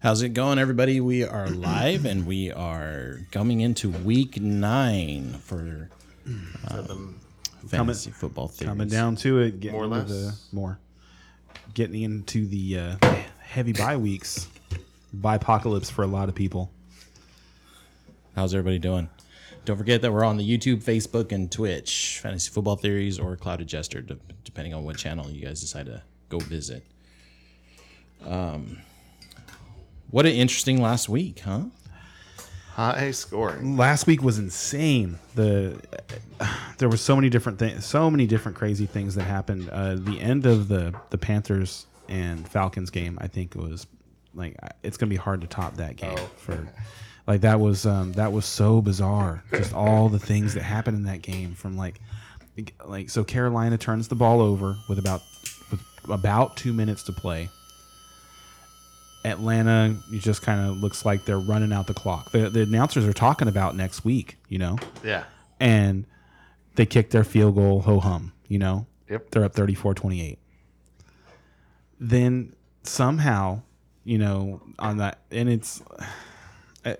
How's it going, everybody? We are live and we are coming into week nine for um, fantasy football theories. Coming down to it, getting More or into less? the more, getting into the uh, heavy bye weeks, bye apocalypse for a lot of people. How's everybody doing? Don't forget that we're on the YouTube, Facebook, and Twitch, Fantasy Football Theories or Clouded Jester, depending on what channel you guys decide to go visit. Um, what an interesting last week, huh? High scoring. Last week was insane. The there were so many different things, so many different crazy things that happened. Uh, the end of the the Panthers and Falcons game, I think, was like it's gonna be hard to top that game for. Like that was um, that was so bizarre. Just all the things that happened in that game from like like so Carolina turns the ball over with about with about two minutes to play. Atlanta it just kind of looks like they're running out the clock. The, the announcers are talking about next week, you know, Yeah. and they kick their field goal ho hum, you know. Yep. They're up 34-28. Then somehow, you know, on that and it's uh,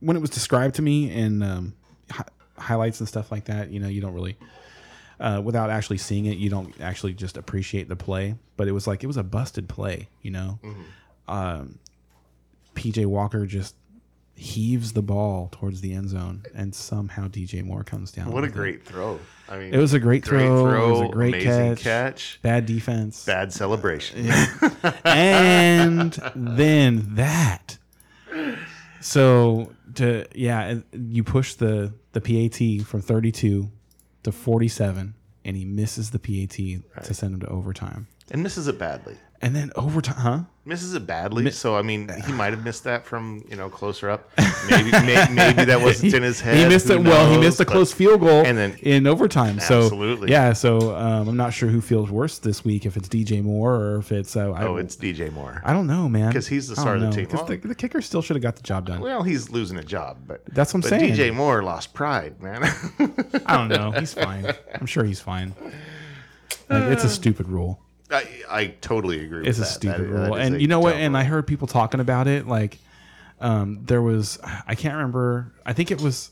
when it was described to me in um, hi- highlights and stuff like that, you know, you don't really uh, without actually seeing it, you don't actually just appreciate the play. But it was like it was a busted play, you know. Um, PJ Walker just heaves the ball towards the end zone, and somehow DJ Moore comes down. What a with it. great throw. I mean, It was a great throw. It was a great catch. catch. Bad defense. Bad celebration. and then that. So to yeah, you push the the PAT from 32 to 47 and he misses the PAT to send him to overtime. and misses it badly. And then overtime, huh? Misses it badly. so I mean, he might have missed that from you know closer up. Maybe may, maybe that wasn't in his head. He missed Who it. Well, he missed a close field goal and then- in overtime. So Absolutely. yeah. So um, I'm not sure who feels worse this week, if it's DJ Moore or if it's uh, I, Oh, it's DJ Moore. I don't know, man, because he's the star of the team. 'Cause the, the kicker still should have got the job done. Well, he's losing a job, but That's what I'm but saying. DJ Moore lost pride, man. I don't know. He's fine. I'm sure he's fine. Like, it's a stupid rule. I, I totally agree. It's a that. stupid That- that rule. is And you know what? And. I heard people talking about it. Like, um, there was I can't remember. I think it was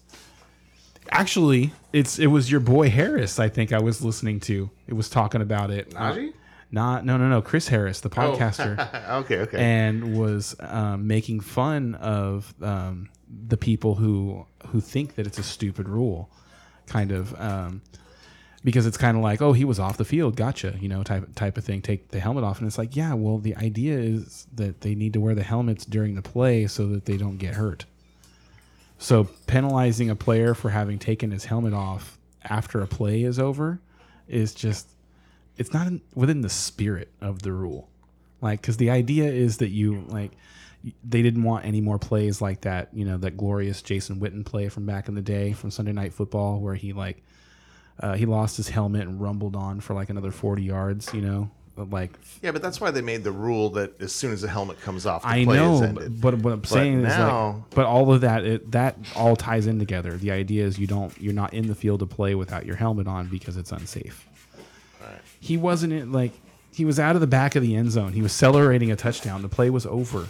actually it's it was your boy Harris. I think I was listening to. It was talking about it. Najee? Not no no no Chris Harris, the podcaster. okay, okay. and was um, making fun of um, the people who who think that it's a stupid rule, kind of, um, because it's kind of like, oh, he was off the field, gotcha, you know, type type of thing. Take the helmet off, and it's like, yeah, well, the idea is that they need to wear the helmets during the play so that they don't get hurt. So penalizing a player for having taken his helmet off after a play is over is just it's not in, within the spirit of the rule. Like cuz the idea is that you like they didn't want any more plays like that, you know, that glorious Jason Witten play from back in the day from Sunday Night Football where he like uh, he lost his helmet and rumbled on for like another 40 yards, you know, like Yeah, but that's why they made the rule that as soon as the helmet comes off, the I play is know, ended. but, but what I'm saying is now- like, but all of that, it, that all ties in together. The idea is you don't, you're not in the field to play without your helmet on because it's unsafe. He wasn't in, like, he was out of the back of the end zone. He was celebrating a touchdown. The play was over.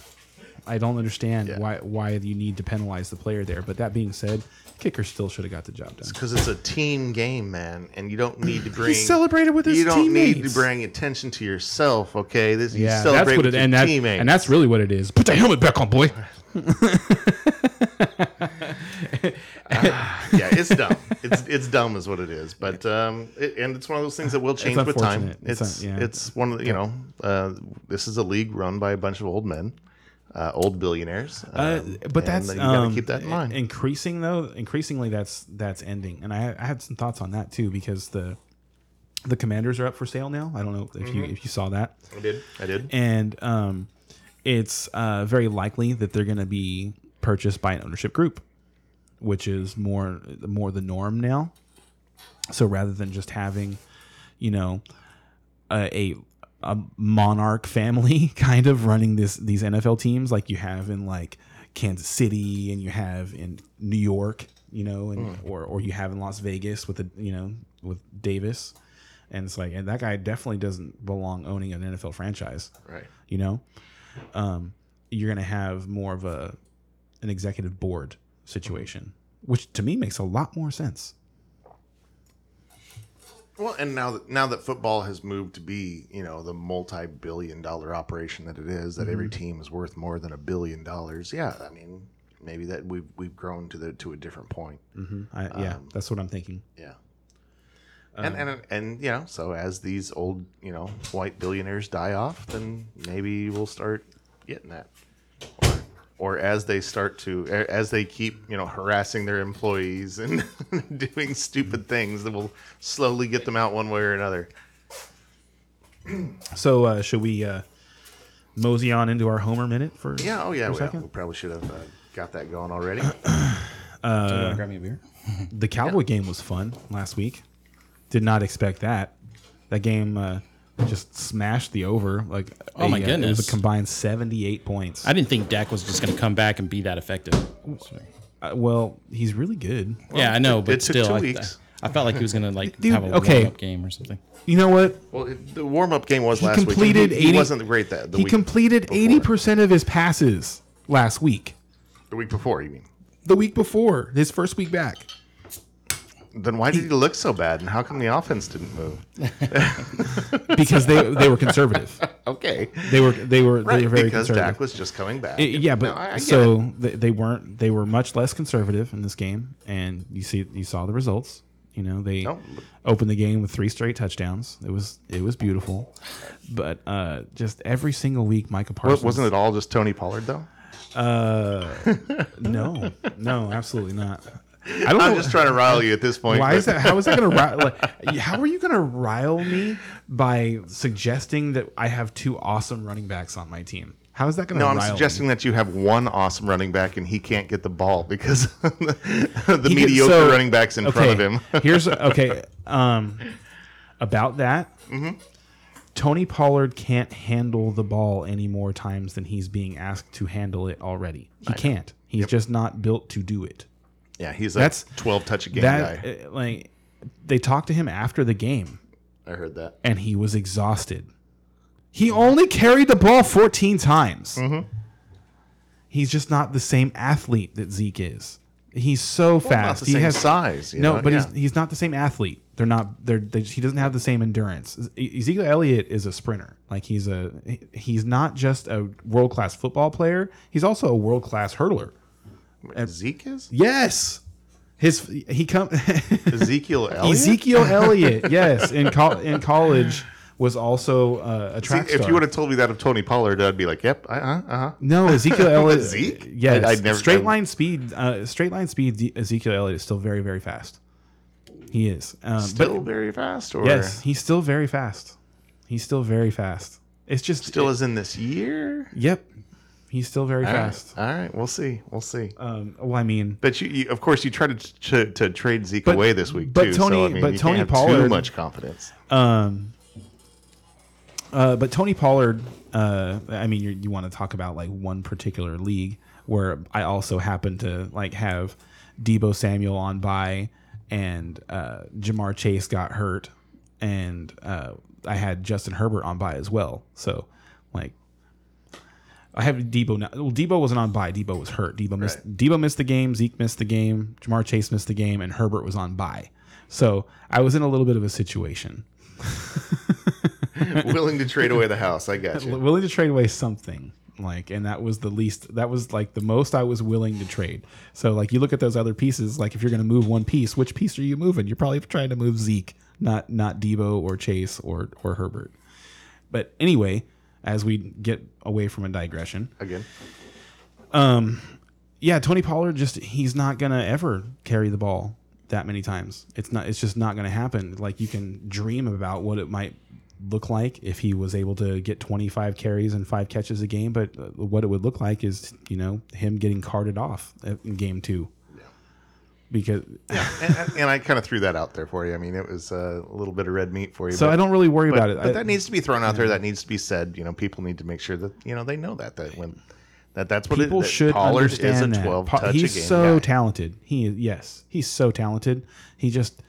I don't understand Yeah. why why you need to penalize the player there. But that being said, kicker still should have got the job done. because it's a team game, man, and you don't need to bring. he celebrated with his You don't need to bring attention to yourself, okay? This you Yeah, celebrate that's what with it and that, teammates. and that's really what it is. Put the helmet back on, boy. yeah, it's dumb. It's it's dumb, is what it is. But um, it, and it's one of those things that will change with time. It's It's un- it's, one of the, you know, uh, this is a league run by a bunch of old men, uh, old billionaires. Uh, um, but and that's you gotta um, keep that in mind. Increasing though, increasingly that's that's ending, and I, I had some thoughts on that too because the the commanders are up for sale now. I don't know if you Mm-hmm. if you saw that, I did. I did. and um, it's uh, very likely that they're going to be purchased by an ownership group, which is more more the norm now. So rather than just having, you know, a, a a monarch family kind of running this these NFL teams like you have in like Kansas City and you have in New York, you know, and or or you have in Las Vegas with the you know with Davis, and it's like and that guy definitely doesn't belong owning an NFL franchise, Right. you know. Um, you're going to have more of a an executive board situation, which to me makes a lot more sense. Well, and now that now that football has moved to be, you know, the multi-billion-dollar operation that it is, that every mm-hmm. team is worth more than a billion dollars. Yeah, I mean, maybe that we've we've grown to the to a different point. Mm-hmm. I, yeah, um, that's what I'm thinking. Yeah. And, um, and and you know, so as these old you know white billionaires die off, then maybe we'll start getting that, or, or as they start to as they keep you know harassing their employees and doing stupid things, that will slowly get them out one way or another. So uh, should we uh, mosey on into our Homer minute for? Yeah. Oh yeah. We, second? we probably should have uh, got that going already. Do you wanna grab me a beer? The Cowboy game was fun last week. Did not expect that. That game uh, just smashed the over. Like Oh my a, uh, It was goodness. a combined seventy-eight points. I didn't think Dak was just going to come back and be that effective. Uh, well, he's really good. yeah, I know, it- but it took still, two I, weeks. I felt like he was going to like Dude, have a okay. warm-up game or something. You know what? well, it, the warm up game was He last completed week. and He, 80 he wasn't great that the he week completed eighty percent of his passes last week. the week before. You mean? The week before, his first week back. Then why did he look so bad, and how come the offense didn't move? because they they were conservative. Okay. They were they were Right, they were very because conservative. Dak was just coming back. Uh, yeah, but No, I- I so they, they weren't they were much less conservative in this game, and you see you saw the results. You know they No, opened the game with three straight touchdowns. It was it was beautiful, but uh, just every single week, Micah Parsons wasn't it all just Tony Pollard though? Uh, no, no, absolutely not. I don't I'm know. just trying to rile you at this point. why but- is that? How is that going to rile? Like, how are you going to rile me by suggesting that I have two awesome running backs on my team? How is that going to? No, I'm suggesting Me? that you have one awesome running back and he can't get the ball because the mediocre so- running backs in front of him. here's okay. Um, about that, Mm-hmm. Tony Pollard can't handle the ball any more times than he's being asked to handle it already. He can't. He's just not built to do it. Yeah, he's a That's- 12 touch a game that guy. uh, like they talked to him after the game I heard that. and he was exhausted. He only carried the ball 14 times. Mm-hmm. He's just not the same athlete that Zeke is. He's so Well, fast. not the he same has size. You no, know? but yeah. he's he's not the same athlete. They're not. They're. They, he doesn't have the same endurance. E- Ezekiel Elliott is a sprinter. Like he's a. he- He's not just a world class football player. He's also a world class hurdler. Zeke is Yes, his he come. Ezekiel Elliott. Ezekiel Elliott, yes, in col- in college was also uh, a See, track star. if you would have told me that of Tony Pollard, I'd be like, "Yep, uh huh, uh huh." no, Ezekiel Elliott. Zeke? Yes, I- I'd never- straight line speed. Uh, straight line speed. Ezekiel Elliott is still very very fast. He is. Um, Still but very fast, or yes, he's still very fast. He's still very fast. It's just still is in this year. Yep, he's still very All right. fast. All right, we'll see, we'll see. Um, well, I mean, But you, you, of course, you tried to, to, to trade Zeke But- away this week but too. Tony- so, I mean, but you Tony can't have Pollard- too much confidence. Um, uh, but Tony Pollard, uh, I mean, you you want to talk about like one particular league where I also happen to like have Deebo Samuel on by, and uh, Ja'Marr Chase got hurt, and uh, I had Justin Herbert on by as well. So, like, I have Deebo now. Well, Deebo wasn't on by. Deebo was hurt. Deebo missed. Right. Deebo missed the game. Zeke missed the game. Ja'Marr Chase missed the game, and Herbert was on by. So I was in a little bit of a situation. Willing to trade away the house. I got you. willing to trade away something like and that was the least that was like the most i was willing to trade so like you look at those other pieces like if you're going to move one piece which piece are you moving you're probably trying to move zeke not not deebo or chase or or herbert but anyway as we get away from a digression. Again, yeah tony pollard just he's not going to ever carry the ball that many times. It's not it's just not going to happen. Like you can dream about what it might look like if he was able to get 25 carries and five catches a game but uh, what it would look like is you know him getting carted off in game two because yeah, and, and- I kind of threw that out there for you. I mean, it was uh, a little bit of red meat for you. so but, i don't really worry but, about it but I- that needs to be thrown out there. That needs to be said. You know, people need to make sure that you know they know that that when that that's what people it, that should Pollard understand is a that. twelve Pa- touch he's a game so guy. talented he is yes he's so talented he just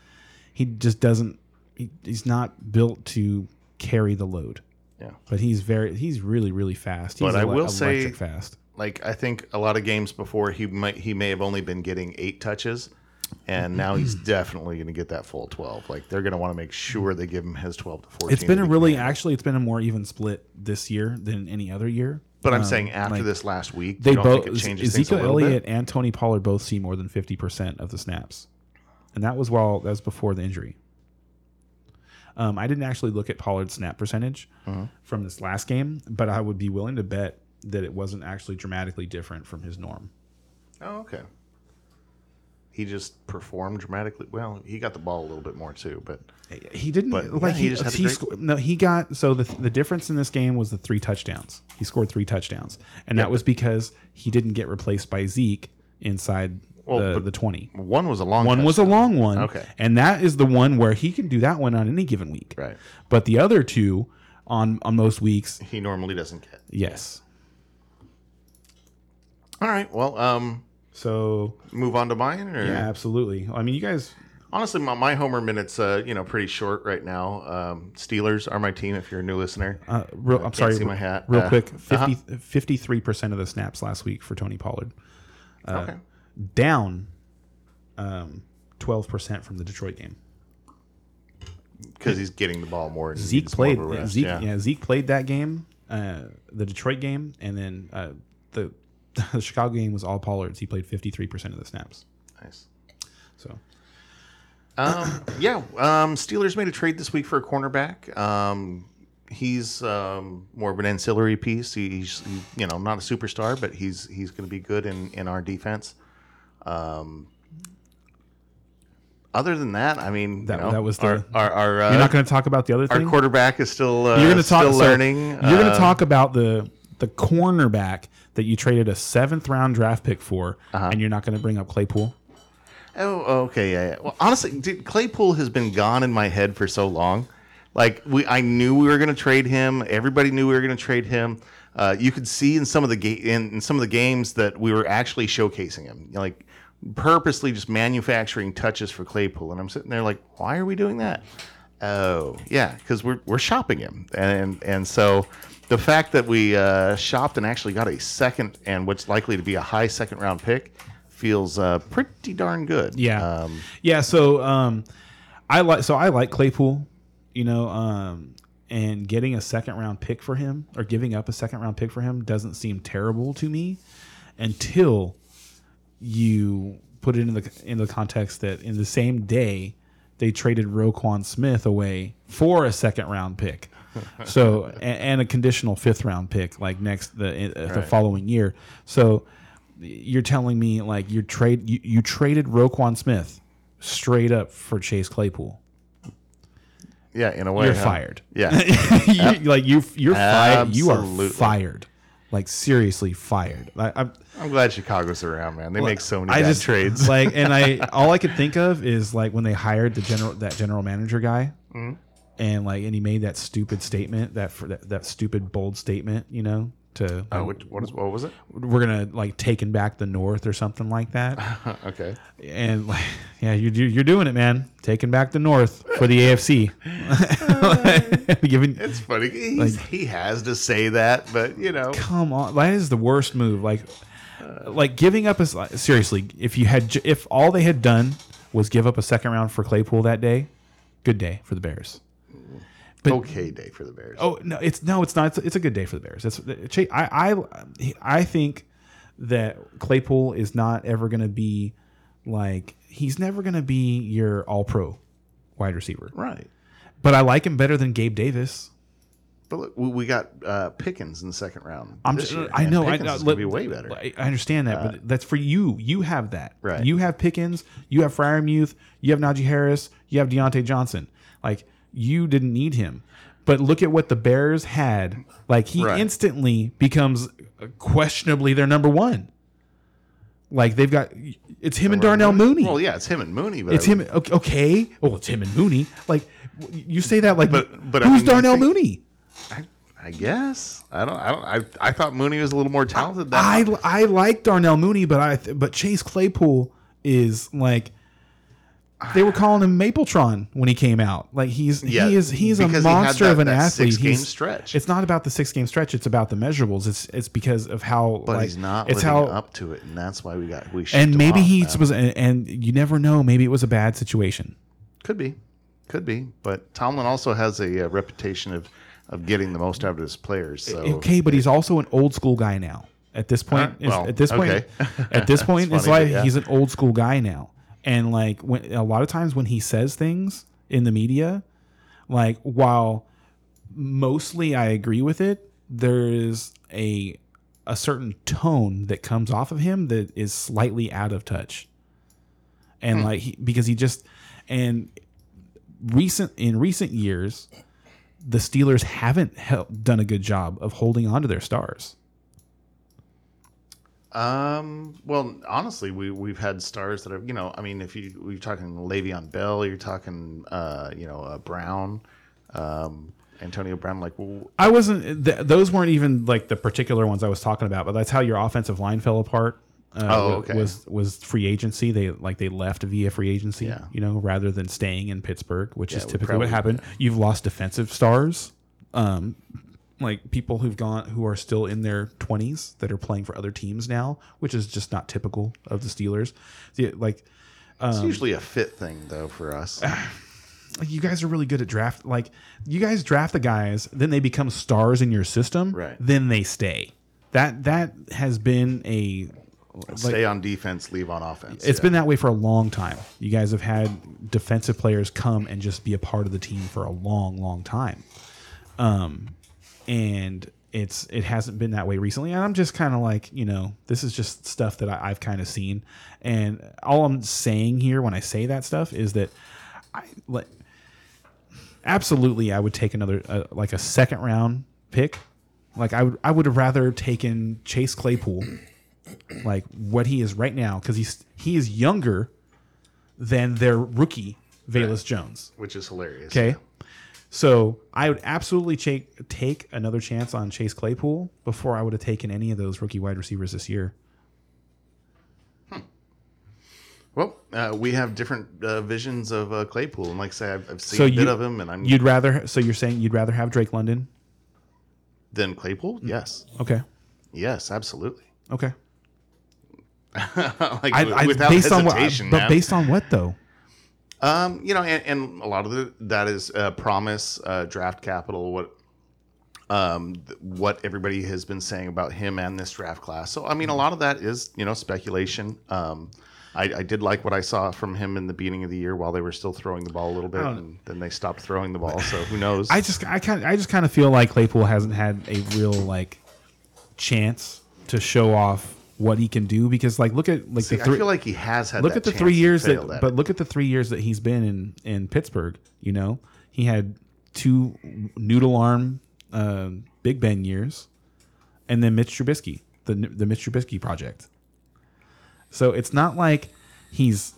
he just doesn't he, he's not built to carry the load Yeah. But he's very he's really really fast. He's But I will say- fast. Like I think a lot of games before he might he may have only been getting eight touches, and now he's definitely going to get that full twelve. Like they're going to want to make sure they give him his twelve to fourteen. It's been to a really actually it's been a more even split this year than any other year. But I'm Um, saying after like, this last week, they both think it changes Ezekiel Elliott and Tony Pollard both see more than fifty percent of the snaps, and that was while that was before the injury. Um, I didn't actually look at Pollard's snap percentage Uh-huh. from this last game, but I would be willing to bet that it wasn't actually dramatically different from his norm. Oh, okay. He just performed dramatically. Well, he got the ball a little bit more too, but He didn't But, like yeah, he he, just had he great- sco- no he got so the the difference in this game was the three touchdowns. He scored three touchdowns, and that was because he didn't get replaced by Zeke inside Well, the, the twenty. one was a long. One One was a long one. Okay. And that is the one where he can do that one on any given week. Right. But the other two on on most weeks, He normally doesn't get. yes. All right. Well, um, So move on to mine. Or? yeah, absolutely. I mean, you guys. Honestly, my, my homer minutes, uh, you know, pretty short right now. Um, Steelers are my team. If you're a new listener, Uh, real, I'm can't sorry. see my hat. Real Uh, quick, uh-huh. percent of the snaps last week for Tony Pollard, uh, okay. down um, twelve percent from the Detroit game. Because he's getting the ball more. Zeke more played. a Zeke, yeah. yeah. Zeke played that game, uh, the Detroit game, and then uh, the the Chicago game was all Pollard's. He played 53 percent of the snaps. Nice. So Um, yeah, um, Steelers made a trade this week for a cornerback. Um, he's um, more of an ancillary piece. He's you know not a superstar, but he's he's going to be good in in our defense. Um, other than that, I mean, That- you know, that was the- our our, our, uh, you're not going to talk about the other our quarterback is still uh, you're going to talk. still so learning. You're going Uh, to talk about the the cornerback that you traded a seventh round draft pick for, Uh-huh. and you're not going to bring up Claypool. Oh, okay, yeah, yeah. Well, honestly, dude, Claypool has been gone in my head for so long. Like we, I knew we were going to trade him. Everybody knew we were going to trade him. Uh, you could see in some of the ga- in, in some of the games that we were actually showcasing him, like purposely just manufacturing touches for Claypool. And I'm sitting there like, why are we doing that? Oh, yeah, because we're we're shopping him, and and so the fact that we uh, shopped and actually got a second and what's likely to be a high second round pick feels uh, pretty darn good. Yeah, Um, yeah. So um, I like so I like Claypool, you know, um, and getting a second round pick for him or giving up a second round pick for him doesn't seem terrible to me until you put it in the in the context that in the same day they traded Roquan Smith away for a second round pick. So and, and a conditional fifth round pick like next the uh, the following year. So you're telling me like you trade you, you traded Roquan Smith straight up for Chase Claypool. yeah, in a way, You're huh? fired. Yeah, you, like you you're fired. You are fired. Like seriously fired. I, I'm, I'm glad Chicago's around, man. They make so many I bad just trades. like, and I all I could think of is like when they hired the general that general manager guy, Mm-hmm. And like, and he made that stupid statement that for that, that stupid bold statement, you know, to Oh, what, what, is, what was it? we're gonna like taking back the North or something like that, okay. and like, yeah, you you're doing it, man, taking back the North for the AFC, giving It's funny. He's, he has to say that, but you know, come on. That is the worst move. Like like giving up is seriously if you had if all they had done was give up a second round for claypool that day good day for the bears But- okay day for the Bears. oh no it's no it's not it's, it's a good day for the bears Cha- i i i think that claypool is not ever going to be like he's never going to be your all pro wide receiver right. but i like him better than gabe davis But look, we got uh, Pickens in the second round. I'm just, year, I know. I Pickens know. is gonna be way better. I I understand that, but that's for you. You have that. Right. You have Pickens. You have Freiermuth. You have Najee Harris. You have Diontae Johnson. Like you didn't need him, but look at what the Bears had. Like he Right. instantly becomes uh, questionably their number one. Like they've got it's him and Darnell Mooney. Well, yeah, it's him and Mooney, but it's I- him. Okay, okay. Oh, it's him and Mooney. Like you say that like, But- but I who's mean, you Darnell think- Mooney? I, I guess I don't. I don't. I, I thought Mooney was a little more talented. Than I I like Darnell Mooney, but I but Chase Claypool is like they were calling him Mapletron when he came out. Like he's Yeah, he is he's a because he had monster that- of an athlete. six-game He's- stretch. It's not about the six game stretch. It's about the measurables. It's it's because of how. But like, he's not It's how up to it, and that's why we got we. and maybe he was and, and you never know. Maybe it was a bad situation. could be, could be. But Tomlin also has a, uh reputation of of getting the most out of his players. So okay, but he's also an old school guy now. At this point, Alright, well, at this point, okay. at this point his life, yeah. he's an old school guy now. And like when a lot of times when he says things in the media, like while mostly I agree with it, there is a a certain tone that comes off of him that is slightly out of touch. And hmm. like he, because he just and recent in recent years the Steelers haven't done a good job of holding on to their stars. Um. Well, honestly, we we've had stars that are you know. I mean, if you we're talking Le'Veon Bell, you're talking uh you know uh, Brown, um Antonio Brown. Like well, I wasn't; th- those weren't even like the particular ones I was talking about. But that's how your offensive line fell apart. Uh, Oh, okay. Was was free agency? They like they left via free agency. Yeah. You know, rather than staying in Pittsburgh, which is typically probably- what happened. You've lost defensive stars, um, like people who've gone who are still in their twenties that are playing for other teams now, which is just not typical of the Steelers. The- like it's Um, usually a fit thing though for us. like you guys are really good at draft like you guys draft the guys then they become stars in your system Right. then they stay that that has been a Stay on defense, leave on offense. it's Yeah. been that way for a long time you guys have had defensive players come and just be a part of the team for a long long time um and it's it hasn't been that way recently and i'm just kind of like you know this is just stuff that I, i've kind of seen and all i'm saying here when i say that stuff is that i like absolutely I would take another uh, like a second round pick. Like I would I would have rather taken Chase Claypool, like what he is right now, because he's he is younger than their rookie Velus Jones. which is hilarious. Okay. So I would absolutely take take another chance on Chase Claypool before I would have taken any of those rookie wide receivers this year. Well, uh, we have different uh, visions of uh, Claypool, and like I say, I've, I've seen So a bit you- of him, and I'm You'd rather so you're saying you'd rather have Drake London? than Claypool. Yes, Okay. yes, absolutely. Okay. like I, I without based on what, but based on what though? Um, you know, and, and a lot of the, that is uh, promise, uh, draft capital, what um, th- what everybody has been saying about him and this draft class. So, I mean, a lot of that is you know speculation. Um, I, I did like what I saw from him in the beginning of the year while they were still throwing the ball a little bit, and then they stopped throwing the ball. So who knows? I just I kind I just kind of feel like Claypool hasn't had a real like chance to show off what he can do because like look at like See, the I feel like he has had. look at the three years that but it. look at the three years that he's been in in Pittsburgh. You know he had two noodle arm uh, Big Ben years, and then Mitch Trubisky the the Mitch Trubisky project. So it's not like he's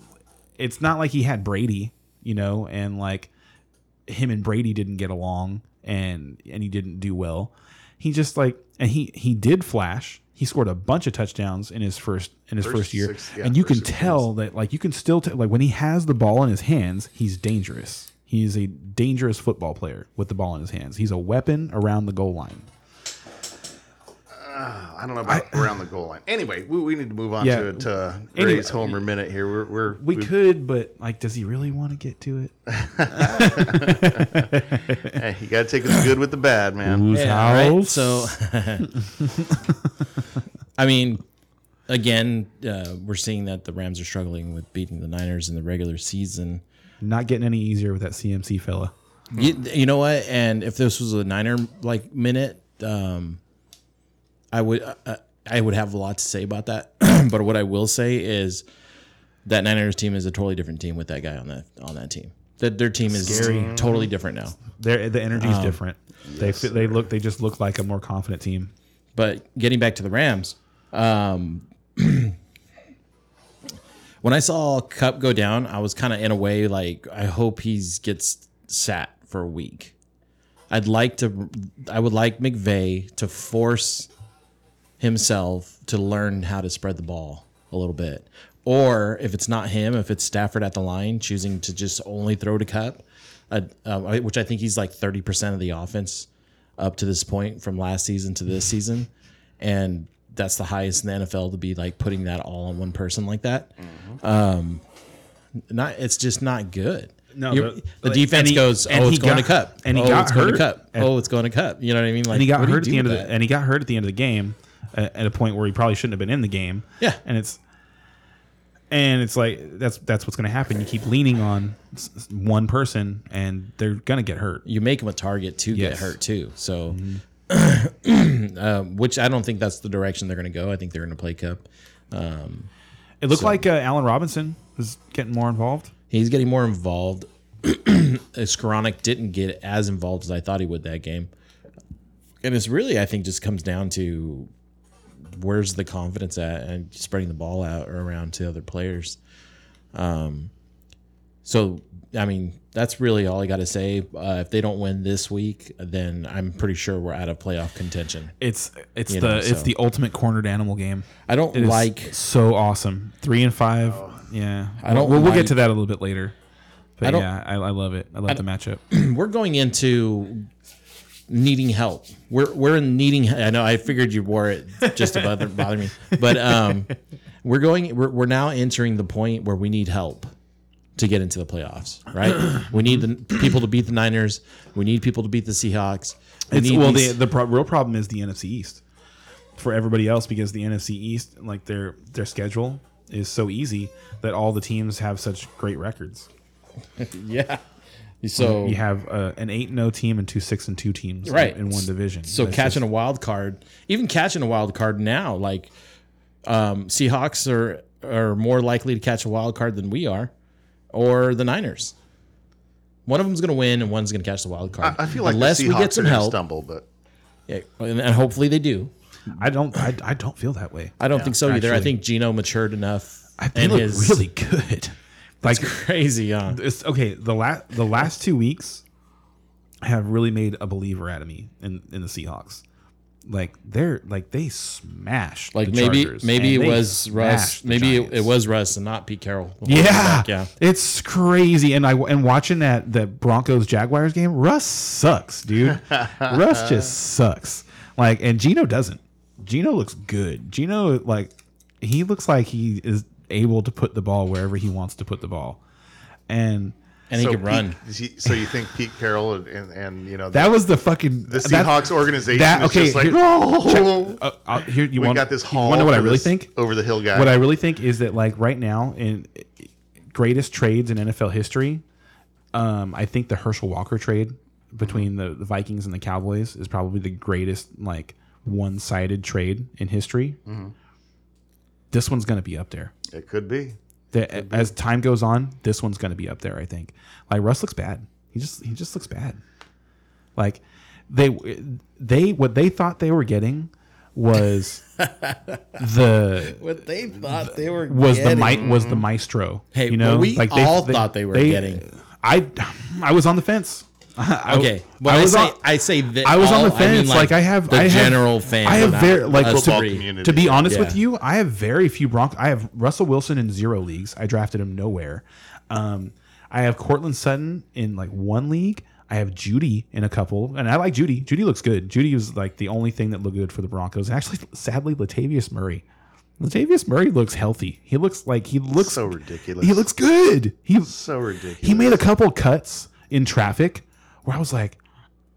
it's not like he had Brady, you know, and like him and Brady didn't get along and and he didn't do well. He just like and he he did flash. He scored a bunch of touchdowns in his first in his First first, year, six- yeah, and you can tell that like you can still t- like when he has the ball in his hands, he's dangerous. He's a dangerous football player with the ball in his hands. He's a weapon around the goal line. I don't know about around the goal line. Anyway, we, we need to move on Yeah. to, to Anyway. Gray's Homer minute here. We're, we're We we've- could, but like, does he really want to get to it? hey, you got to take the good with the bad, man. Whose Yeah, right. So, I mean, again, uh, we're seeing that the Rams are struggling with beating the Niners in the regular season. not getting any easier with that CMC fella. You, you know what? And if this was a Niner like minute, um, I would uh, I would have a lot to say about that. but what I will say is that Niners team is a totally different team with that guy on that on that team. That their team is totally different now. Their the energy's different. They they look they just look like a more confident team. But getting back to the Rams, um, when I saw Kupp go down, I was kind of in a way like I hope he gets sat for a week. I'd like to. I would like McVay to force himself to learn how to spread the ball a little bit. Or if it's not him, if it's Stafford at the line choosing to just only throw to Kupp, uh, uh, which I think he's like 30% of the offense up to this point from last season to this season. And that's the highest in the NFL to be like putting that all on one person like that. Um, not it's just not good. No, You're- but- the like, defense he- goes, oh, he it's going got- to kupp, and he oh, got it's going to hurt kupp, at- oh, it's going to kupp. You know what I mean? Like, and he got what do you hurt at the end of the, and he got hurt at the end of the game at, at a point where he probably shouldn't have been in the game. Yeah. and it's and it's like that's that's what's going to happen. You keep leaning on s- one person, and they're going to get hurt. you make them a target to Yes. get hurt too. So, um, which I don't think that's the direction they're going to go. I think they're going to play kupp. It looked like uh, Allen Robinson was getting more involved. He's getting more involved. Skowronek didn't get as involved as I thought he would that game. And it's really, I think, just comes down to where's the confidence at and spreading the ball out or around to other players. Um, so, I mean, that's really all I got to say. Uh, if they don't win this week, then I'm pretty sure we're out of playoff contention. It's it's You the know, it's so- the ultimate cornered animal game. I don't It is like so awesome. Three and five. yeah, I don't We'll, we'll get to that a little bit later. But I yeah, I, I love it. I love the matchup. we're going into needing help. We're we're in needing. I know. I figured you wore it just to bother, bother me, but um, we're going. We're, we're now entering the point where we need help to get into the playoffs. Right? we need the people to beat the Niners. We need people to beat the Seahawks. We It's, need well, these- the the pro- real problem is the NFC East for everybody else because the NFC East, like their their schedule is so easy that all the teams have such great records. yeah. So You have uh, an eight and zero team and two six and two teams Right. in one division. So That's catching just- a wild card, even catching a wild card now, like um, Seahawks are are more likely to catch a wild card than we are, or the Niners. One of them's going to win, and one's going to catch the wild card. I feel like unless the we get some are gonna help, stumble, but yeah, and, and hopefully they do. I don't I, I don't feel that way. I don't think so either. I think Geno matured enough, I they and look his really good. Like crazy. Uh, it's okay. The last the last two weeks have really made a believer out of me in in the Seahawks. Like they're like they smashed. like the maybe Chargers, maybe it was Russ. Maybe it, it was Russ and not Pete Carroll. Yeah, yeah. it's crazy. And I and watching that the Broncos Jaguars game, Russ sucks, dude. Russ just sucks. Like, and Geno doesn't. Geno looks good. Geno like he looks like he is able to put the ball wherever he wants to put the ball, and and he so can run. Pete- so you think Pete Carroll and, and, and you know that was the fucking the that- Seahawks organization that- is okay, just like here- no. Uh, uh, here you we want, got this hall. wanna know what I really think? over the hill guy. What I really think is that like right now in greatest trades in NFL history, um, I think the Herschel Walker trade between the, the Vikings and the Cowboys is probably the greatest like one sided trade in history. This one's going to be up there. it could be. The, as time goes on, this one's going to be up there. I think. Like Russ looks bad. He just he just looks bad. Like they they what they thought they were getting was the What they thought they were was the mi- was the maestro. Hey, you know, well, we all thought they were getting. I I was on the fence. I, Okay, when I I, was say on, I say that I was on the fence. mean, like, I have the I have, general fan. I have very like us Football community. to be honest Yeah. with you, I have very few Bronco. I have Russell Wilson in zero leagues. I drafted him nowhere. Um, I have Courtland Sutton in like one league. I have Jeudy in a couple, and I like Jeudy. Jeudy looks good. Jeudy was like the only thing that looked good for the Broncos. And actually, sadly, Latavius Murray. Latavius Murray looks healthy. He looks like he looks So ridiculous. He looks good. He So ridiculous. he made a couple cuts in traffic where I was like,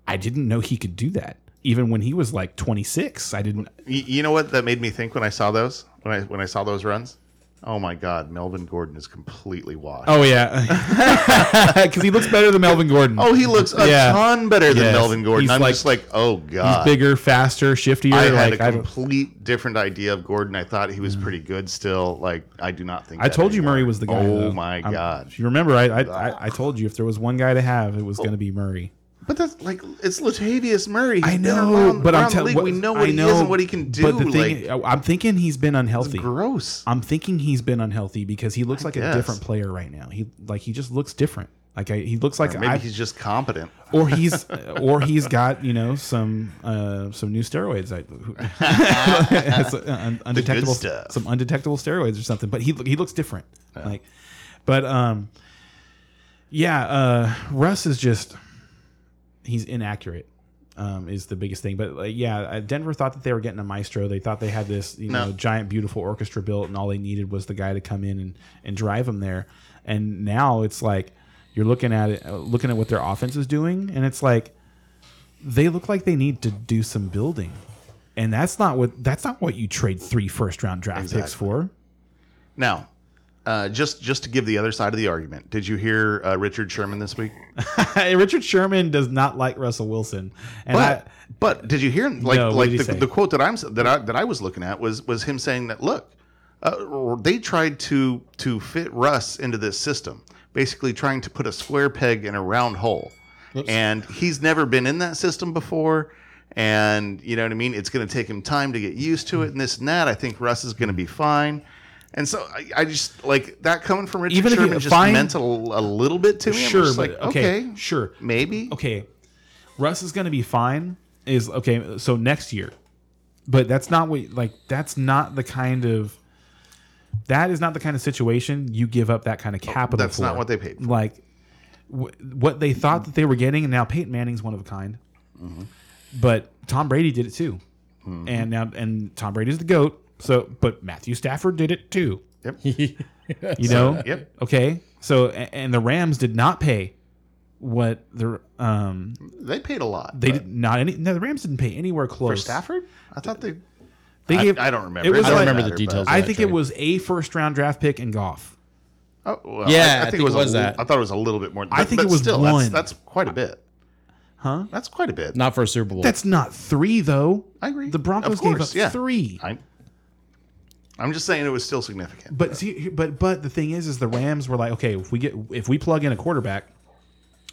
I didn't know he could do that. Even when he was like 26, I didn't. You know what that made me think when I saw those? When I when I saw those runs? Oh my God, Melvin Gordon is completely washed. Oh yeah, because he looks better than Melvin Gordon. Oh, he looks a Yeah. ton better than Yes. Melvin Gordon. He's I'm like- just like, oh God. He's bigger, faster, shiftier. I had like, a I, complete different idea of Gordon. I thought he was mm. pretty good still. Like I do not think. I told you. Murray was the guy. Oh though. my I'm- God! You remember? I, I I I told you if there was one guy to have, it was going to be Murray. But that's like it's Latavius Murray. He's I know, around- but I'm around the telling. we know what he is and what he can do. But the thing, like, I'm thinking he's been unhealthy. gross. I'm thinking he's been unhealthy because he looks like a different player right now. He like he just looks different. Like I, he looks like Maybe I, he's just competent. or he's or he's got you know some uh, some new steroids, I, undetectable stuff. some undetectable steroids or something. But he he looks different. Like, but um, yeah, uh, Russ is just he's inaccurate. Um, is the biggest thing, but like, yeah, uh, Denver thought that they were getting a maestro. They thought they had this, you know, giant, beautiful orchestra built, and all they needed was the guy to come in and, and drive them there. And now it's like you're looking at it, uh, looking at what their offense is doing, and it's like they look like they need to do some building, and that's not what that's not what you trade three first round draft picks for. Now, uh, just just to give the other side of the argument, did you hear uh, Richard Sherman this week? Richard Sherman does not like Russell Wilson, and But I, but did you hear like No, like the, the quote that I'm that I that I was looking at was was him saying that look, uh, they tried to to fit Russ into this system, basically trying to put a square peg in a round hole, and he's never been in that system before. And you know what I mean? It's going to take him time to get used to it, and this and that. I think Russ is going to be fine. And so I, I just like that coming from Richard Even if you- Sherman just fine- meant a, a little bit to me. Sure, just but like, okay, okay, sure, maybe. okay, Russ is going to be fine. Is okay. So next year, but that's not what like that's not the kind of that is not the kind of situation you give up that kind of capital. that's not what they paid for. Like wh- what they thought that they were getting, and now Peyton Manning's one of a kind. Mm-hmm. But Tom Brady did it too, and now and Tom Brady's the goat. So, but Matthew Stafford did it too. Yep. You know. Yep. Okay. So and the Rams did not pay what the um They paid a lot. they did not any no the Rams didn't pay anywhere close for. Stafford. I thought they. They I, gave I don't remember. It was I don't like- remember the matter, details. I think trade. it was a first round draft pick in Goff. Oh, well, Yeah, I think it was a, that. I thought it was a little bit more. I think but it was still, one. That's, that's quite a bit. Huh? That's quite a bit. Not for a Super Bowl. That's not three though. I agree. The Broncos course, gave up yeah. three. I, I'm just saying it was still significant. But see, but but the thing is, is the Rams were like, okay, if we get if we plug in a quarterback,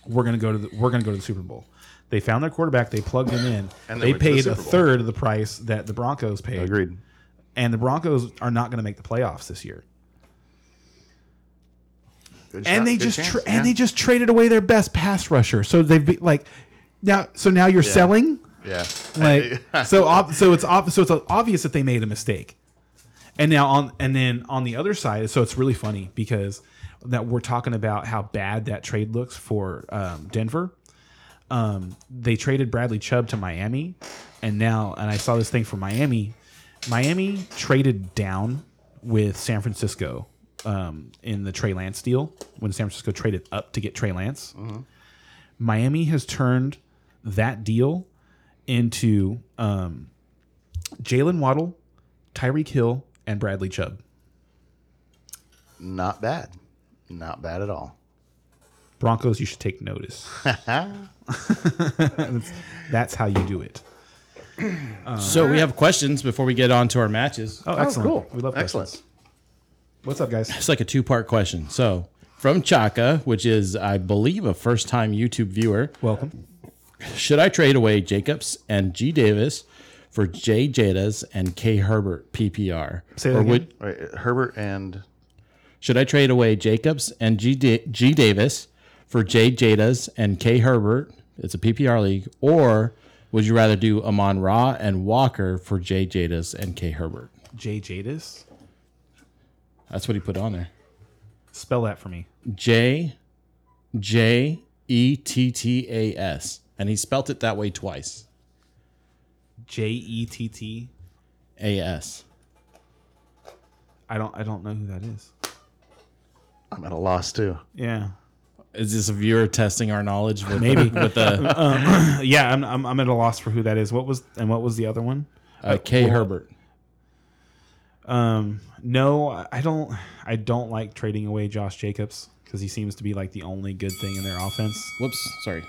we're gonna go to the, we're gonna go to the Super Bowl. They found their quarterback, they plugged him in, And they they to the paid a third of the price that the Broncos paid. Agreed. And the Broncos are not going to make the playoffs this year. Good and shot, they just chance, tra- yeah. and they just traded away their best pass rusher. So they've be, like now. So now you're selling yeah. like so. Ob- so it's ob- so it's obvious that they made a mistake. And now on and then on the other side, so it's really funny because that we're talking about how bad that trade looks for um, Denver. Um, they traded Bradley Chubb to Miami, and now and I saw this thing from Miami. Miami traded down with San Francisco um, in the Trey Lance deal when San Francisco traded up to get Trey Lance. Miami has turned that deal into um, Jaylen Waddle, Tyreek Hill, and Bradley Chubb. Not bad. Not bad at all. Broncos, you should take notice. that's, that's how you do it. so we have questions before we get on to our matches. Oh, oh, excellent. cool. We love Excellent. questions. What's up, guys? It's like a two part question. So from Chaka, which is, I believe, a first time YouTube viewer, Welcome. should I trade away Jacobs and G Davis for J Jadas and K Herbert PPR? Say that would Right, Herbert and should I trade away Jacobs and G, G Davis for J Jadas and K Herbert? It's a PPR league, or would you rather do Amon Ra and Walker for J Jadas and K Herbert? Jay Jadis. That's what he put on there. Spell that for me. J J E T T A S. And he spelt it that way twice. J E T T. A S. I don't. I don't know who that is. I'm at a loss too. Yeah. Is this a viewer testing our knowledge with Maybe. with the Yeah. I'm, I'm. I'm at a loss for who that is. What was and what was the other one? uh, K well- Herbert? Um. No, I- I don't. I don't like trading away Josh Jacobs because he seems to be like the only good thing in their offense. Whoops, sorry.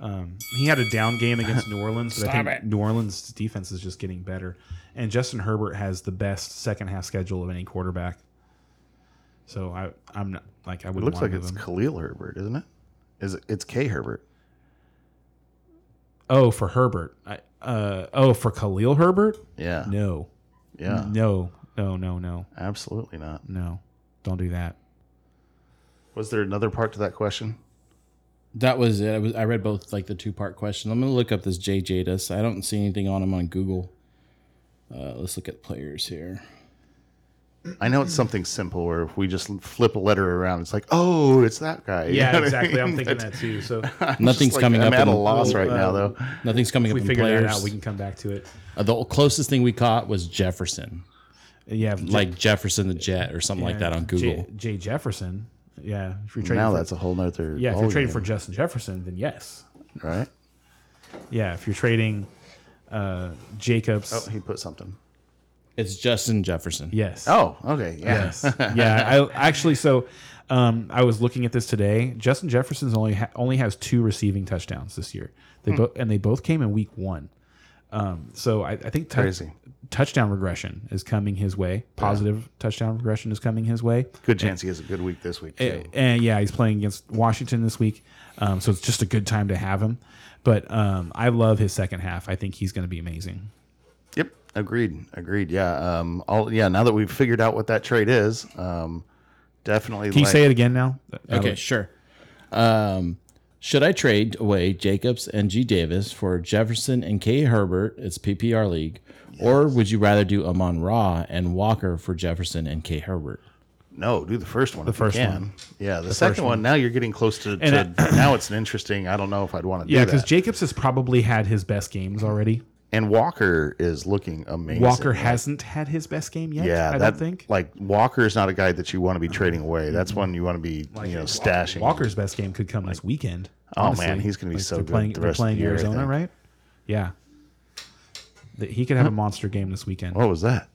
Um, he had a down game against New Orleans, but I think it. New Orleans' defense is just getting better. And Justin Herbert has the best second half schedule of any quarterback. So I, I'm not like I It would. looks like it's him. Khalil Herbert, isn't it? Is it? It's K Herbert. oh for Herbert. I, uh, oh for Khalil Herbert. Yeah. No, Yeah. no, no, no, no, Absolutely not. no. Don't do that. Was there another part to that question? That was it. I, was, I read both like the two part question. I'm gonna look up this Jay Jadis. I don't see anything on him on Google. Uh, let's look at players here. I know it's something simple where if we just flip a letter around, it's like, oh, it's that guy. You Yeah, exactly. I'm mean? thinking that too. So if Nothing's like, coming I'm up. at a loss right uh, now, though. Nothing's coming we up in figure players. that out, we can come back to it. Uh, the closest thing we caught was Jefferson, Yeah, like Jefferson the Jet or something like that on Google. J, Jay Jefferson. Yeah, if you're trading Now for, that's a whole nother. yeah, if you're trading game, for Justin Jefferson, then yes. right. Yeah, if you're trading uh, Jacobs, Oh, he put something. It's Justin Jefferson. yes. Oh, okay. Yeah. Yes. yeah. I actually so um, I was looking at this today. Justin Jefferson's only ha- only has two receiving touchdowns this year. Hmm. They both and they both came in week one. Um, so I, I think tou- Crazy. touchdown regression is coming his way. Positive touchdown regression is coming his way. Good chance he has a good week this week too. And, and yeah, he's playing against Washington this week, um, so it's just a good time to have him. But um, I love his second half. I think he's going to be amazing. Yep. Agreed. Agreed. Yeah. Um. All. Yeah. Now that we've figured out what that trade is, um, definitely. Can you like- say it again now? Okay, sure. Um, should I trade away Jacobs and G Davis for Jefferson and K Herbert? It's PPR league. Or would you rather do Amon Ra and Walker for Jefferson and K Herbert? No, do the first one. The first can. one. Yeah. The, second one. Now you're getting close to. to And now it's an interesting. I don't know if I'd want to Yeah, do because. Jacobs has probably had his best games already. And Walker is looking amazing. Walker Like, hasn't had his best game yet. Yeah, I that, don't think. like Walker is not a guy that you want to be trading away. That's one you want to be, you know, stashing. Walker's best game could come this weekend. Oh, honestly. man, he's gonna be so they're good Playing, the they're rest of playing the year, Arizona, think. right? Yeah. That He could have a monster game this weekend. What was that?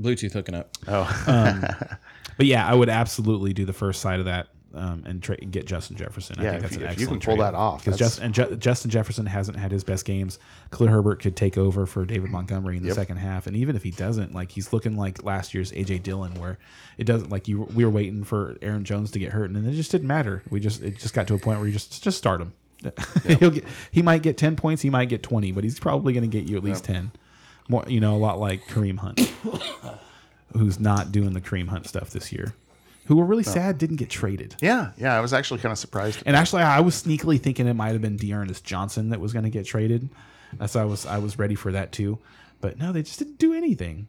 Bluetooth hooking up. Oh um, but yeah, I would absolutely do the first side of that um, and tra- get Justin Jefferson. I Yeah, think that's you- an if you can excellent pull trade. that off, because Just, and Ju- Justin Jefferson hasn't had his best games. Khalil Herbert could take over for David Montgomery in the Yep. second half, and even if he doesn't, like he's looking like last year's AJ Dillon, where it doesn't like you. We were waiting for Aaron Jones to get hurt, and it just didn't matter. We just it just got to a point where you just just start him. He'll get he might get ten points, he might get twenty, but he's probably going to get you at least ten. More, you know, a lot like Kareem Hunt, who's not doing the Kareem Hunt stuff this year. Who were really sad didn't get traded. Yeah, yeah. I was actually kind of surprised. And actually, I was sneakily thinking it might have been Dearness Johnson that was going to get traded. That's I was I was ready for that too. But no, they just didn't do anything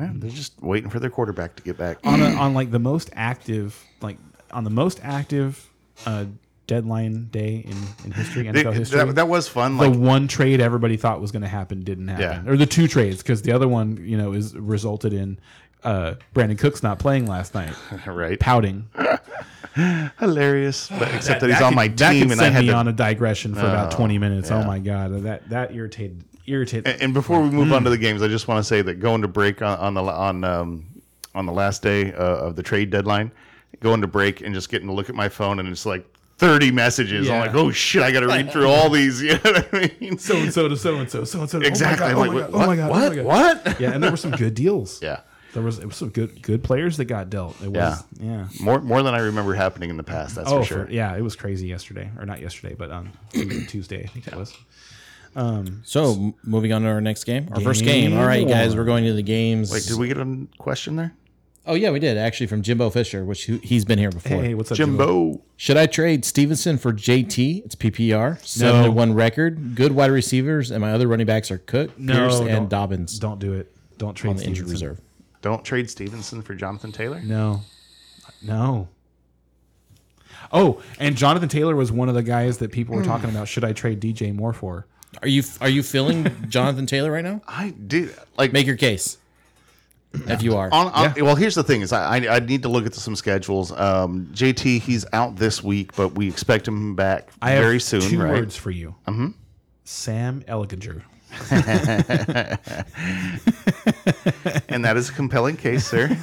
Yeah, they're just waiting for their quarterback to get back. on a, on like the most active like on the most active uh, deadline day in, in history NFL history. that, that was fun. the Like, one trade everybody thought was going to happen didn't happen, Yeah. or the two trades because the other one you know is resulted in uh, Brandin Cooks not playing last night, right? pouting. Hilarious. But except that, he's on could- my that team, could and I had me to. on a digression for about twenty minutes. Oh my god, that that irritated irritated. and before we move on Hmm. to the games, I just want to say that going to break on, on the on um, on the last day uh, of the trade deadline, going to break and just getting to look at my phone and it's like. 30 messages. I'm like, oh shit, I got to read through all these. You know what I mean? so and so to so and so, so and so. exactly. Oh my like, god! Oh my god! what? Oh my god! what? What? Yeah, and there were some good deals. Yeah. There was it was some good good players that got dealt. It was yeah. More more than I remember happening in the past. That's oh, for sure. for- yeah, it was crazy yesterday, or not yesterday, but on Tuesday, I think it was. Um, so m- moving on to our next game, our first Game game. All right, guys, we're going to the games. Wait, did we get a question there? oh yeah, we did actually from Jimbo Fisher, which he- he's been here before. Hey, what's up, Jimbo? Jimbo. Should I trade Stevenson for JT? It's PPR, seven No. to one record, good wide receivers, and my other running backs are Cook, No, Pierce, and Dobbins Don't do it. Don't trade on the injured Stevenson. reserve. Don't trade Stevenson for Jonathan Taylor. No, no. Oh, and Jonathan Taylor was one of the guys that people were talking about. Should I trade DJ Moore for? Are you are you feeling Jonathan Taylor right now? I did like Make your case. If you are, On, on, Well, here's the thing: is I, I I need to look at some schedules. Um, JT, he's out this week, but we expect him back I have very soon, two right? words for you. Mm-hmm. Sam Ehlinger. And that is a compelling case, sir.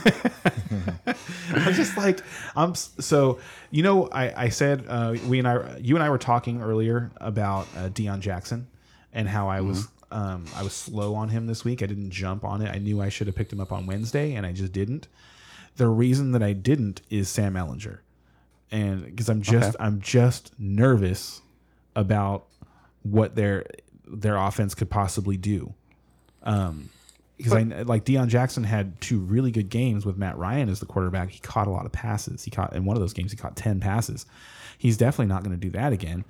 I'm just like I'm so you know I I said uh, we and I you and I were talking earlier about uh, Deon Jackson and how I was um, I was slow on him this week. I didn't jump on it. I knew I should have picked him up on Wednesday and I just didn't. The reason that I didn't is Sam Ehlinger, and because I'm just I'm just nervous about what their their offense could possibly do. Um, because I like Deon Jackson had two really good games with Matt Ryan as the quarterback. He caught a lot of passes. He caught in one of those games he caught ten passes. He's definitely not going to do that again.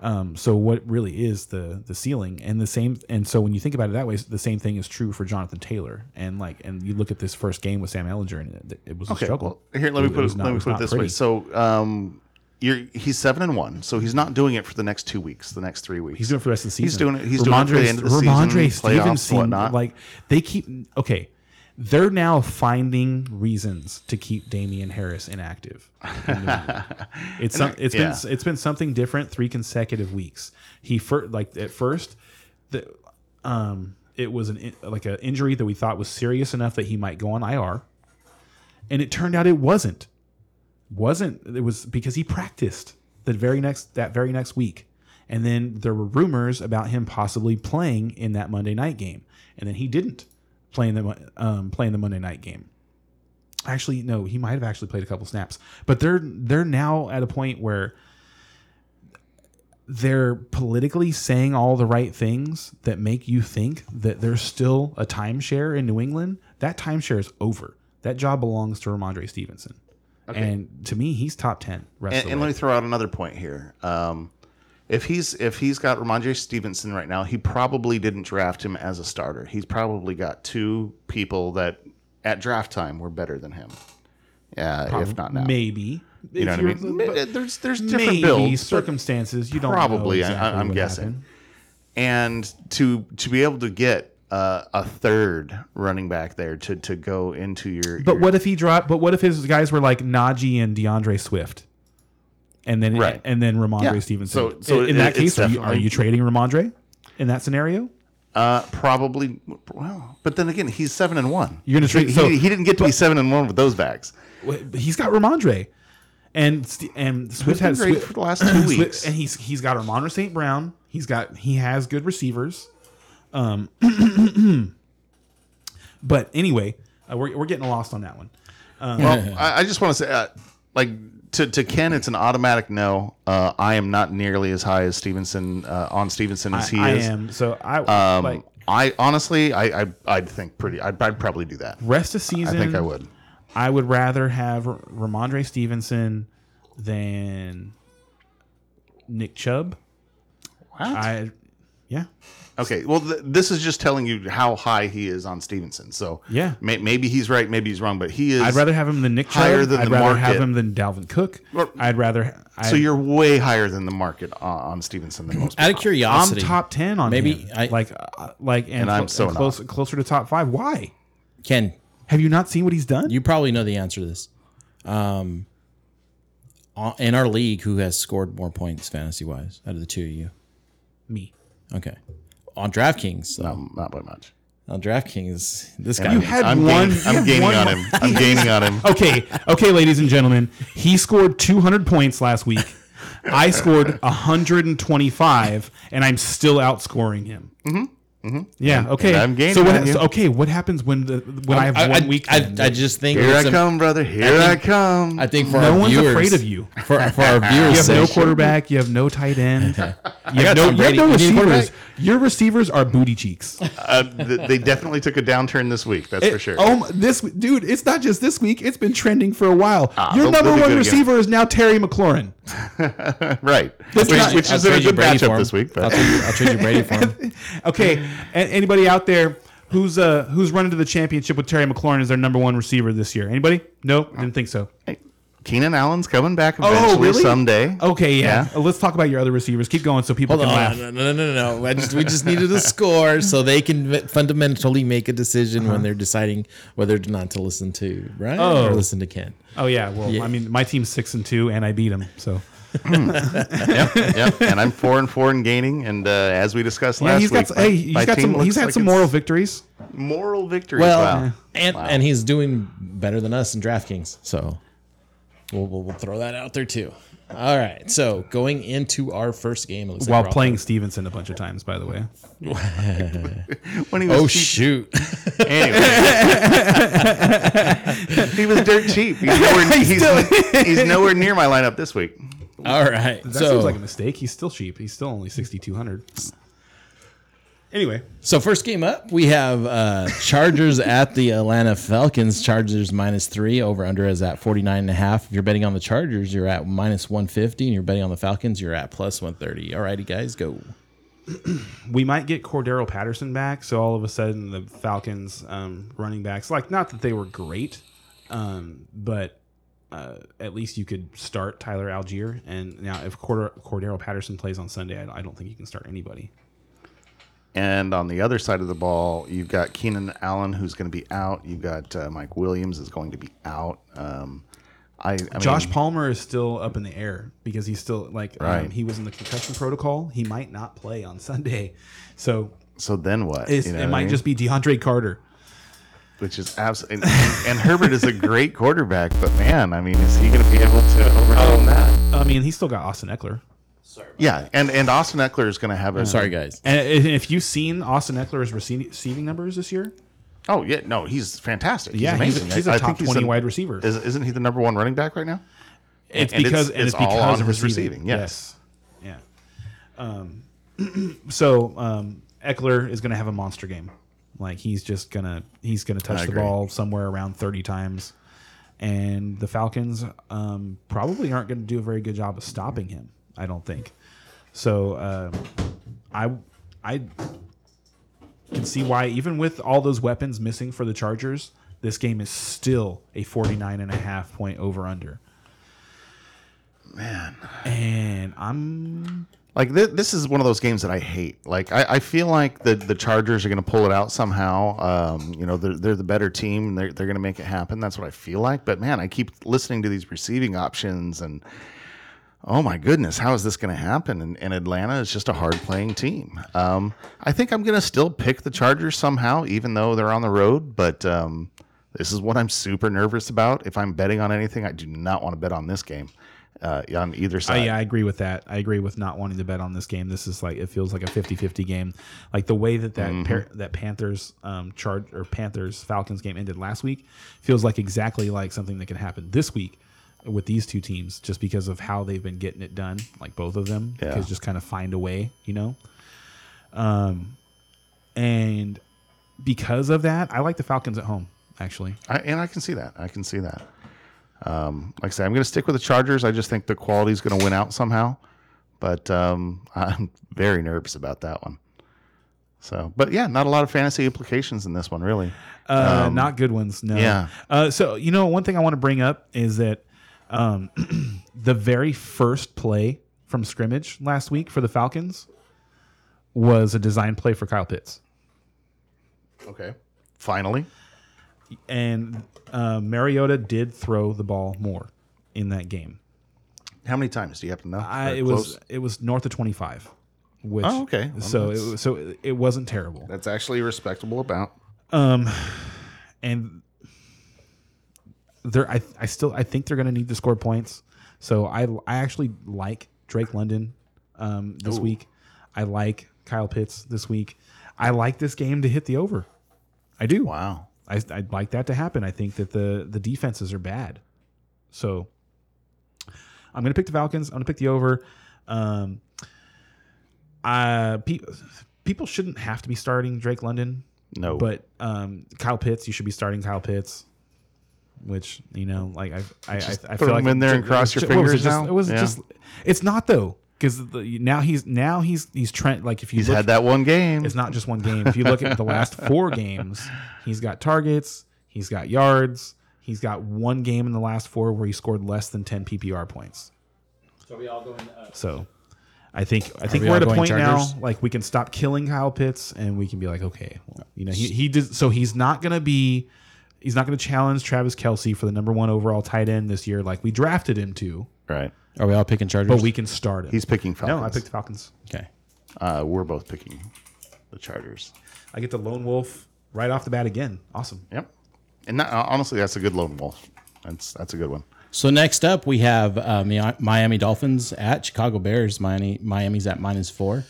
Um, so what really is the the ceiling and the same and so when you think about it that way the same thing is true for Jonathan Taylor and like and you look at this first game with Sam Ehlinger and it, it was a struggle. well, here let me It put was it, not- let me put it this way. So, um, you're he's seven and one, so he's not doing it for the next two weeks, the next three weeks. He's doing it for the rest of the season. He's doing it. He's doing it for the end of the Rhamondre season, playoffs, Stevenson, like they keep okay. They're now finding reasons to keep Damien Harris inactive. in New England. it's some, it's yeah. been it's been something different three consecutive weeks. He first like at first, the um it was an like an injury that we thought was serious enough that he might go on IR, and it turned out it wasn't. Wasn't it was because he practiced the very next that very next week, and then there were rumors about him possibly playing in that Monday night game, and then he didn't play in the um, play in the Monday night game. Actually, no, he might have actually played a couple snaps, but they're they're now at a point where they're politically saying all the right things that make you think that there's still a timeshare in New England. That timeshare is over. That job belongs to Rhamondre Stevenson. And to me, he's top ten. And, and let me throw out another point here. Um, if he's if he's got Rhamondre Stevenson right now, he probably didn't draft him as a starter. He's probably got two people that at draft time were better than him. Yeah, if not now. maybe. You know If what I mean? but There's there's different maybe builds, circumstances. You don't Probably, Know I- exactly I'm what guessing. happened. and to to be able to get uh, a third running back there to to go into your. But your- what if he dropped? But what if his guys were like Najee and D'Andre Swift, and then Right. and then Rhamondre Yeah. Stevenson? So- so in, in it- that case, are you, are you trading Rhamondre in that scenario? Uh, probably. Well, but then again, he's seven and one. You're gonna trade- He, so- he, he didn't get to be seven and one with those backs. Well, He's got Rhamondre, and and Swift been has great Swift, for the last two Swift- weeks. and he's he's got Ramondre St. Brown. He's got he has good receivers. Um, but anyway, uh, we're we're getting lost on that one. Well, I, I just want to say, uh, like to to Ken, it's an automatic no. Uh, I am not nearly as high as Stevenson uh, on Stevenson as he I is. I am so I Um, like I honestly, I, I I'd think pretty. I'd, I'd probably do that. rest of season, I think I would. I would rather have R- Rhamondre Stevenson than Nick Chubb. Wow. I yeah. Okay, well, th- this is just telling you how high he is on Stevenson. So Yeah. may- maybe he's right, maybe he's wrong, but he is. I'd rather have him than Nick Chubb. higher than I'd the rather have market. him than Dalvin Cook. Well, I'd rather. I, So you're way higher than the market on, on Stevenson than most. Out of people. I'm curiosity, top ten on Maybe him. I- like uh, like and, And I'm clo- so and close, closer to top five. Why? Ken, Have you not seen what he's done? you probably know the answer to this. Um, in our league, who has scored more points fantasy wise out of the two of you? Me. Okay, on DraftKings, though, Um, not by much. on DraftKings, this guy. You had I'm one- Gaining, I'm gaining one- on him. I'm gaining on him. Okay, okay, ladies and gentlemen, he scored 200 points last week. I scored 125, and I'm still outscoring him. Mm-hmm. Yeah. Okay. and I'm gaining so what, so, okay, what happens when the when I have I, one I- week? I. I just think Here it's I a- come, brother. Here I, think- come. I think for no our one's viewers, afraid of you. For, for our viewers, You viewers, have no quarterback. You have no tight end. You have no, you have no You need a receivers. Your receivers are booty cheeks. uh, they definitely took a downturn this week. That's for sure. Oh, this dude, it's not just this week. It's been trending for a while. Ah, Your number one good again. receiver is now Terry McLaurin. right. Which, not- which is in a good matchup this week. I'll But trade, you, I'll trade you Brady for him. Okay, a- anybody out there who's uh who's running to the championship with Terry McLaurin as their number one receiver this year? Anybody? No, didn't think so. hey, Keenan Allen's coming back eventually someday. Okay, yeah. Yeah. Uh, let's talk about your other receivers. Keep going so people Hold can on, laugh. no, no, no, no, no. I just, we just needed a score so they can fundamentally make a decision Uh-huh. when they're deciding whether or not to listen to Brian Oh. or listen to Ken. Oh yeah, well, Yeah. I mean, my team's six and two, and I beat them. So yep, yep. And I'm four and four and gaining. And uh, as we discussed yeah, last he's got week, hey, he's my got some. He's had like some moral victories. moral victory. Well, wow. and and he's doing better than us in DraftKings, so we'll, we'll, we'll throw that out there too. All right, so going into our first game, it looks like While we're all- playing Stevenson a bunch of times, by the way. when he was Oh cheap, shoot! anyway. he was dirt cheap. He's nowhere, he's, he's nowhere near my lineup this week. All right, That so seems like a mistake. He's still cheap. He's still only sixty two hundred. Anyway, So first game up, we have uh, Chargers at the Atlanta Falcons. Chargers minus three. Over under is at 49 and a half. If you're betting on the Chargers, you're at minus 150. And you're betting on the Falcons, you're at plus 130. All righty, guys, go. we might get Cordarrelle Patterson back, so all of a sudden the Falcons um, running backs, like not that they were great, um, but uh, at least you could start Tyler Allgeier. And now if Corder- Cordarrelle Patterson plays on Sunday, I, I don't think you can start anybody. And on the other side of the ball, you've got Keenan Allen, who's going to be out. You've got uh, Mike Williams is going to be out. Um, I, I Josh mean, Palmer is still up in the air because he's still like um, he was in the concussion protocol. He might not play on Sunday, so so then what? You know it what might mean? just be DeAndre Carter. Which is absolutely. And, and Herbert is a great quarterback, but man, I mean, is he going to be able to overcome that? I mean, he's still got Austin Ekeler. Sorry Yeah, and and Austin Ekeler is going to have a. Sorry, guys. And and if you've seen Austin Ekeler's receiving receiving numbers this year, Oh yeah, no, he's fantastic. He's yeah, he's, amazing. a, he's I- a I top think he's twenty the- wide receiver. Is, isn't he the number one running back right now? it's and because it's- and it's, it's all because on of his receiving. receiving, yes. yes. Yeah. Um, so um, Ekeler is going to have a monster game. Like he's just gonna he's gonna touch the ball somewhere around thirty times, and the Falcons um, probably aren't going to do a very good job of stopping him. I don't think. So um, I I can see why even with all those weapons missing for the Chargers, this game is still a 49 and a half point over under. Man, And I'm like th- this is one of those games that I hate. Like I, I feel like the the Chargers are going to pull it out somehow. Um, you know, they're they're the better team. And they're they're going to make it happen. That's what I feel like. But man, I keep listening to these receiving options and. Oh my goodness, how is this going to happen? And, and Atlanta is just a hard playing team. Um, I think I'm going to still pick the Chargers somehow, even though they're on the road. But um, this is what I'm super nervous about. If I'm betting on anything, I do not want to bet on this game uh, on either I, side. yeah, I agree with that. I agree with not wanting to bet on this game. This is like it feels like a 50-50 game. Like the way that that par- that Panthers um charge or Panthers Falcons game ended last week feels like exactly like something that can happen this week with these two teams just because of how they've been getting it done, like both of them, Yeah. because just kind of find a way, you know. Um and because of that, I like the Falcons at home actually. I, and I can see that. I can see that. Um, like I said, I'm going to stick with the Chargers. I just think the quality is going to win out somehow. But um, I'm very nervous about that one. So, but yeah, not a lot of fantasy implications in this one, really. Uh, not good ones. No. yeah. Uh, so you know, one thing I want to bring up is that um, the very first play from scrimmage last week for the Falcons was a design play for Kyle Pitts, Okay. Finally. And uh, Mariota did throw the ball more in that game. How many times do you have to know? I, it close? was it was north of twenty five. Which, Oh, okay. Well, so it was, so it- wasn't terrible. That's actually a respectable amount. and they're I, I still I think they're going to need to score points. So I I actually like Drake London um, this week. I like Kyle Pitts this week. I like this game to hit the over. I do. Wow. I I'd like that to happen. I think that the the defenses are bad. So I'm going to pick the Falcons. I'm going to pick the over. Um, uh, pe- people shouldn't have to be starting Drake London. No. But um, Kyle Pitts, you should be starting Kyle Pitts. Which you know, like I, I, I, I feel like in there and cross your ju- what was fingers just, now? it was Yeah. just. It's not though, because now he's now he's he's Trent. Like if you He's look, had that one game. it's not just one game. If you look at the last four games, he's got targets, he's got yards, he's got one game in the last four where he scored less than ten PPR points. So we all going. Uh, So I think I think we we're at a point Chargers? now like we can stop killing Kyle Pitts and we can be like, okay, well, you know, he he did so he's not gonna be he's not gonna challenge Travis Kelce for the number one overall tight end this year like we drafted him to, right. are we all picking Chargers? but we can start it. He's picking Falcons. no, I picked the Falcons. okay. Uh, we're both picking the Chargers. I get the lone wolf right off the bat again. Awesome. Yep. And that, honestly, that's a good lone wolf. That's that's a good one. So next up, we have uh, Miami Dolphins at Chicago Bears. Miami Miami's at minus four.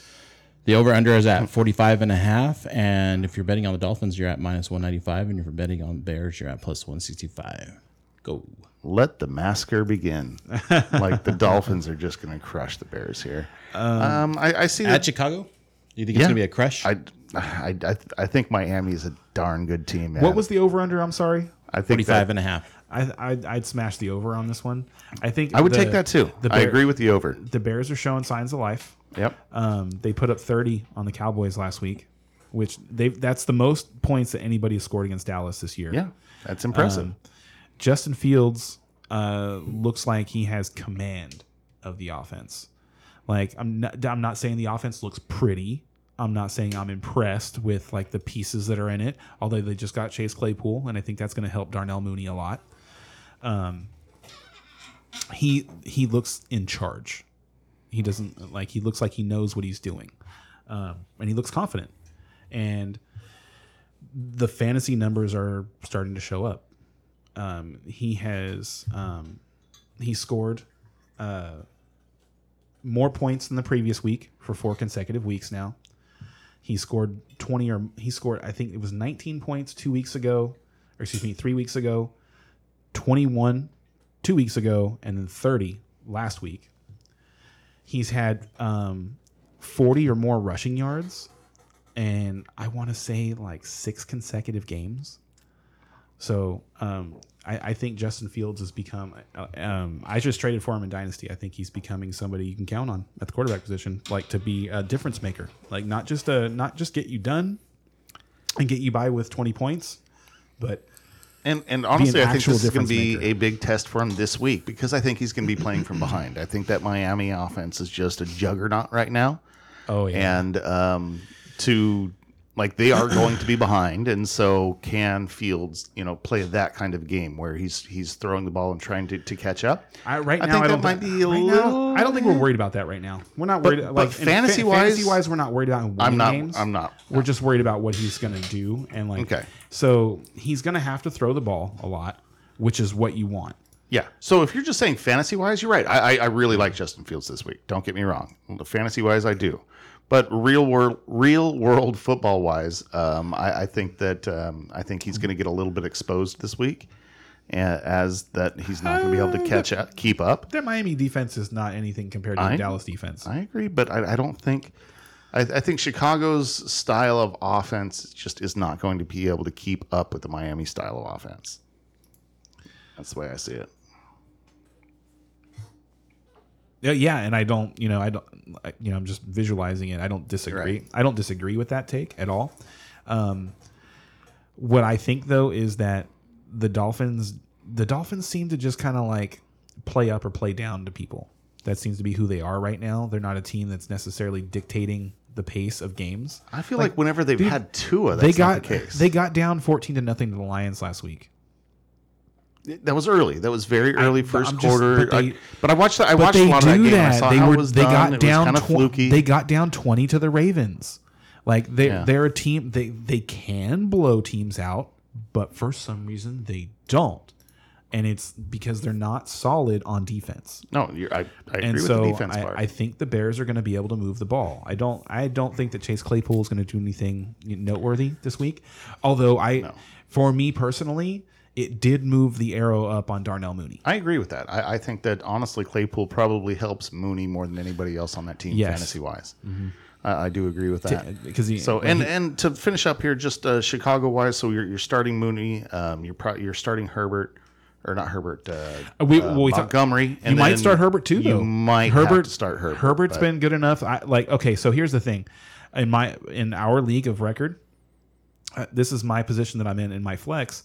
The over under is at 45 and a half. And if you're betting on the Dolphins, you're at minus 195. And if you're betting on Bears, you're at plus 165. Go. Let the massacre begin. like the Dolphins are just going to crush the Bears here. Um, I, I see At that. Chicago? You think it's Yeah. going to be a crush? I I, I, I think Miami is a darn good team, man. What was the over under? I'm sorry. I think 45 that, and a half. I I'd, I'd smash the over on this one. I think I would the- take that too. the I agree with the over. The Bears are showing signs of life. Yep. Um, they put up 30 on the Cowboys last week, which they that's the most points that anybody has scored against Dallas this year. Yeah, that's impressive. Um, Justin Fields uh, looks like he has command of the offense. Like I'm not, I'm not saying the offense looks pretty. I'm not saying I'm impressed with like the pieces that are in it. Although they just got Chase Claypool, and I think that's going to help Darnell Mooney a lot. Um, he he looks in charge. He doesn't like he looks like he knows what he's doing, um, and he looks confident. And the fantasy numbers are starting to show up um, he has um, he scored uh, more points than the previous week for four consecutive weeks now. He scored 20 or he scored I think it was 19 points 2 weeks ago or excuse me 3 weeks ago, 21 2 weeks ago and then 30 last week. He's had um, 40 or more rushing yards and I want to say like 6 consecutive games. So um, I, I think Justin Fields has become. uh, Um, I just traded for him in Dynasty. I think he's becoming somebody you can count on at the quarterback position, like to be a difference maker, like not just a not just get you done and get you by with twenty points, but And and honestly, I think this is going to be maker. a big test for him this week because I think he's going to be playing from behind. I think that Miami offense is just a juggernaut right now, oh yeah, and um, to like they are going to be behind, and so can Fields, you know, play that kind of game where he's he's throwing the ball and trying to, to catch up. I, right I now think I that don't might think- be a right now, little- I don't think we're worried about that right now. We're not worried. but like in fa- fantasy-wise- fantasy-wise, we're not worried about winning I'm not. games. I'm not. We're just worried about what he's going to do, and like, Okay. So he's going to have to throw the ball a lot, which is what you want. Yeah. So if you're just saying fantasy wise, you're right. I, I, I really like Justin Fields this week. Don't get me wrong. Fantasy wise, I do. But real world, real world football wise, um, I, I think that um, I think he's going to get a little bit exposed this week, as that he's not going to be able to catch up, keep up. That Miami defense is not anything compared to I- the Dallas defense. I agree, but I, I don't think. I, I think Chicago's style of offense just is not going to be able to keep up with the Miami style of offense. That's the way I see it. Yeah, and I don't, you know, I don't, you know, I'm just visualizing it. I don't disagree. Right. I don't disagree with that take at all. Um, what I think though is that the Dolphins, the Dolphins seem to just kind of like play up or play down to people. That seems to be who they are right now. They're not a team that's necessarily dictating the pace of games. I feel like, whenever they've had Tua, that's they got the case. they got down 14 to nothing to the Lions last week. That was early. That was very early but 1st just- quarter. but I- But I watched that. I watched a lot of that game. I saw They how were it was they done. got down kind of tw-. They got down 20 to the Ravens. Like they Yeah. they're a team they they can blow teams out, but for some reason they don't. And it's because they're not solid on defense. no, you're, I, I agree And with so the defense I, part. I think the Bears are going to be able to move the ball. I don't I don't think that Chase Claypool is going to do anything noteworthy this week. Although I for me personally, it did move the arrow up on Darnell Mooney. I agree with that. I, I think that honestly, Claypool probably helps Mooney more than anybody else on that team, Yes. fantasy wise. I, I do agree with that. because so and he- and to finish up here, just uh, Chicago wise. So you're, you're starting Mooney. Um, you're pro- you're starting Herbert. Or not Herbert. Uh, Uh, we- uh, well, we talk- Montgomery. you might start Herbert too, though. You might Herbert start Herbert. Herbert's but- been good enough. I like. Okay, so here's the thing. In my in our league of record, uh, this is my position that I'm in in my flex.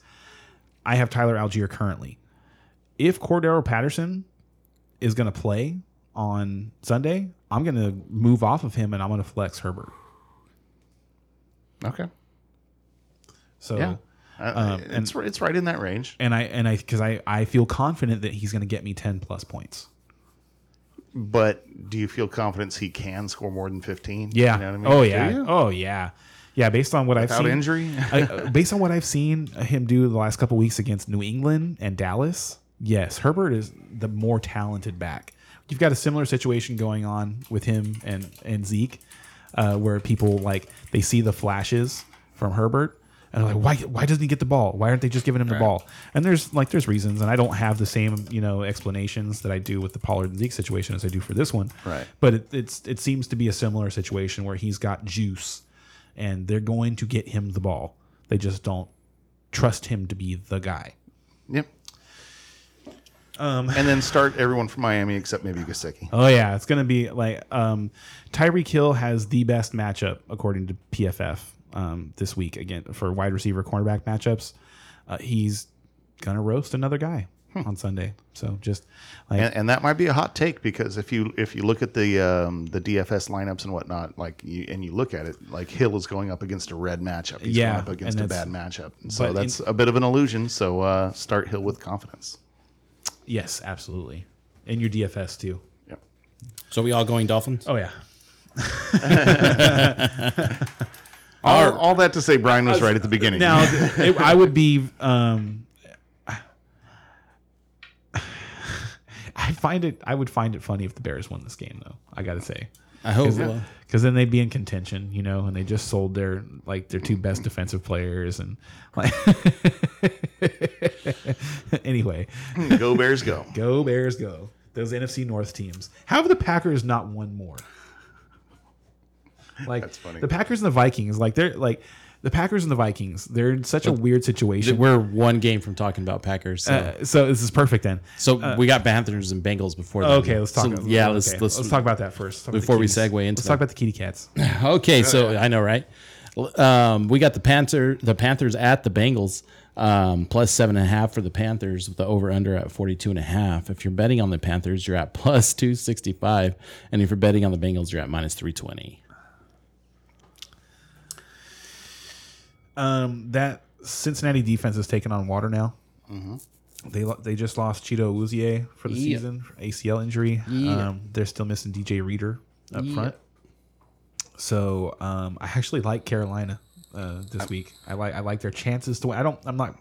I have Tyler Allgeier currently. If Cordarrelle Patterson is going to play on Sunday, I'm going to move off of him and I'm going to flex Herbert. okay. So Yeah. Uh, it's it's right in that range. and I and I because I I feel confident that he's going to get me 10 plus points. But do you feel confidence he can score more than 15? Yeah. You know what I mean? Oh yeah. Oh yeah. Yeah. Based on what I've Without seen, injury? I, based on what I've seen him do the last couple weeks against New England and Dallas, yes, Herbert is the more talented back. You've got a similar situation going on with him and and Zeke, uh, where people like they see the flashes from Herbert. And they're like, why? Why doesn't he get the ball? Why aren't they just giving him the ball? And there's like, there's reasons, and I don't have the same, you know, explanations that I do with the Pollard and Zeke situation as I do for this one. Right. But it, it's it seems to be a similar situation where he's got juice, and they're going to get him the ball. They just don't trust him to be the guy. Yep. Um, and then start everyone from Miami except maybe Gesicki. Oh yeah, it's gonna be like um, Tyreek Hill has the best matchup according to PFF um, this week again for wide receiver cornerback matchups. Uh, he's gonna roast another guy on Sunday. So just like And, and that might be a hot take because if you if you look at the um, the DFS lineups and whatnot, like you, and you look at it, like Hill is going up against a red matchup. He's Yeah, going up against a bad matchup. And so that's in- a bit of an illusion. So uh, start Hill with confidence. yes, absolutely, and your DFS too. Yep. So we all going Dolphins? Oh yeah, All, all that to say, Brian was right at the beginning. Now, it, I would be. Um, I find it. I would find it funny if the Bears won this game, though. I got to say, I hope. because then they'd be in contention, you know, and they just sold their like their two best defensive players, and like. anyway, go Bears, go. go Bears, go! Those NFC North teams. How have the Packers not won more? Like That's funny. the Packers and the Vikings, like they're like the Packers and the Vikings. They're in such a weird situation. we're one game from talking about Packers. So, Uh, so this is perfect then. so we got Panthers and Bengals before. that. Okay, let's talk. So, yeah, let's, okay, let's let's talk about that first. Talk before we segue into Let's talk about the kitty cats. Okay, so I know, right? Um, we got the Panther, the Panthers at the Bengals, um, plus seven and a half for the Panthers with the over under at 42 and a half. If you're betting on the Panthers, you're at plus 265. And if you're betting on the Bengals, you're at minus 320. Um, that Cincinnati defense is taking on water now. They lo- they just lost Chidobe Awuzie for the Yeah. season, ACL injury. Yeah. Um, they're still missing DJ Reader up front. So um, I actually like Carolina uh, this week. I like I like their chances to win. I don't. I'm not.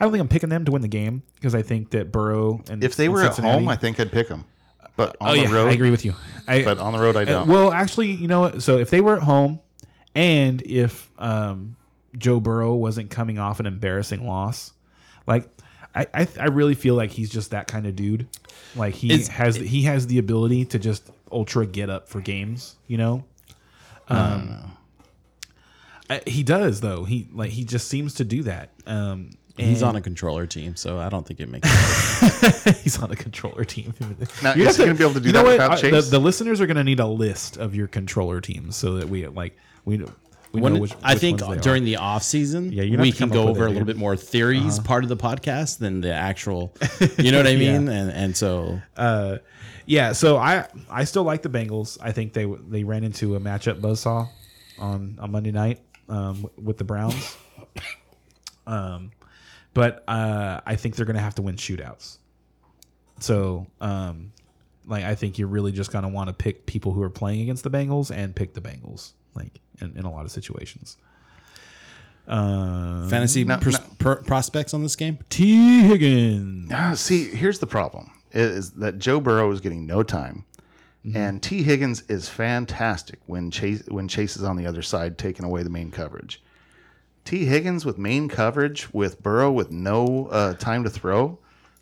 I don't think I'm picking them to win the game because I think that Burrow and If they and were at home, I think I'd pick them. But on oh the yeah, road, I agree with you. I, But on the road, I uh, don't. well, actually, you know what? So if they were at home, and if um, Joe Burrow wasn't coming off an embarrassing loss, like I, I, I really feel like he's just that kind of dude. Like he It's- has he has the ability to just ultra get up for games. You know. Um, I- he does though. He like he just seems to do that. Um, He's on a controller team, so I don't think it makes sense. He's on a controller team. Now, You is have he gonna be able to do you that know what? without Uh, The, the listeners are going to need a list of your controller teams so that we like we we When- know which. I which think during are. the off season, Yeah, we can go over a little bit more theories part of the podcast than the actual. You know what I mean? And and so uh, yeah. So I I still like the Bengals. I think they they ran into a matchup buzzsaw on on Monday night um, with the Browns. um, but uh, I think they're going to have to win shootouts. So um, like I think you're really just going to want to pick people who are playing against the Bengals and pick the Bengals like in, in a lot of situations. Uh, fantasy No, pers- no. per- prospects on this game. Tee Higgins. Ah, see, here's the problem: is that Joe Burrow is getting no time, Mm-hmm. and Tee Higgins is fantastic when Chase when Chase is on the other side taking away the main coverage. Tee Higgins with main coverage with Burrow with no uh, time to throw.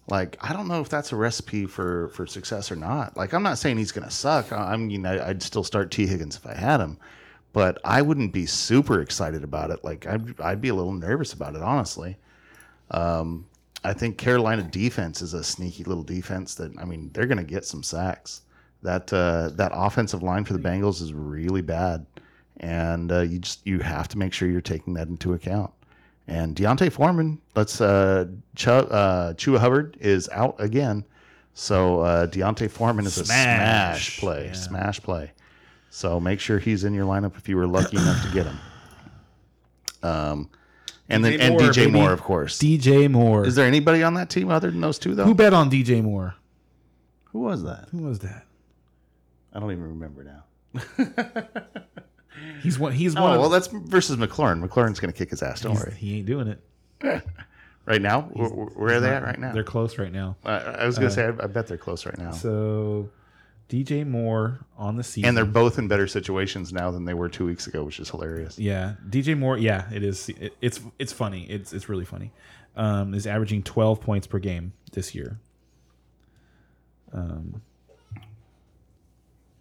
Like I don't know if that's a recipe for for success or not. Like I'm not saying he's going to suck. I I mean I, I'd still start Tee Higgins if I had him, but I wouldn't be super excited about it. Like I'd I'd be a little nervous about it honestly. I think Carolina defense is a sneaky little defense that I mean they're going to get some sacks. That uh, that offensive line for the Bengals is really bad, and uh, you just you have to make sure you're taking that into account. And D'Onta Foreman, let's uh, Ch- uh, Chuba Hubbard is out again, so uh, D'Onta Foreman is a Smash. smash play, Yeah. smash play. So make sure he's in your lineup if you were lucky enough to get him. Um, and then DJ and Moore, DJ baby. Moore, of course. DJ Moore. Is there anybody on that team other than those two though? Who bet on DJ Moore? Who was that? Who was that? I don't even remember now. He's one. He's Oh one. well, of, that's versus McLaurin. McLaurin's going to kick his ass. Don't worry. he ain't doing it. Right now, where, where are they at right now? They're close right now. I, I was going to say, I, I bet they're close right now. So DJ Moore on the season. And they're both in better situations now than they were two weeks ago, which is hilarious. yeah, DJ Moore. Yeah, it is. It, it's it's funny. It's it's really funny. Um, is averaging 12 points per game this year. Um,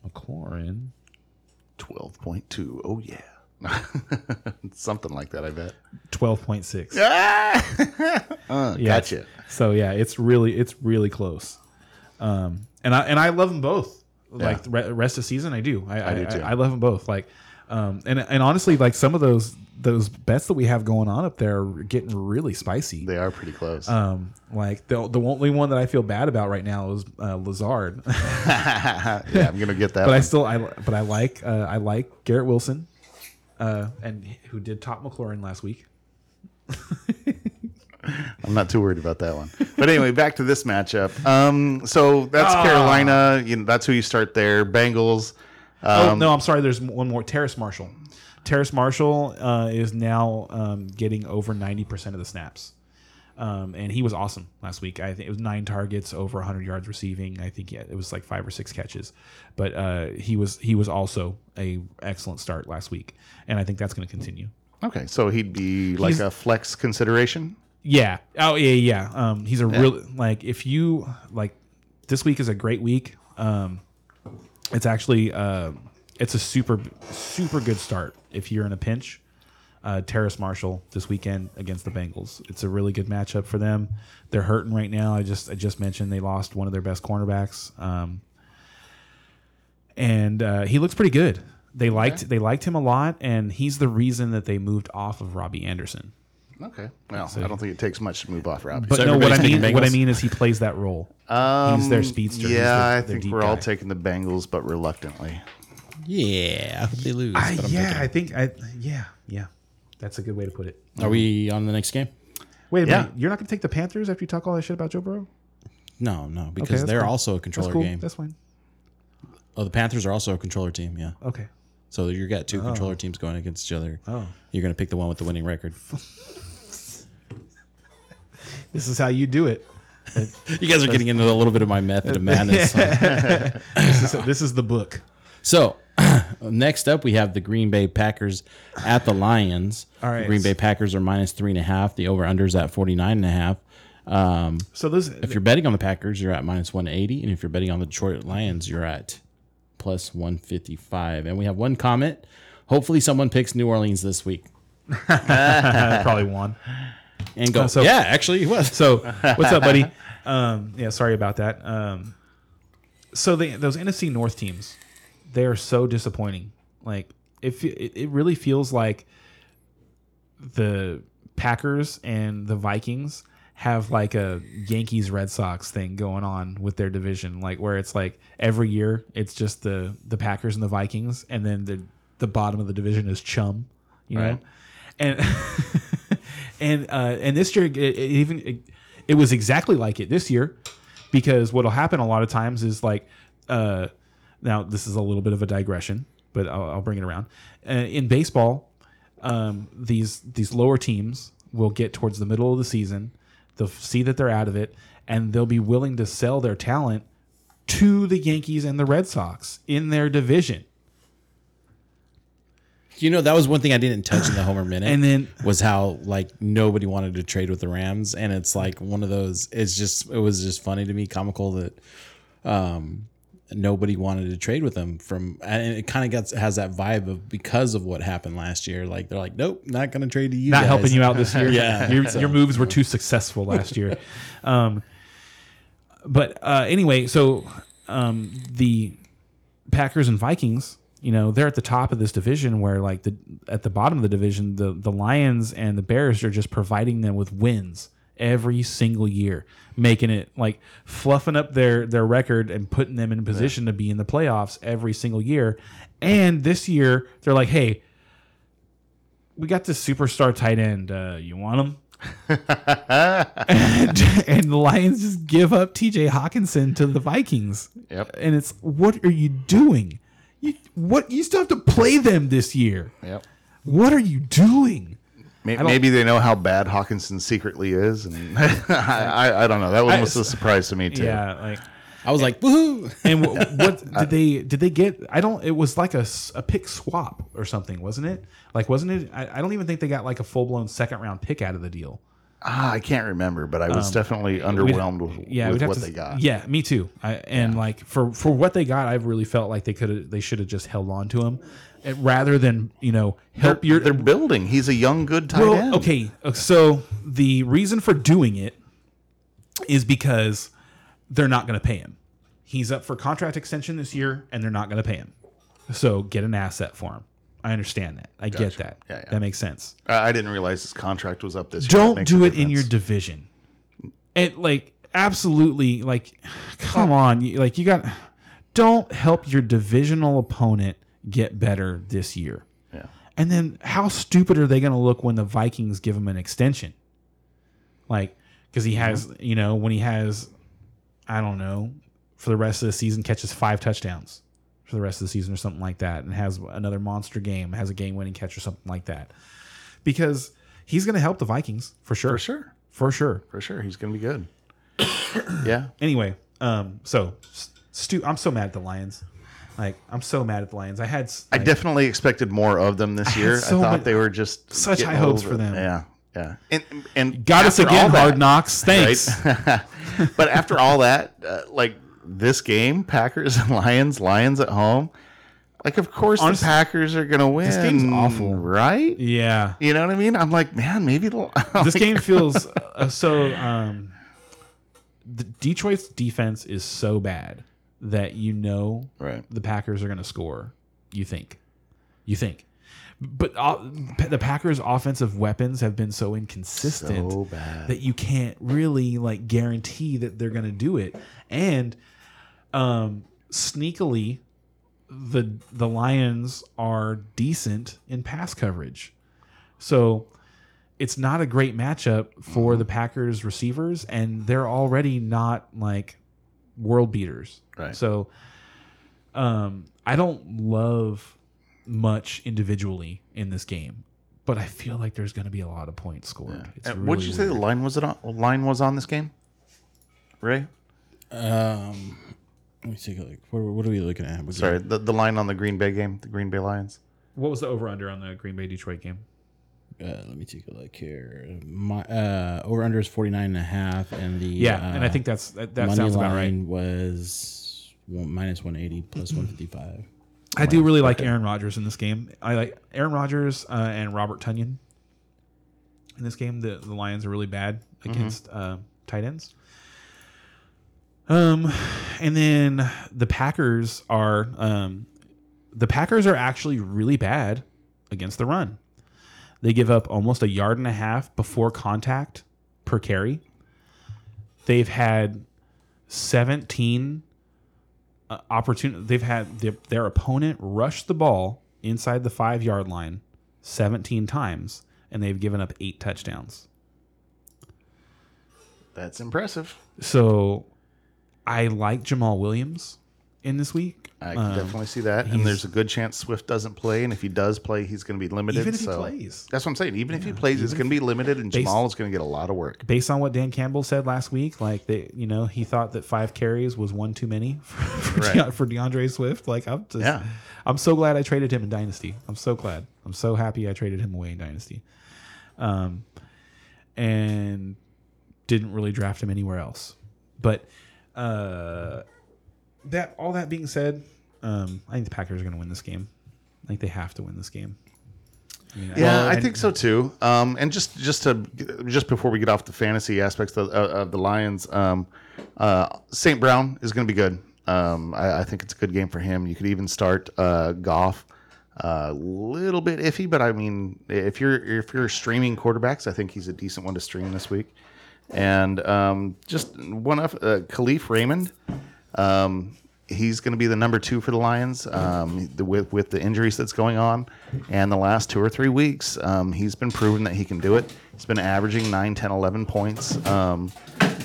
McLaurin. Twelve point two. Oh yeah. Something like that, I bet. Twelve point six. Uh, Yeah. Gotcha. So yeah, it's really it's really close. Um, and I and I love them both. Like the re- rest of season, I do. I, I, do I, too. I love them both. Like, um, and and honestly, like some of those those bets that we have going on up there are getting really spicy. They are pretty close. Um, like the the only one that I feel bad about right now is uh, Lazard, yeah, I'm gonna get that. but I still I but I like uh, I like Garrett Wilson, uh, and who did top McLaurin last week. I'm not too worried about that one. But anyway, back to this matchup. Um, so that's Ah. Carolina. You know, that's who you start there. Bengals. oh no, I'm sorry. There's one more. Terrace Marshall. Terrace Marshall uh, is now um, getting over 90 percent of the snaps, um, and he was awesome last week. I think it was nine targets, over 100 yards receiving. I think yeah, it was like five or six catches, but uh, he was he was also a excellent start last week, and I think that's going to continue. Okay, so he'd be like He's- a flex consideration. Yeah. Oh yeah, yeah. Um, he's a real like if you like this week is a great week. Um, it's actually uh, it's a super super good start if you're in a pinch. Uh, Terrace Marshall this weekend against the Bengals. It's a really good matchup for them. They're hurting right now. I just I just mentioned they lost one of their best cornerbacks. Um, and uh, he looks pretty good. They liked they liked him a lot, and he's the reason that they moved off of Robbie Anderson. Okay, well, I don't think it takes much to move off Robbie. But So no, what I mean, picking what I mean is he plays that role. he's their um, speedster. Yeah, their- I think we're all taking the Bengals, but reluctantly. Yeah, I hope they lose. I, yeah, I think I yeah yeah. That's a good way to put it. Are we on the next game? Wait a Yeah. minute, you're not going to take the Panthers after you talk all that shit about Joe Burrow? No, no, because that's they're cool. also a That's controller cool. game. That's fine. Oh, the Panthers are also a controller team. Yeah. Okay. So you got two oh. controller teams going against each other. Oh. You're gonna pick the one with the winning record. This is how you do it. You guys are getting into a little bit of my method of madness. This is this is the book. So next up, we have the Green Bay Packers at the Lions. All right. The Green Bay Packers are minus three and a half. The over unders at 49 and a half. Um, So this if you're betting on the Packers, you're at minus 180. And if you're betting on the Detroit Lions, you're at plus 155. And we have one comment. Hopefully, someone picks New Orleans this week. probably won. And go. Uh, so- yeah, actually, he was. So what's up, buddy? Um, yeah, sorry about that. Um, so the, those NFC North teams, they are so disappointing. Like if it, it really feels like the Packers and the Vikings have like a Yankees Red Sox thing going on with their division, like where it's like every year it's just the the Packers and the Vikings, and then the the bottom of the division is chum, you know, Right. and and uh, and this year it, it even it, it was exactly like it this year because what'll happen a lot of times is like uh, now this is a little bit of a digression, but I'll, I'll bring it around. Uh, in baseball, um, these these lower teams will get towards the middle of the season, they'll see that they're out of it, and they'll be willing to sell their talent to the Yankees and the Red Sox in their division. You know, that was one thing I didn't touch in the Homer Minute. And then- was how like nobody wanted to trade with the Rams, and it's like one of those. It's just it was just funny to me, comical that um nobody wanted to trade with them from, and it kind of gets has that vibe of because of what happened last year. Like they're like, nope, not going to trade to you. not guys. helping you out this year. Yeah. your, your moves were too successful last year. Um, but uh, anyway, so um, the Packers and Vikings, you know, they're at the top of this division. Where like the at the bottom of the division, the the Lions and the Bears are just providing them with wins every single year, making it like fluffing up their their record and putting them in position to be in the playoffs every single year. And this year, they're like, hey we got this superstar tight end. Uh, you want him? and, and the Lions just give up T.J. Hockenson to the Vikings. Yep. And it's what are you doing? You what you still have to play them this year. Yep. What are you doing? May- don't- Maybe they know how bad Hockenson secretly is, and I, I, I don't know. That one was a surprise to me too. Yeah, like I was like, woohoo! and what, what did they did they get? I don't. It was like a, a pick swap or something, wasn't it? Like, wasn't it? I, I don't even think they got like a full blown second round pick out of the deal. Ah, I can't remember, but I was definitely underwhelmed with, Um, yeah, with what to- they got. Yeah, me too. I, and like for for what they got, I really felt like they could they should have just held on to him, rather than you know help They're, your they're building. He's a young, good tight well, end. okay. uh, So the reason for doing it is because they're not going to pay him. He's up for contract extension this year, and they're not going to pay him. So get an asset for him. I understand that. I get that. Yeah, yeah. That makes sense. I I didn't realize his contract was up this year. Don't do it in your division. It like absolutely like come on, you- like you got don't help your divisional opponent get better this year. Yeah. And then how stupid are they going to look when the Vikings give him an extension? Like cuz he has, you know, when he has I don't know, for the rest of the season catches 5 touchdowns for the rest of the season or something like that and has another monster game, has a game-winning catch or something like that. Because he's going to help the Vikings for sure. For sure. For sure. For sure. He's going to be good. yeah. Anyway, um so Stu I'm so mad at the Lions. Like I'm so mad at the Lions. I had s- I like, definitely expected more of them this year. so I thought they were just such high hopes over for them. Yeah. Yeah. And, and got us again that- hard knocks. Thanks. right? but after all that, uh, like this game, Packers and Lions, Lions at home, like of course Honest- the Packers are gonna win. This game's awful. right? Yeah. You know what I mean? I'm like, man, maybe the This game feels uh, so um the Detroit's defense is so bad that you know Right. the Packers are going to score. You think. You think. But uh, the Packers' offensive weapons have been so inconsistent So that you can't really like guarantee that they're going to do it. And um, sneakily, the the Lions are decent in pass coverage, so it's not a great matchup for the Packers receivers, and they're already not like world beaters. Right. So, um, I don't love much individually in this game, but I feel like there's going to be a lot of points scored. It's really what did you say the line was it on? Line was on this game, Ray? Um, let me take a look. What, what are we looking at? We Sorry, the, the line on the Green Bay game, the Green Bay Lions. What was the over under on the Green Bay Detroit game? uh, let me take a look here. My uh, over under is 49 and a half, and the Yeah, uh, and I think that's that, that money sounds about right. was one, minus 180 plus 155. I do really like Aaron Rodgers in this game. I like Aaron Rodgers uh, and Robert Tonyan in this game. The the Lions are really bad against uh, tight ends. Um, and then the Packers are um, the Packers are actually really bad against the run. They give up almost a yard and a half before contact per carry. They've had 17 uh, opportunity. They've had their, their opponent rush the ball inside the five yard line 17 times, and they've given up eight touchdowns. That's impressive. So I like Jamaal Williams in this week. I can Um, definitely see that. And there's a good chance Swift doesn't play. And if he does play, he's going to be limited. Even if he plays. That's what I'm saying. Even if he plays, it's going to be limited, and Based- Jamaal is going to get a lot of work. Based on what Dan Campbell said last week, like they, you know, he thought that five carries was one too many for, for, Right. Dea- for D'Andre Swift. Like I'm just, Yeah. I'm so glad I traded him in Dynasty. I'm so glad. I'm so happy I traded him away in Dynasty. Um, and didn't really draft him anywhere else. But uh, that all that being said, um, I think the Packers are going to win this game. I think they have to win this game. I mean, Yeah, I and- think so too. Um, and just just to just before we get off the fantasy aspects of, of, of the Lions, um, uh, St. Brown is going to be good. Um, I, I think it's a good game for him. You could even start uh, Goff. Uh a little bit iffy, but I mean, if you're if you're streaming quarterbacks, I think he's a decent one to stream this week. And um, just one of uh, Kalif Raymond. Um, he's going to be the number two for the Lions um, the, with with the injuries that's going on, and the last two or three weeks, um, he's been proven that he can do it. He's been averaging 9, 10, 11 points um,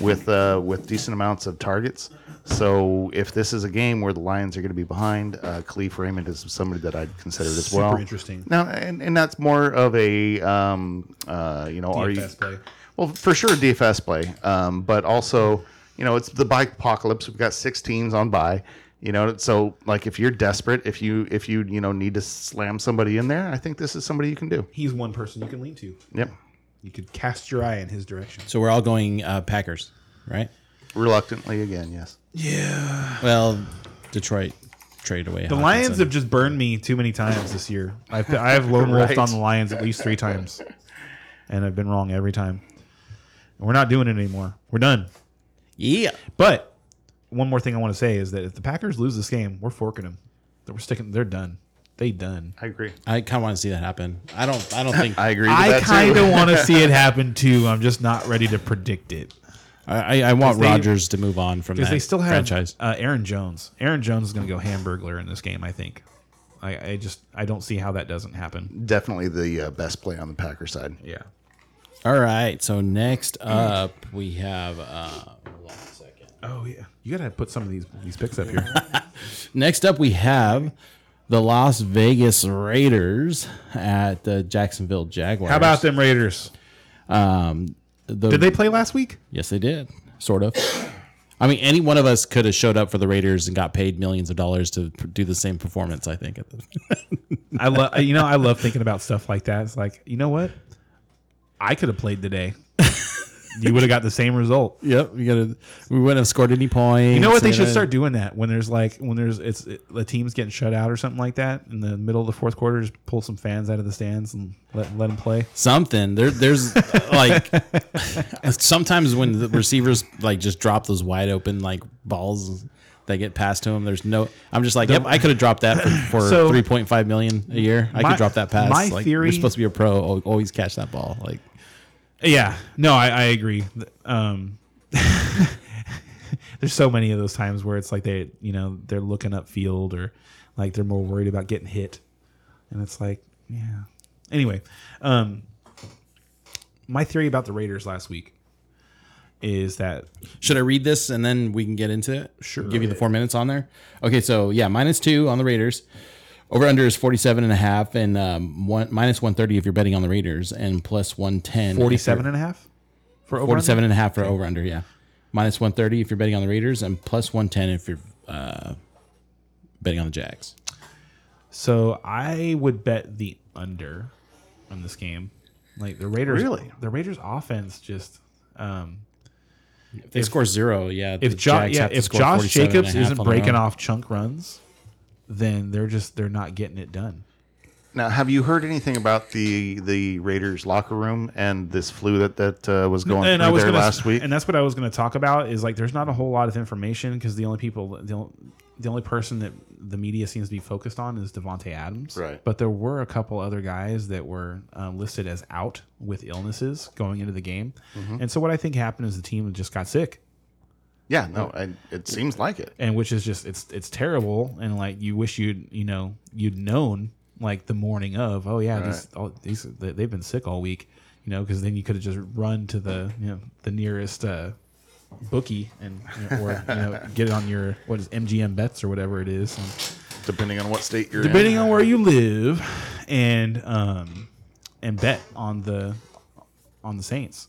with uh, with decent amounts of targets. So if this is a game where the Lions are going to be behind, uh, Kalif Raymond is somebody that I'd consider as Super well. interesting. Now, and, and that's more of a um, uh, you know, are you play. Well, for sure, DFS play, um, but also, you know, it's the bike apocalypse. We've got six teams on buy. You know, so like if you're desperate, if you if you you know need to slam somebody in there, I think this is somebody you can do. He's one person you can lean to. Yep. you could cast your eye in his direction. So we're all going uh, Packers, right? Reluctantly again, yes. Yeah. Well, Detroit trade away. The Lions have just burned me too many times this year. I've, I have lone wolfed Right. on the Lions at least three times, and I've been wrong every time. We're not doing it anymore. We're done. yeah. But one more thing I want to say is that if the Packers lose this game, we're forking them. We're sticking. They're done. They done. I agree. I kind of want to see that happen. I don't. I don't think. I agree I kind of want to see it happen too. I'm just not ready to predict it I, I, I want they- Rodgers to move on from that they still have franchise. uh, Aaron Jones. Aaron Jones is going to go Hamburglar in this game. I think. I, I just I don't see how that doesn't happen. Definitely the uh, best play on the Packer side. Yeah. All right. So next up we have. Uh, hold on a second. Oh yeah. You gotta put some of these these picks up here. Next up we have the Las Vegas Raiders at the Jacksonville Jaguars. How about them Raiders? Um, the, Did they play last week? Yes, they did. Sort of. I mean, any one of us could have showed up for the Raiders and got paid millions of dollars to do the same performance. I think. I love you know I love thinking about stuff like that. It's like you know what, I could have played today. you would have got the same result. Yep. You gotta. We wouldn't have scored any points. You know what? They should start doing that when there's like when there's it's it, the team's getting shut out or something like that in the middle of the fourth quarter. Just pull some fans out of the stands and let let them play. something. There, there's like sometimes when the receivers like just drop those wide open like balls. They get passed to him. There's no. I'm just like, yep. I could have dropped that for, for So- 3.5 million a year. I My- could drop that pass. my like, theory- You're supposed to be a pro. Always catch that ball. Like, Yeah, no, I, I agree. Um, there's so many of those times where it's like they, you know, they're looking up field or like they're more worried about getting hit, and it's like, yeah. Anyway, um, my theory about the Raiders last week is that Should I read this and then we can get into it? Sure. Give you the four minutes on there. Okay, so yeah, minus two on the Raiders. Over under is 47 and a half and um, one, minus 130 if you're betting on the Raiders and plus 110. if 47 and a half for over 47 and a half for over under, yeah. Minus 130 if you're betting on the Raiders and plus 110 if you're uh, betting on the Jags. So I would bet the under on this game. Like the Raiders, Really? the Raiders offense just. Um, If they score zero, yeah. if the Josh, Jags yeah, have to if score Josh 47 and a Jacobs isn't breaking off chunk runs, then they're just they're not getting it done. Now, have you heard anything about the the Raiders locker room and this flu that that uh, was going and through was there gonna, last week? and that's what I was going to talk about. Is like there's not a whole lot of information because the only people the only, the only person that the media seems to be focused on is Davante Adams. Right. But there were a couple other guys that were uh, listed as out with illnesses going into the game, Mm-hmm. and so what I think happened is the team just got sick. Yeah, no, I, it seems like it. and which is just it's it's terrible and like you wish you'd you know you'd known like the morning of oh yeah these all, these they- they've been sick all week you know because then you could have just run to the you know the nearest uh bookie and you know, or you know get it on your what is MGM bets or whatever it is and Depending on what state you're depending in. on where you live and um and bet on the on the Saints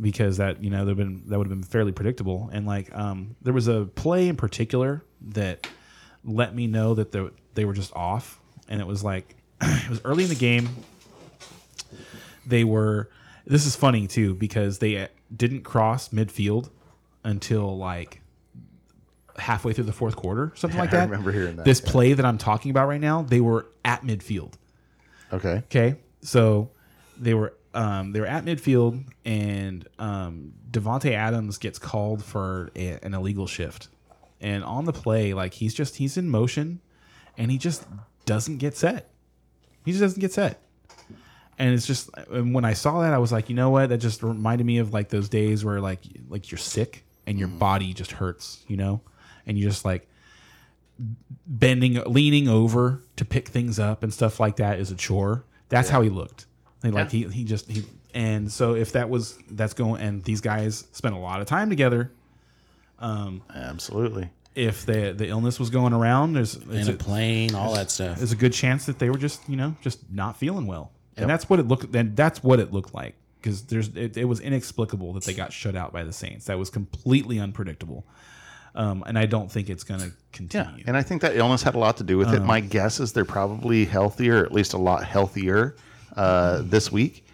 because that you know been that would have been fairly predictable and like um there was a play in particular that let me know that they, they were just off and it was like it was early in the game they were this is funny too because they uh, didn't cross midfield until like halfway through the fourth quarter something like that. I remember hearing that, this yeah. play that i'm talking about right now they were at midfield Okay. Okay, so they were um, they were at midfield, and um, Davante Adams gets called for a, an illegal shift, and on the play, like he's just he's in motion, and he just doesn't get set. He just doesn't get set, and it's just and when I saw that, I was like, you know what? That just reminded me of like those days where like like you're sick and your body just hurts, you know, and you just like bending, leaning over to pick things up and stuff like that is a chore. That's how he looked. He, like he, he just he and so if that was that's going and these guys spent a lot of time together. Um, absolutely. If the the illness was going around, there's in a a, plane, all that stuff. there's a good chance that they were just you know just not feeling well, and that's what it looked. And that's what it looked like because there's it, it was inexplicable that they got shut out by the Saints. That was completely unpredictable, um, and I don't think it's going to Yeah, continue. and I think that illness had a lot to do with Um, it. My guess is they're probably healthier, at least a lot healthier uh, this week.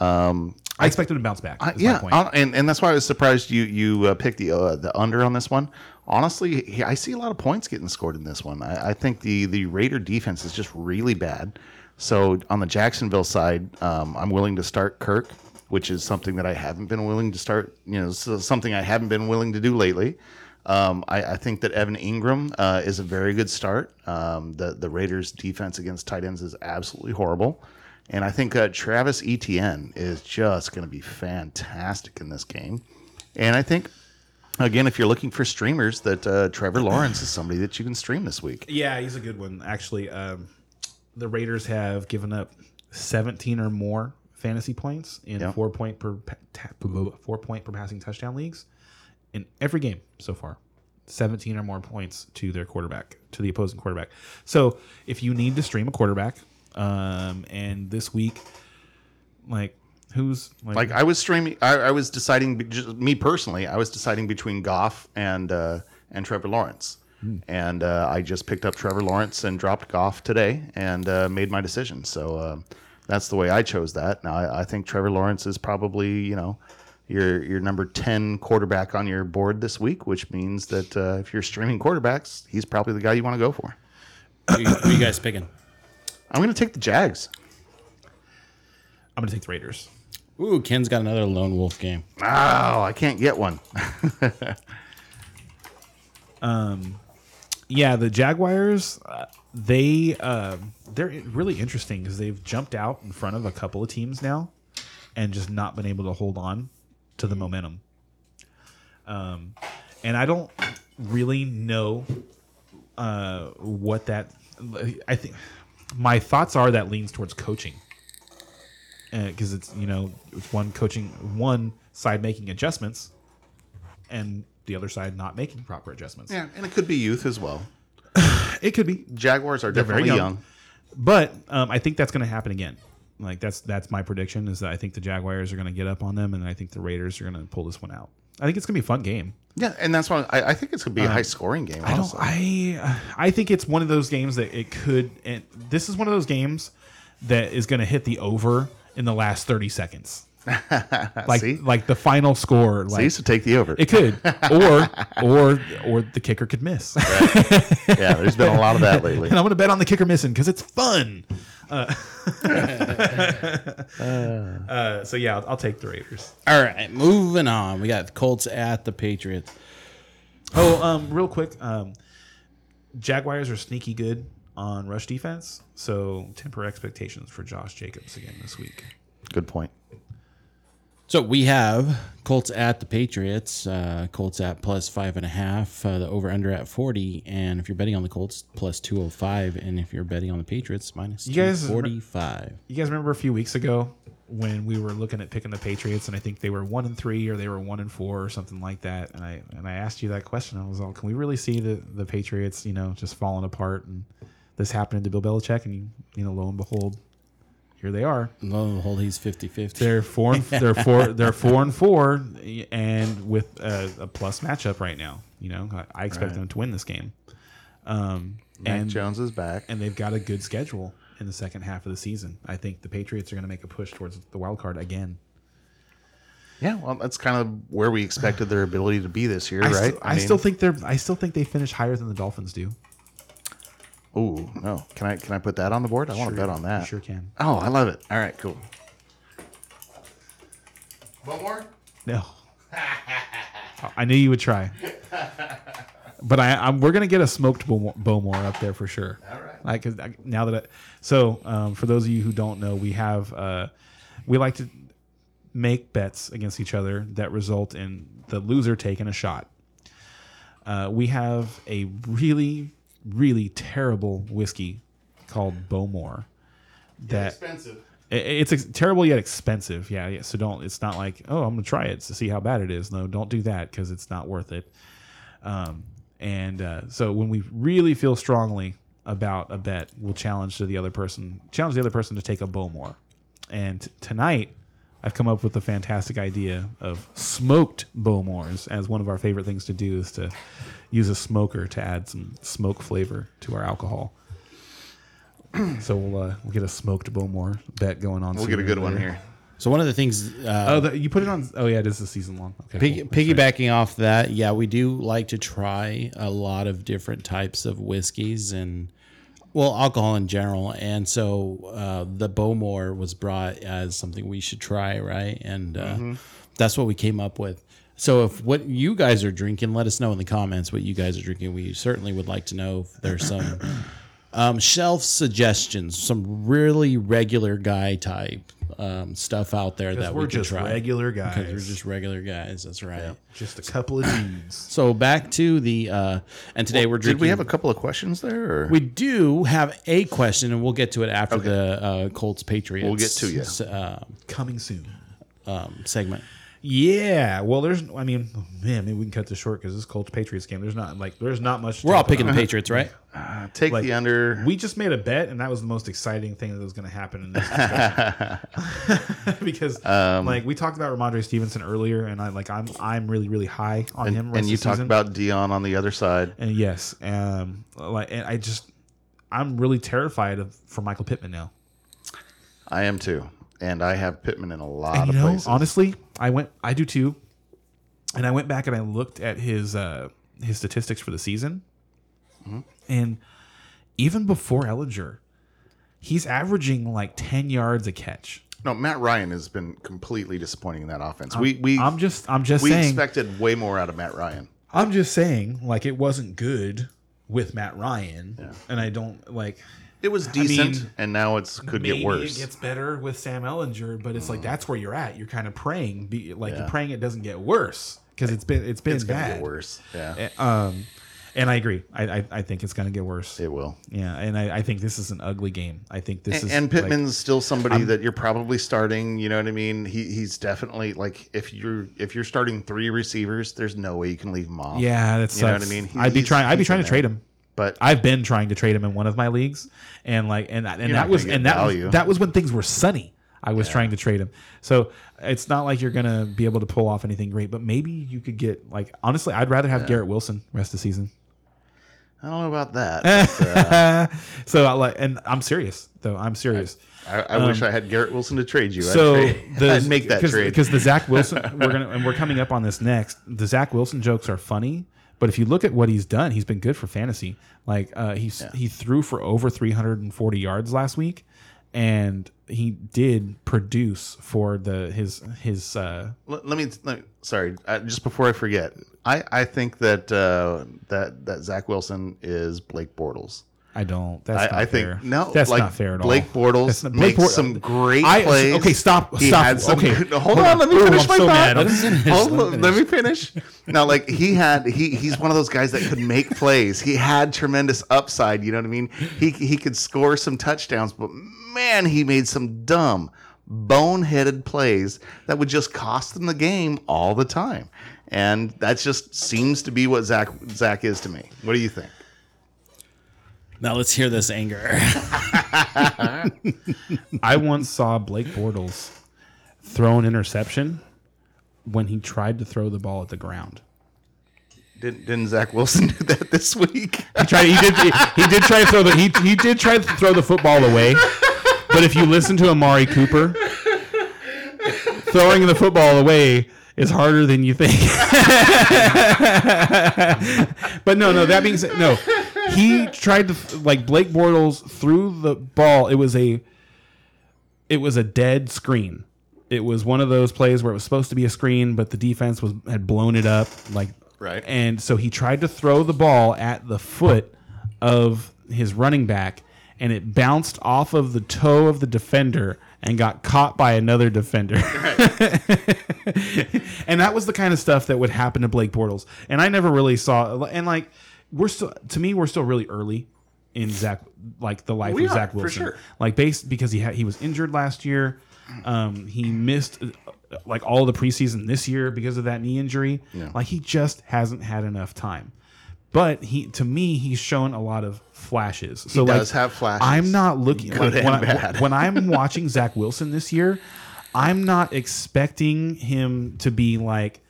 Um, I expect him to bounce back. I- yeah, point. hon- and and that's why I was surprised you you uh, picked the uh, the under on this one. Honestly, he- I see a lot of points getting scored in this one. I, I think the the Raider defense is just really bad. So on the Jacksonville side, um, I'm willing to start Kirk, which is something that I haven't been willing to start. You know, so something I haven't been willing to do lately. Um, I, I think that Evan Engram uh, is a very good start. Um, the the Raiders' defense against tight ends is absolutely horrible, and I think uh, Travis Etienne is just going to be fantastic in this game. And I think, again, if you're looking for streamers, that uh, Trevor Lawrence is somebody that you can stream this week. Yeah, he's a good one. Actually, um, the Raiders have given up 17 or more fantasy points in Yeah. four point per ta- four point per passing touchdown leagues in every game so far. 17 or more points to their quarterback, to the opposing quarterback. So if you need to stream a quarterback, um, and this week, like who's Like I was streaming, I, I was deciding. Just me personally, I was deciding between Goff and uh, and Trevor Lawrence. And uh, I just picked up Trevor Lawrence and dropped Goff today, and uh, made my decision. So uh, that's the way I chose that. Now I, I think Trevor Lawrence is probably you know your your number ten quarterback on your board this week, which means that uh, if you're streaming quarterbacks, he's probably the guy you want to go for. Who, you- who you guys picking? I'm going to take the Jags. I'm going to take the Raiders. Ooh, Ken's got another lone wolf game. Oh, I can't get one. Um, yeah, the Jaguars, uh, they uh, they're really interesting because they've jumped out in front of a couple of teams now, and just not been able to hold on to the momentum. Um, and I don't really know uh, what that. I think my thoughts are that leans towards coaching, because it's you know it's one coaching one side making adjustments, and the other side not making proper adjustments. yeah, and it could be youth as well. It could be. Jaguars are very definitely young. young. But um, I think that's going to happen again. Like that's that's my prediction is that I think the Jaguars are going to get up on them, and I think the Raiders are going to pull this one out. I think it's going to be a fun game. Yeah, and that's why I, I think it's gonna be a uh, high scoring game. I don't. I I think it's one of those games that it could. And this is one of those games that is going to hit the over in the last thirty seconds. like See? like the final score. So I used to take the over. it could, or or or the kicker could miss. yeah, there's been a lot of that lately. and I'm going to bet on the kicker missing because it's fun. Uh, uh, so yeah, I'll, I'll take the Raiders. All right, moving on. We got the Colts at the Patriots. Oh, um, real quick, um, Jaguars are sneaky good on rush defense, so temper expectations for Josh Jacobs again this week. Good point. So we have Colts at the Patriots. Uh, Colts at plus five and a half. Uh, the over under at forty. And if you're betting on the Colts, plus two hundred five. And if you're betting on the Patriots, minus You guys- forty five. You guys remember a few weeks ago when we were looking at picking the Patriots, and I think they were one and three or they were one and four or something like that. And I and I asked you that question. I was all, can we really see the the Patriots, you know, just falling apart and this happening to Bill Belichick? And you, you know, lo and behold, here they are. Lo and behold, he's 50-50. They're four. And, they're four. They're four and four, and with a, a plus matchup right now. You know, I, I expect them to win this game. Um, Mac and Jones is back. and they've got a good schedule in the second half of the season. I think the Patriots are going to make a push towards the wild card again. Yeah, well, that's kind of where we expected their ability to be this year, I, right? still, I, still think they're. I still think they finish higher than the Dolphins do. Oh no! Can I can I put that on the board? I want to bet on that. You sure can. Oh, I love it. All right, cool. One more. No. I knew you would try. But I, I'm, we're gonna get a smoked Bowmore, Bowmore up there for sure. All right. Like 'cause I, now that I, so um, for those of you who don't know, we have uh, we like to make bets against each other that result in the loser taking a shot. Uh, we have a really really terrible whiskey called Bowmore that Expensive. It's ex- terrible yet expensive. Yeah, yeah. So don't. It's not like oh, I'm gonna try it to see how bad it is. No, don't do that because it's not worth it. Um, and uh, so when we really feel strongly about a bet, we'll challenge to the other person, challenge the other person to take a Bowmore. And t- tonight, I've come up with a fantastic idea of smoked Bowmores as one of our favorite things to do is to use a smoker to add some smoke flavor to our alcohol. so we'll uh, we'll get a smoked Bowmore bet going on. We'll get a good or one here. So one of the things uh, Oh, the, you put it on. Oh yeah, it is a season long. Okay, Piggy, cool. That's right. piggybacking off that, yeah, we do like to try a lot of different types of whiskeys and well, alcohol in general. And so uh, the Bowmore was brought as something we should try, right? And uh, that's what we came up with. So if what you guys are drinking, let us know in the comments what you guys are drinking. We certainly would like to know if there's some um, shelf suggestions, some really regular guy type um, stuff out there that we're we could just try. regular Because we're guys. just regular guys. That's right. Just a couple of dudes. So back to the uh, and today we're Did we have a couple of questions there? Or? we do have a question, and we'll get to it after the uh, Colts Patriots. We'll get to ya. s- uh, Coming soon. um, segment. Yeah. Well, there's. I mean, man, maybe we can cut this short because this Colts Patriots game. There's not like there's not much. We're all talk picking the. Patriots, right? Take like, the under. We just made a bet, and that was the most exciting thing that was going to happen in this discussion. because Um, like we talked about Rhamondre Stevenson earlier, and I like I'm I'm really really high on him. and, rest and you of the talked season. about Deon on the other side. and yes, um, like and I just I'm really terrified of for Michael Pittman now. I am too, and I have Pittman in a lot And of know, places. honestly, I went I do too, and I went back and I looked at his uh his statistics for the season, Mm-hmm. and even before Ehlinger, he's averaging like ten yards a catch. no, Matt Ryan has been completely disappointing in that offense. we we I'm just I'm just we saying expected way more out of Matt Ryan. I'm just saying like it wasn't good with Matt Ryan, and I don't like. It was decent, mean, and now it's could get worse. it gets better with Sam Ehlinger, but it's like that's where you're at. You're kind of praying, be, like you're praying it doesn't get worse because it's been it's been it's bad. get worse. Yeah, Um, and I agree. I I, I think it's going to get worse. it will. Yeah, and I, I think this is an ugly game. I think this And, is and like- Pittman's still somebody that you're probably starting. You know what I mean? He he's definitely like if you're if you're starting three receivers, there's no way you can leave him off. yeah, that's you know what I mean. He- I'd be trying. I'd be trying in to trade him. But I've been trying to trade him in one of my leagues, and like, and and that was and that was, that was when things were sunny. I was trying to trade him, so it's not like you're gonna be able to pull off anything great. But maybe you could get like honestly, I'd rather have Garrett Wilson rest of the season. I don't know about that. but, uh, So I like, and I'm serious though. I'm serious. I, I wish I had Garrett Wilson to trade you. So I'd, trade, the, I'd make that cause, trade. because the Zach Wilson we're gonna and we're coming up on this next. The Zach Wilson jokes are funny, but if you look at what he's done, he's been good for fantasy. Like uh, he's he threw for over 340 yards last week, and he did produce for the his his. Uh, let, let me. Let, sorry, uh, just before I forget, I, I think that uh, that that Zach Wilson is Blake Bortles. I don't. That's I, not I think fair. no, that's like not fair at all. Blake Bortles not- makes Bor- some great I- plays. Okay, stop. He stop. some okay, good- hold on, let me finish my so thought. Let. Hold Let let me finish. Now, like he had, he he's one of those guys that could make plays. He had tremendous upside. You know what I mean? He he could score some touchdowns, but man, he made some dumb, boneheaded plays that would just cost them the game all the time. And that just seems to be what Zach Zach is to me. What do you think? Now let's hear this anger. I once saw Blake Bortles throw an interception when he tried to throw the ball at the ground. Didn't, didn't Zach Wilson do that this week? He tried. He did. He, he did try to throw the. He, he did try to throw the football away. But if you listen to Amari Cooper, throwing the football away is harder than you think. but no, no. That being said, no. He tried to like Blake Bortles threw the ball. It was a. It was a dead screen. It was one of those plays where it was supposed to be a screen, but the defense was had blown it up. Like Right. and so he tried to throw the ball at the foot of his running back, and it bounced off of the toe of the defender and got caught by another defender. and that was the kind of stuff that would happen to Blake Bortles. And I never really saw, and like, we're still, to me, we're still really early in Zach, like the life We of are, Zach Wilson. sure. Like, based because he had, he was injured last year. Um, he missed uh, like all the preseason this year because of that knee injury. Like he just hasn't had enough time. But he, to me, he's shown a lot of flashes. So like, does have flashes. I'm not looking Good like, and when, I, bad. when I'm watching Zach Wilson this year. I'm not expecting him to be like.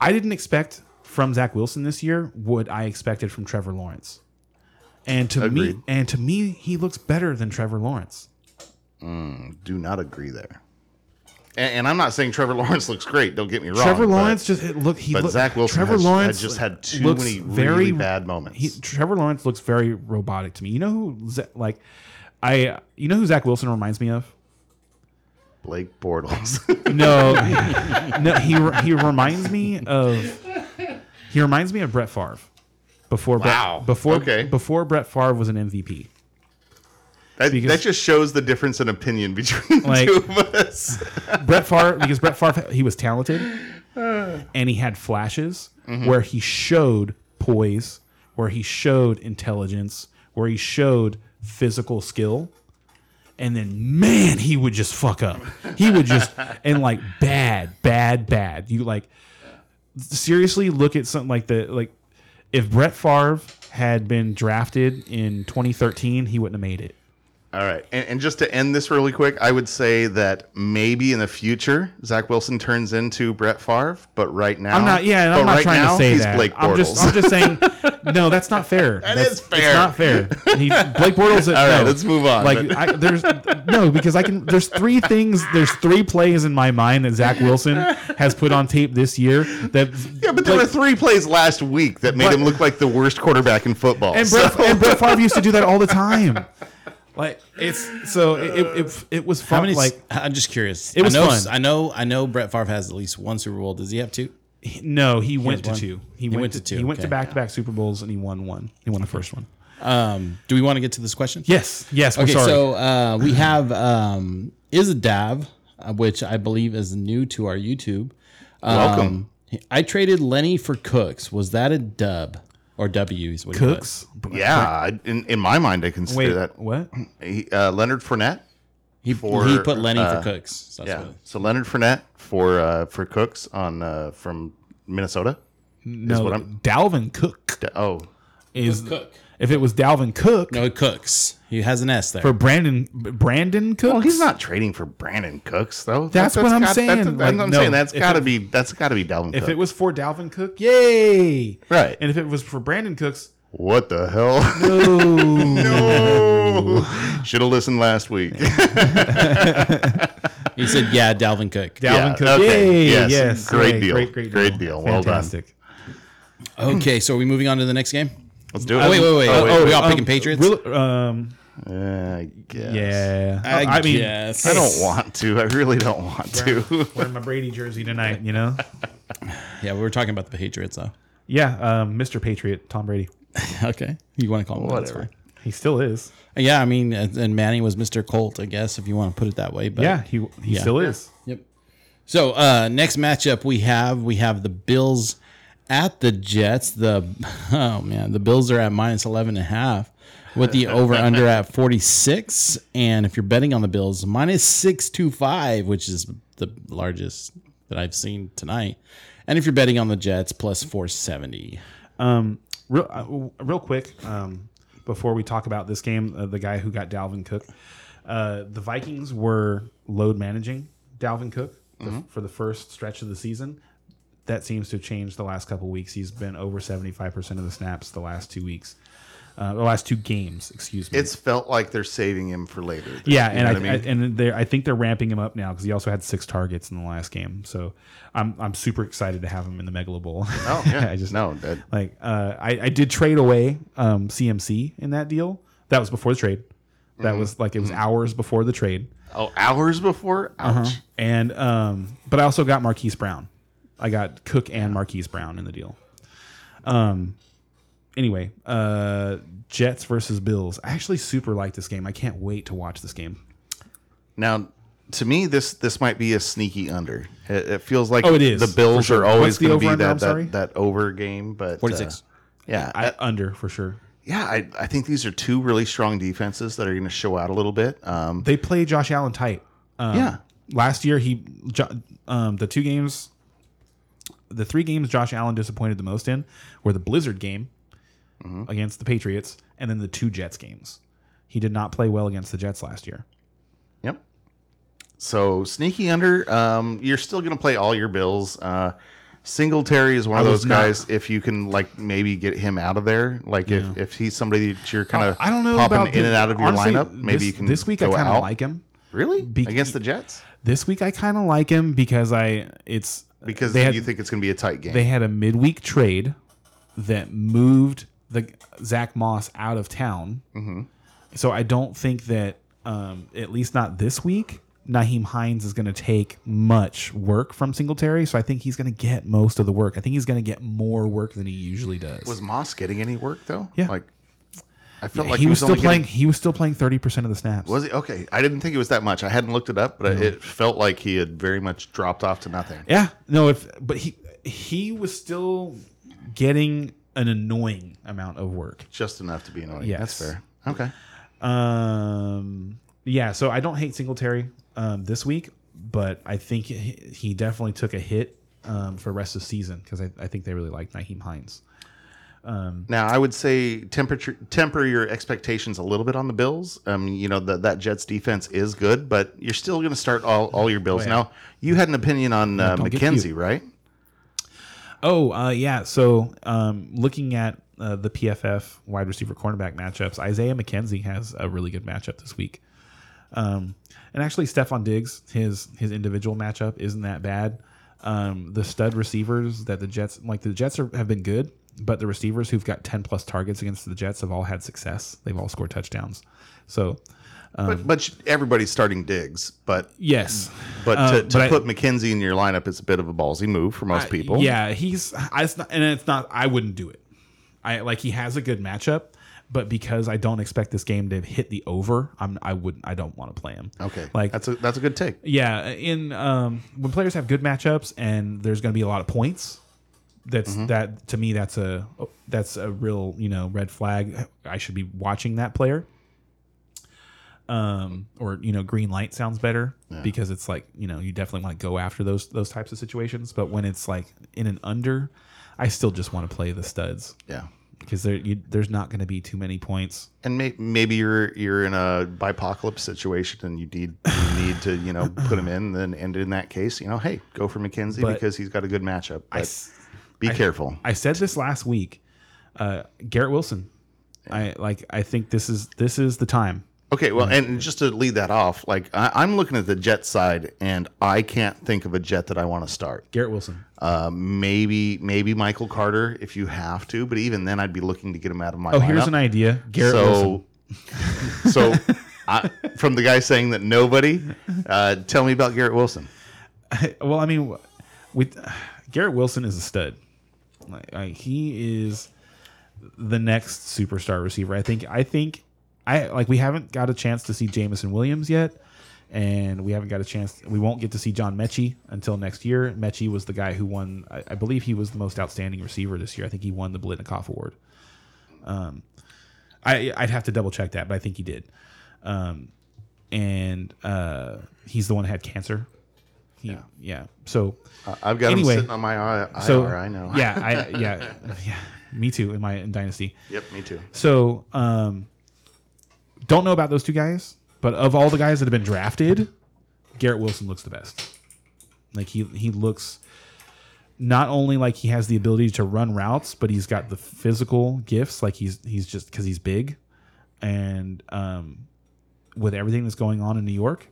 I didn't expect from Zach Wilson this year what I expected from Trevor Lawrence. And to me, and to me, he looks better than Trevor Lawrence. Mm, do not agree there. And, and I'm not saying Trevor Lawrence looks great. Don't get me wrong. Trevor but- Lawrence just look he but look, Zach Wilson Trevor has- has Lawrence just had too many really bad moments. He, Trevor Lawrence looks very robotic to me. You know who like I you know who Zach Wilson reminds me of? Blake Bortles. No, no, he he reminds me of he reminds me of Brett Favre before Wow. Brett, before Okay. before Brett Favre was an MVP. that, Because- that just shows the difference in opinion between the Like- two of us. Brett Favre because Brett Favre he was talented and he had flashes mm-hmm. where he showed poise, where he showed intelligence, where he showed physical skill. And then man, he would just fuck up. He would just and like bad, bad, bad. You like seriously look at something like the like if Brett Favre had been drafted in 2013, he wouldn't have made it. All right. And, and just to end this really quick, I would say that maybe in the future, Zach Wilson turns into Brett Favre, but right now. I'm not. Yeah, I'm not right trying now, to say he's that. Blake I'm just. I'm just saying. No, that's not fair. That that's, is fair. It's not fair. He, Blake Bortles. All right, no. let's move on, Like I, there's no because I can. There's three things. There's three plays in my mind that Zach Wilson has put on tape this year. That yeah, but there Blake- were three plays last week that made But- him look like the worst quarterback in football. and So- Brett, and Brett Favre used to do that all the time. Like it's so it it, it, it was How fun. many? like I'm just curious. It was I know, fun. I know. I know. Brett Favre has at least one Super Bowl. Does he have two? no, he went to one. two. He, He went, went to to two, He went to back to back Super Bowls and he won one. He won the first one. Um, do we want to get to this question? Yes. Yes. We're Okay, sorry. so uh, we have um, Isadav, uh, which I believe is new to our YouTube. Um, Welcome. I traded Lenny for Cooks. Was that a dub or W? Is what he put. Cooks. yeah, I- in, in my mind, I consider Wait. that What? he, uh, Leonard Fournette. He, For, he put Lenny uh, for Cooks. So that's Yeah, what- so Leonard Fournette for uh, for Cooks on uh, from Minnesota. No, what I'm- Dalvin Cook D- Oh, is. Cook. If it was Dalvin Cook no, Cooks. He has an S there. for Brandon Brandon Cook, well, he's not trading for Brandin Cooks though. That's what I'm saying, That's, like, that's, I'm no, saying that's if got to it- be that's got to be Dalvin If Cook. it was for Dalvin Cook, yay! Right. And if it was for Brandin Cooks, what the hell? no. no, should have listened last week. he said, "Yeah, Dalvin Cook." Dalvin Yeah, Cook, okay, yay! yes, Yes, great yay, deal. great, great, Great deal. Well done. Fantastic. Okay, so are we moving on to the next game? Let's do it. Oh wait, wait, wait. Oh, Oh, wait. we all Um, picking Patriots? real- um, Uh, I guess. yeah. I, mean, guess. I don't want to. I really don't want to. wearing my Brady jersey tonight. You know. Yeah, we were talking about the Patriots though. Yeah, um, Mr. Patriot, Tom Brady. okay, you want to call him that, that's Whatever. fine. He still is. Yeah, I mean, and and Manny was Mr. Colt, I guess, if you want to put it that way. But yeah, he he yeah. still is. Yep. So uh next matchup we have we have the Bills at the Jets. The oh man, the Bills are at minus 11 and a half with the over under at 46 and if you're betting on the Bills minus 625, which is the largest that I've seen tonight. And if you're betting on the Jets plus 470. Um, real, uh, real quick, um, before we talk about this game, uh, the guy who got Dalvin Cook, uh, the Vikings were load managing Dalvin Cook the, for the first stretch of the season. That seems to have changed the last couple weeks. He's been over seventy five percent of the snaps the last two weeks, uh, the last two games. Excuse me. It's felt like they're saving him for later. Yeah, You and I, I mean? I and they I think they're ramping him up now because he also had six targets in the last game. So I'm I'm super excited to have him in the Megalo Bowl. Oh yeah, I just no. That, like uh, I I did trade away um, CMC in that deal. That was before the trade. That Mm-hmm. was like it was hours before the trade. oh, hours before. Ouch. And um, but I also got Marquise Brown. I got Cook and Marquise Brown in the deal. Um. Anyway, uh, Jets versus Bills. I actually super like this game. I can't wait to watch this game. Now, to me, this this might be a sneaky under. It, it feels like Oh, it is, the Bills sure. are always the going to be over-under? I'm that, sorry? that that over game, but 46. uh, yeah, I, I, under for sure. yeah, I, I think these are two really strong defenses that are going to show out a little bit. Um, They play Josh Allen tight. Um, Yeah. Last year, he Jo- um, the two games, the three games Josh Allen disappointed the most in were the Blizzard game Mm-hmm. against the Patriots, and then the two Jets games. He did not play well against the Jets last year. Yep. So sneaky under. Um, you're still going to play all your bills. Uh, Singletary is one of those not- guys. If you can like maybe get him out of there, like if, if he's somebody that you're kind of I don't know popping in the- and out of your honestly, lineup, maybe this, you can this week I kind of like him. Really? Be- Against the Jets? This week I kind of like him because I it's Because they had, you think it's going to be a tight game. they had a midweek trade that moved the Zach Moss out of town. Mm-hmm. So I don't think that um, at least not this week. Nyheim Hines is going to take much work from Singletary, so I think he's going to get most of the work. I think he's going to get more work than he usually does. was Moss getting any work though? Yeah. Like, I felt Yeah, like he, was, still only playing. getting- He was still playing thirty percent of the snaps. was he okay? I didn't think it was that much. I hadn't looked it up, but it felt like he had very much dropped off to nothing. Yeah, no, if but he he was still getting an annoying amount of work. Just enough to be annoying. Yes. That's fair. Okay. Um, yeah, so I don't hate Singletary um, this week, but I think he, he definitely took a hit um, for the rest of the season because I, I think they really like Nyheim Hines. Now, I would say temperature temper your expectations a little bit on the Bills. Um, you know that that Jets defense is good, but you're still going to start all, all your Bills. yeah. Now, you had an opinion on uh, McKenzie, right? Oh, uh, yeah. So um, looking at uh, the PFF wide receiver cornerback matchups, Isaiah McKenzie has a really good matchup this week. Um, and actually, Stefon Diggs, his his individual matchup isn't that bad. Um, the stud receivers that the Jets like the Jets are, have been good, but the receivers who've got ten plus targets against the Jets have all had success. They've all scored touchdowns. So but but everybody's starting Diggs. but yes, but to, to but I- put McKenzie in your lineup is a bit of a ballsy move for most people. Yeah, he's I, it's not, and it's not. I wouldn't do it. I like he has a good matchup, but because I don't expect this game to hit the over, I'm I would I don't want to play him. Okay. like that's a that's a good take. yeah, in um, when players have good matchups and there's going to be a lot of points, that's Mm-hmm. that to me that's a that's a real you know red flag. I should be watching that player. Um, or you know, green light sounds better because it's like you know you definitely want to go after those those types of situations. But when it's like in an under, I still just want to play the studs Yeah. because there you, there's not going to be too many points. And may, maybe you're you're in a bipocalypse situation and you need you need to you know put him in. Then and in that case, you know, hey, go for McKenzie But because he's got a good matchup. But be careful. I said this last week. Uh, Garrett Wilson. I like. I think this is this is the time. Okay, well, and just to lead that off, like I, I'm looking at the Jet side, and I can't think of a Jet that I want to start. Garrett Wilson. Uh, maybe maybe Michael Carter if you have to, but even then, I'd be looking to get him out of my. Oh, here's an idea. Garrett Wilson. so, so I, from the guy saying that nobody, uh, tell me about Garrett Wilson. Well, I mean, with Garrett Wilson is a stud. Like, like, he is the next superstar receiver. I think. I think. I like. We haven't got a chance to see Jameson Williams yet, and we haven't got a chance. We won't get to see John Metchie until next year. Metchie was the guy who won. I, I believe he was the most outstanding receiver this year. I think he won the Biletnikoff Award. Um, I I'd have to double check that, but I think he did. Um, and uh, he's the one that had cancer. He, yeah. So I've got Anyway, him sitting on my I- so I know. Yeah, I yeah yeah. Me too in my dynasty. Yep. Me too. So um, don't know about those two guys, but of all the guys that have been drafted, Garrett Wilson looks the best. Like he he looks not only like he has the ability to run routes, but he's got the physical gifts. Like he's he's just because he's big, and um, with everything that's going on in New York,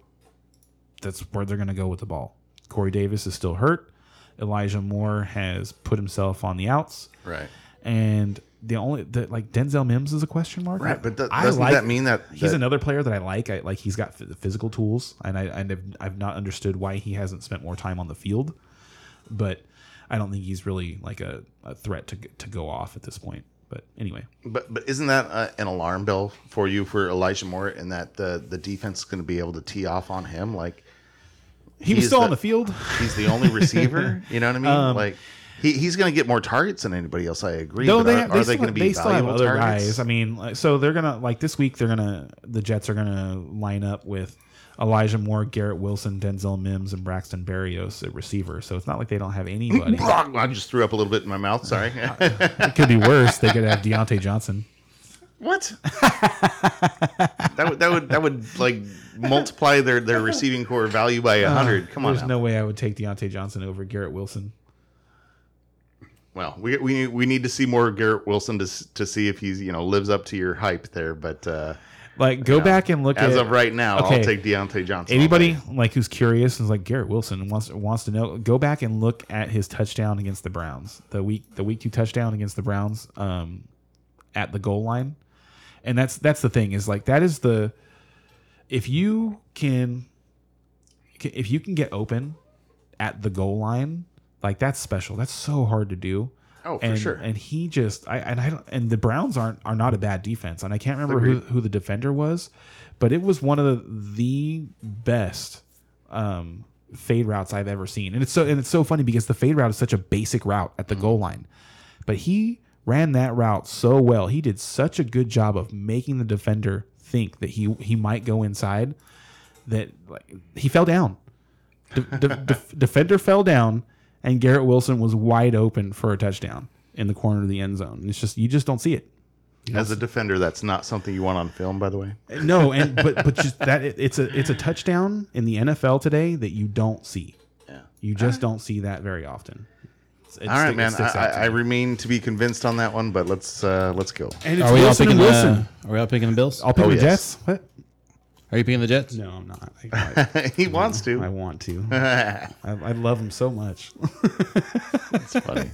that's where they're going to go with the ball. Corey Davis is still hurt. Elijah Moore has put himself on the outs, Right. and the only the, like Denzel Mims is a question mark. Right, but th- doesn't that mean that- he's another player that I like? I like he's got f- physical tools, and I and I've, I've not understood why he hasn't spent more time on the field, but I don't think he's really like a, a threat to to go off at this point. But anyway, But but isn't that uh, an alarm bell for you for Elijah Moore, and that the the defense is going to be able to tee off on him? Like he was He's still on the- the field. he's the only receiver. you know what I mean? Um, like he, he's going to get more targets than anybody else. I agree. No, they, are, they, are they going to be they still have valuable other targets? guys. I mean, like, so they're gonna like this week. They're gonna the Jets are gonna line up with Elijah Moore, Garrett Wilson, Denzel Mims, and Braxton Berrios at receiver. So it's not like they don't have anybody. I just threw up a little bit in my mouth. Sorry. it could be worse. They could have Diontae Johnson. What? that would that would that would like multiply their their receiving core value by a hundred. Come on. There's now. no way I would take Diontae Johnson over Garrett Wilson. Well, we, we we need to see more Garrett Wilson to to see if he's you know lives up to your hype there. But uh, Like go back and look at As at of right now, Okay. I'll take Diontae Johnson. anybody like who's curious is like Garrett Wilson wants wants to know. Go back and look at his touchdown against the Browns. The week the week two touchdown against the Browns um, at the goal line, and that's that's the thing is like that is the if you can if you can get open at the goal line like that's special. That's so hard to do. Oh, for and, sure. And he just I and I don't and the Browns aren't are not a bad defense. And I can't remember who, who the defender was, but it was one of the, the best um, fade routes I've ever seen. And it's so and it's so funny because the fade route is such a basic route at the goal line. But he ran that route so well. He did such a good job of making the defender think that he he might go inside that like he fell down. De- de- def- defender fell down, and Garrett Wilson was wide open for a touchdown in the corner of the end zone. It's just you just don't see it. As a defender, that's not something you want on film, by the way. Uh, no, and but but just that it, it's a it's a touchdown in the NFL today that you don't see. Yeah. You just don't see that very often. It's- it All right, stick- man. I, sticks out to I, I remain to be convinced on that one, but let's uh, let's go. and it's Are we all picking and the? Wilson. Are we all picking the Bills? I'll pick Oh, the yes. Jets. What? Are you picking the Jets? No, I'm not. I, he wants to. I want to. I, I love him so much. It's funny.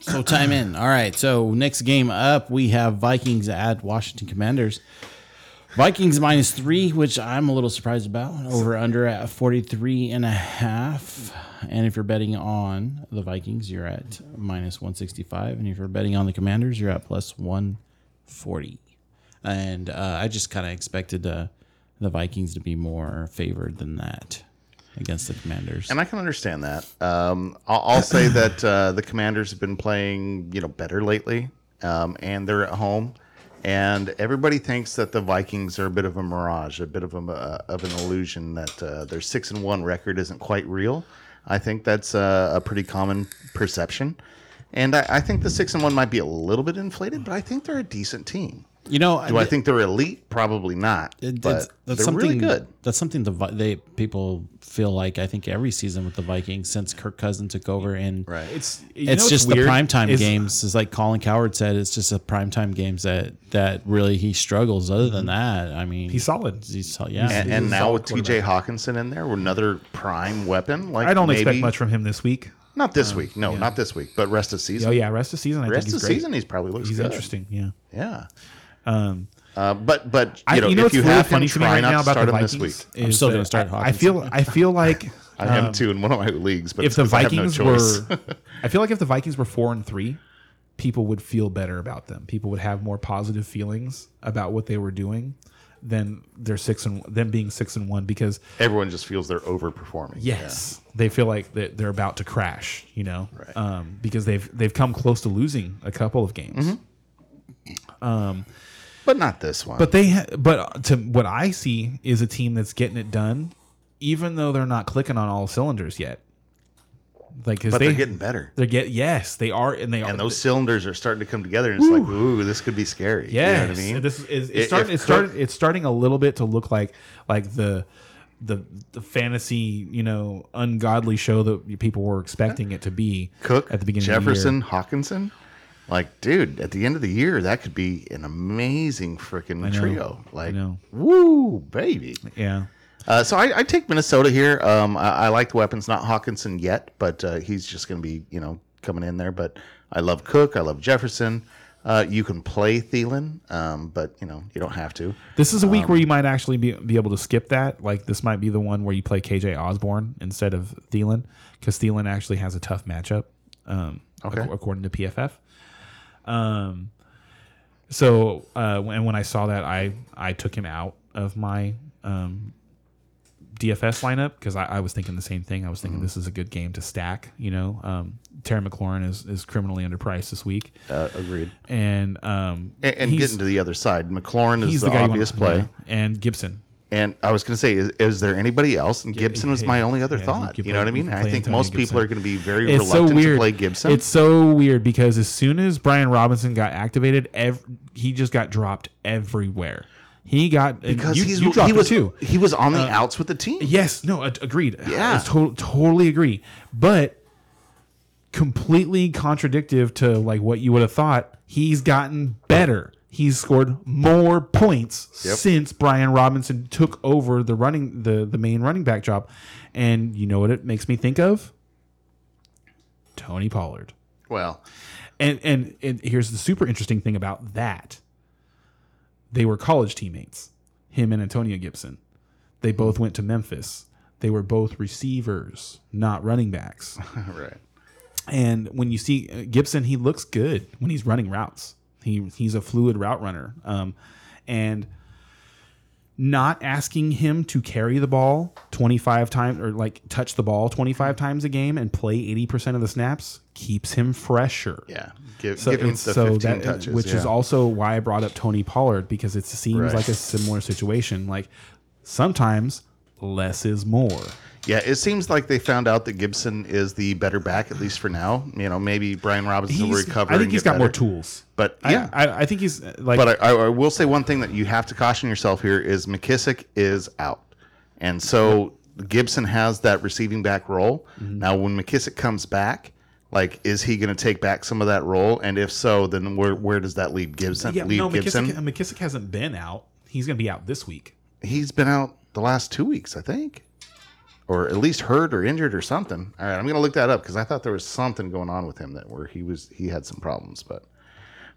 So time in. All right. So next game up, we have Vikings at Washington Commanders. Vikings minus three, which I'm a little surprised about. Over under at 43 and a half. And if you're betting on the Vikings, you're at minus 165. And if you're betting on the Commanders, you're at plus 140. And uh, I just kind of expected uh, the Vikings to be more favored than that against the Commanders. And I can understand that. Um, I'll, I'll say that uh, the Commanders have been playing, you know, better lately, um, and they're at home. And everybody thinks that the Vikings are a bit of a mirage, a bit of a uh, of an illusion that uh, their six and one record isn't quite real. I think that's uh, a pretty common perception, and I, I think the six and one might be a little bit inflated, but I think they're a decent team. You know, Do I think they're elite? Probably not. It- but it's- that's they're something really good. That's something the they people feel like I think every season with the Vikings since Kirk Cousins took over and Right. It's you it's know what's just the weird primetime is- games. Is like Colin Cowherd said, it's just a primetime games that that really he struggles. Other than mm-hmm. that, I mean, He's solid. He's sol- yeah. And, He's and now with T.J. Hockenson in there, another prime weapon. Like I don't expect much from him this week. Not this week. No, not this week. But rest of season. Oh yeah, rest of season. I Rest think of he's great. season, he's probably looks He's good. interesting. Yeah. Yeah. Um, Uh, but but you I, know, you know if you really have funny to me try right not now to about start the him this week. I'm still gonna start I, I feel. I feel like I am um, too in one of my leagues. But if it's the 'cause I have no Vikings choice. were, I feel like if the Vikings were four and three, people would feel better about them. People would have more positive feelings about what they were doing than they're six and them being six and one because everyone just feels they're overperforming. yes, they feel like that they're about to crash. You know, Right. um, because they've they've come close to losing a couple of games. Mm-hmm. But not this one. But they, ha- but to what I see is a team that's getting it done, even though they're not clicking on all cylinders yet. Like, but they, they're getting better. They're get yes, they are, and they are. And those cylinders are starting to come together, and it's like, ooh, this could be scary. Yeah, You know what I mean? this is it's starting. It's Cook- starting. It's starting a little bit to look like like the the the fantasy, you know, ungodly show that people were expecting it to be. Cook at the beginning Jefferson, of the year. Hockenson. Like, dude, at the end of the year, that could be an amazing freaking trio. Like, woo, baby. Yeah, Uh, so I, I take Minnesota here. Um, I, I like the weapons, not Hockenson yet, but uh, he's just going to be, you know, coming in there. But I love Cook. I love Jefferson. Uh, you can play Thielen, um, but you know you don't have to. this is a week Um, where you might actually be be able to skip that. Like this might be the one where you play KJ Osborn instead of Thielen because Thielen actually has a tough matchup. Um, Okay. ac- according to PFF. Um, so uh, when when I saw that, I I took him out of my um, DFS lineup because I, I was thinking the same thing. I was Mm-hmm. thinking this is a good game to stack. You know, um, Terry McLaurin is is criminally underpriced this week, Uh, agreed. and um, And, and getting to the other side, McLaurin is he's the, guy you wanna- obvious play. yeah, and Gibson. And I was going to say, is, is there anybody else? And Gibson was my only other yeah, thought. could You know what I mean? I think Antonio most people are going to be very It's so reluctant weird. to play Gibson. It's so weird because as soon as Brian Robinson got activated, ev- he just got dropped everywhere. He got because you, he's, you he was too. he was on the uh, outs with the team. Yes, no, ag- agreed. Yeah. I to- totally agree. But completely contradictive to like what you would have thought. He's gotten better. He's scored more points Yep. since Brian Robinson took over the running the the main running back job. And you know what it makes me think of? Tony Pollard. Well, And and and here's the super interesting thing about that. They were college teammates, him and Antonio Gibson. They both went to Memphis. They were both receivers, not running backs. right. And when you see uh, Gibson, he looks good when he's running routes. He he's a fluid route runner. Um, and not asking him to carry the ball 25 times or like touch the ball 25 times a game and play 80% of the snaps keeps him fresher. Yeah. Give, So, give him the so 15 that, touches. which is also why I brought up Tony Pollard because it seems Right. like a similar situation. Like sometimes less is more. Yeah, it seems like they found out that Gibson is the better back, at least for now. You know, maybe Brian Robinson will He's, recover. I think and he's get got more better. tools. But I- yeah, I, I think he's uh, like. But I, I will say one thing that you have to caution yourself here is McKissic is out, and so Gibson has that receiving back role. Mm-hmm. Now, when McKissic comes back, like, is he going to take back some of that role? And if so, then where where does that leave Gibson? yeah, leave no, Gibson. McKissic, McKissic hasn't been out. He's going to be out this week. He's been out the last two weeks, I think, or at least hurt or injured or something. All right, I'm going to look that up because I thought there was something going on with him that where he was he had some problems, but.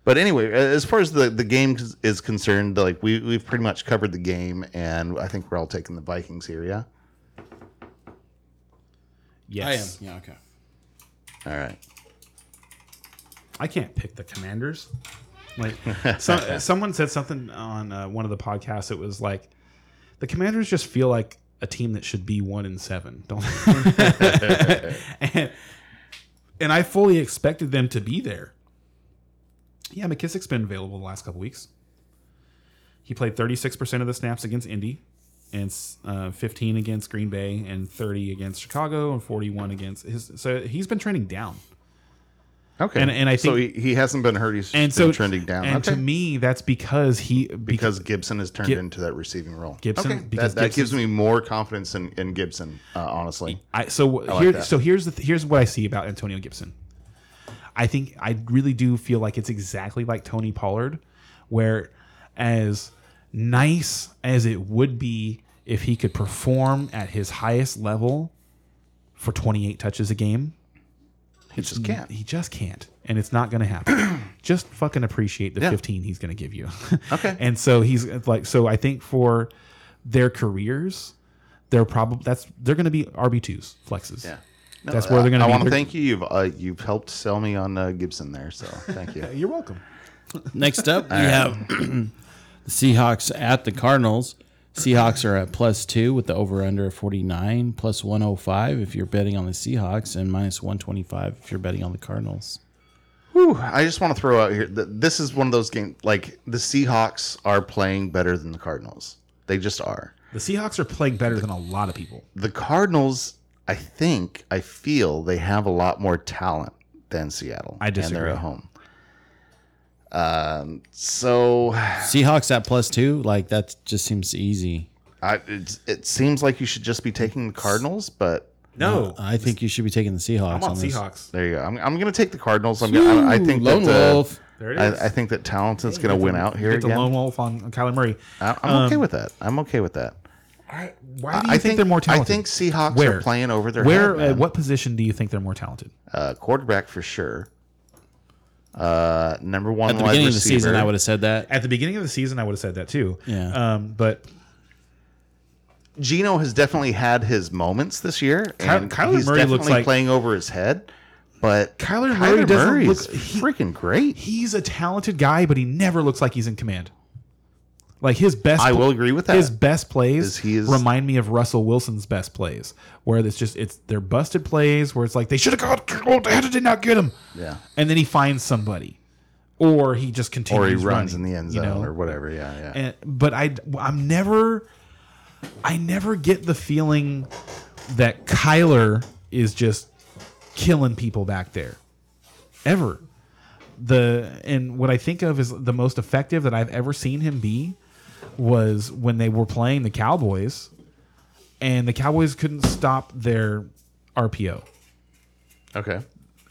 But anyway, as far as the, the game is- is concerned, like we we've pretty much covered the game, and I think we're all taking the Vikings here. Yeah. Yes. Yeah. Okay. All right. I can't pick the commanders. Like some, someone said something on uh, one of the podcasts. It was like the commanders just feel like a team that should be one in seven. Don't and, and I fully expected them to be there. Yeah, McKissic's been available the last couple weeks. He played 36% of the snaps against Indy, and uh, 15 against Green Bay, and 30 against Chicago, and 41 against his. So he's been trending down. Okay. And- and I think so he, he hasn't been hurt. He's and been so trending down. And okay. to me, that's because he because Gibson has turned Gib- into that receiving role. Gibson- okay. because that, that gives me more confidence in, in Gibson. Uh, honestly. I so like here that. so here's the th- here's what I see about Antonio Gibson. I think I really do feel like it's exactly like Tony Pollard, where as nice as it would be if he could perform at his highest level for 28 touches a game, He just can't. he just can't, and it's not going to happen. just fucking appreciate the Yeah. 15 he's going to give you. Okay. and so he's like, so I think for their careers, they're probably that's they're going to be RB twos flexes. Yeah. No, That's where they're going to I be. want to They're- thank you. You've uh, you've helped sell me on uh, Gibson there, so thank you. You're welcome. Next up, we have the Seahawks at the Cardinals. Seahawks are at plus two with the over under of 49, plus 105 if you're betting on the Seahawks, and minus 125 if you're betting on the Cardinals. Whew, I just want to throw out here that this is one of those games. Like the Seahawks are playing better than the Cardinals. They just are. The Seahawks are playing better than a lot of people. The Cardinals, I think, I feel they have a lot more talent than Seattle. I And disagree. they're at home. Um. So Seahawks at plus two, like that just seems easy. I, it's, it seems like you should just be taking the Cardinals, but No, I think you should be taking the Seahawks. I'm on this. Seahawks. there you go. I'm, I'm going to take the Cardinals. I'm gonna, I, I think Lone that, uh, Wolf. There it is. I, I think that Talenton's going to win out here Get the again. lone wolf on, on Kyler Murray. I, I'm okay with that. I'm okay with that. I, why do you I think, they're more talented? I think Seahawks Where? are playing over their Where? head. man. at what position do you think they're more talented? Uh, quarterback for sure. Uh, number one At the wide beginning of the season, I would have said that. At the beginning of the season, I would have said that too. Yeah. Um, but Geno has definitely had his moments this year, Ky- and Kyler he's Murray looks definitely like- playing over his head. But Kyler Murray doesn't look- he- freaking great. he's a talented guy, but he never looks like he's in command. Like his best, I will agree with that. His best plays Is he is- remind me of Russell Wilson's best plays, where it's just it's they're busted plays where it's like they should have got. How did they not get him? Yeah. and then he finds somebody, or he just continues. Or he runs running, in the end you zone know? or whatever. Yeah, yeah. And, but I, I'm never, I never get the feeling that Kyler is just killing people back there, ever. The and what I think of is the most effective that I've ever seen him be was when they were playing the Cowboys, and the Cowboys couldn't stop their RPO. okay.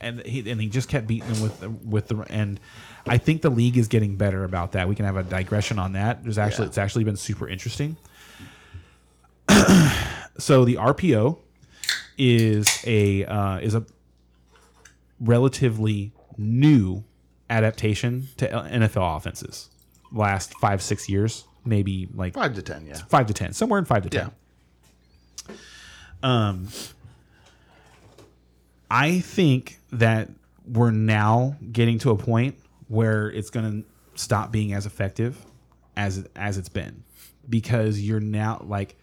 and he and he just kept beating them with the, with the and I think the league is getting better about that. We can have a digression on that. There's actually Yeah. it's actually been super interesting. so the RPO is a uh, is a relatively new adaptation to NFL offenses. Last five six years, maybe like Five to ten, yeah. five to ten, somewhere in five to ten. Yeah. I think that we're now getting to a point where it's going to stop being as effective as as it's been because you're now like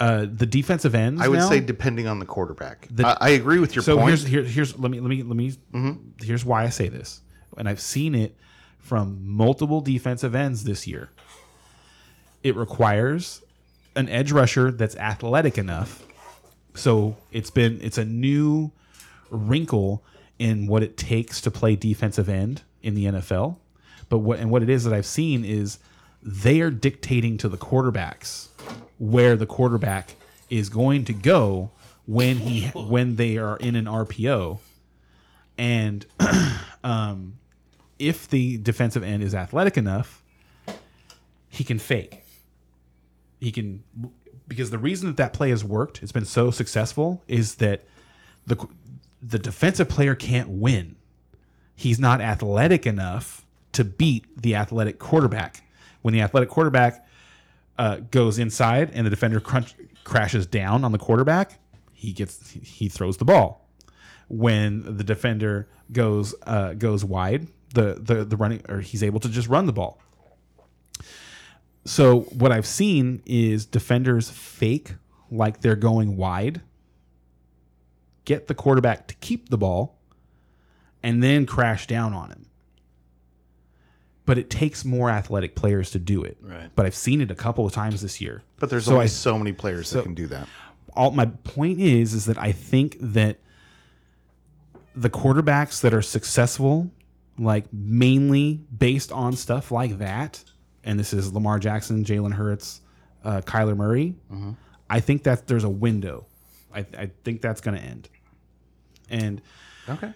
uh, the defensive ends. I would now- say depending on the quarterback. The- I, I agree with your so point. here's here, here's let me let me let me here's why I say this, and I've seen it from multiple defensive ends this year. It requires an edge rusher that's athletic enough. So it's been it's a new wrinkle in what it takes to play defensive end in the NFL. But what and what it is that I've seen is they are dictating to the quarterbacks where the quarterback is going to go when he when they are in an RPO. And um, if the defensive end is athletic enough, he can fake. He can because the reason that that play has worked, it's been so successful, is that the the defensive player can't win. He's not athletic enough to beat the athletic quarterback. When the athletic quarterback uh, goes inside and the defender crunch, crashes down on the quarterback, he gets he throws the ball. When the defender goes uh, goes wide, the, the the running or he's able to just run the ball. So what I've seen is defenders fake like they're going wide, get the quarterback to keep the ball, and then crash down on him. But it takes more athletic players to do it. Right. But I've seen it a couple of times this year. but there's so only I- so many players so- that can do that. all my point is is that I think that the quarterbacks that are successful, like mainly based on stuff like that, and this is Lamar Jackson, Jalen Hurts, uh, Kyler Murray. I think that there's a window. I, I think that's going to end, and Okay.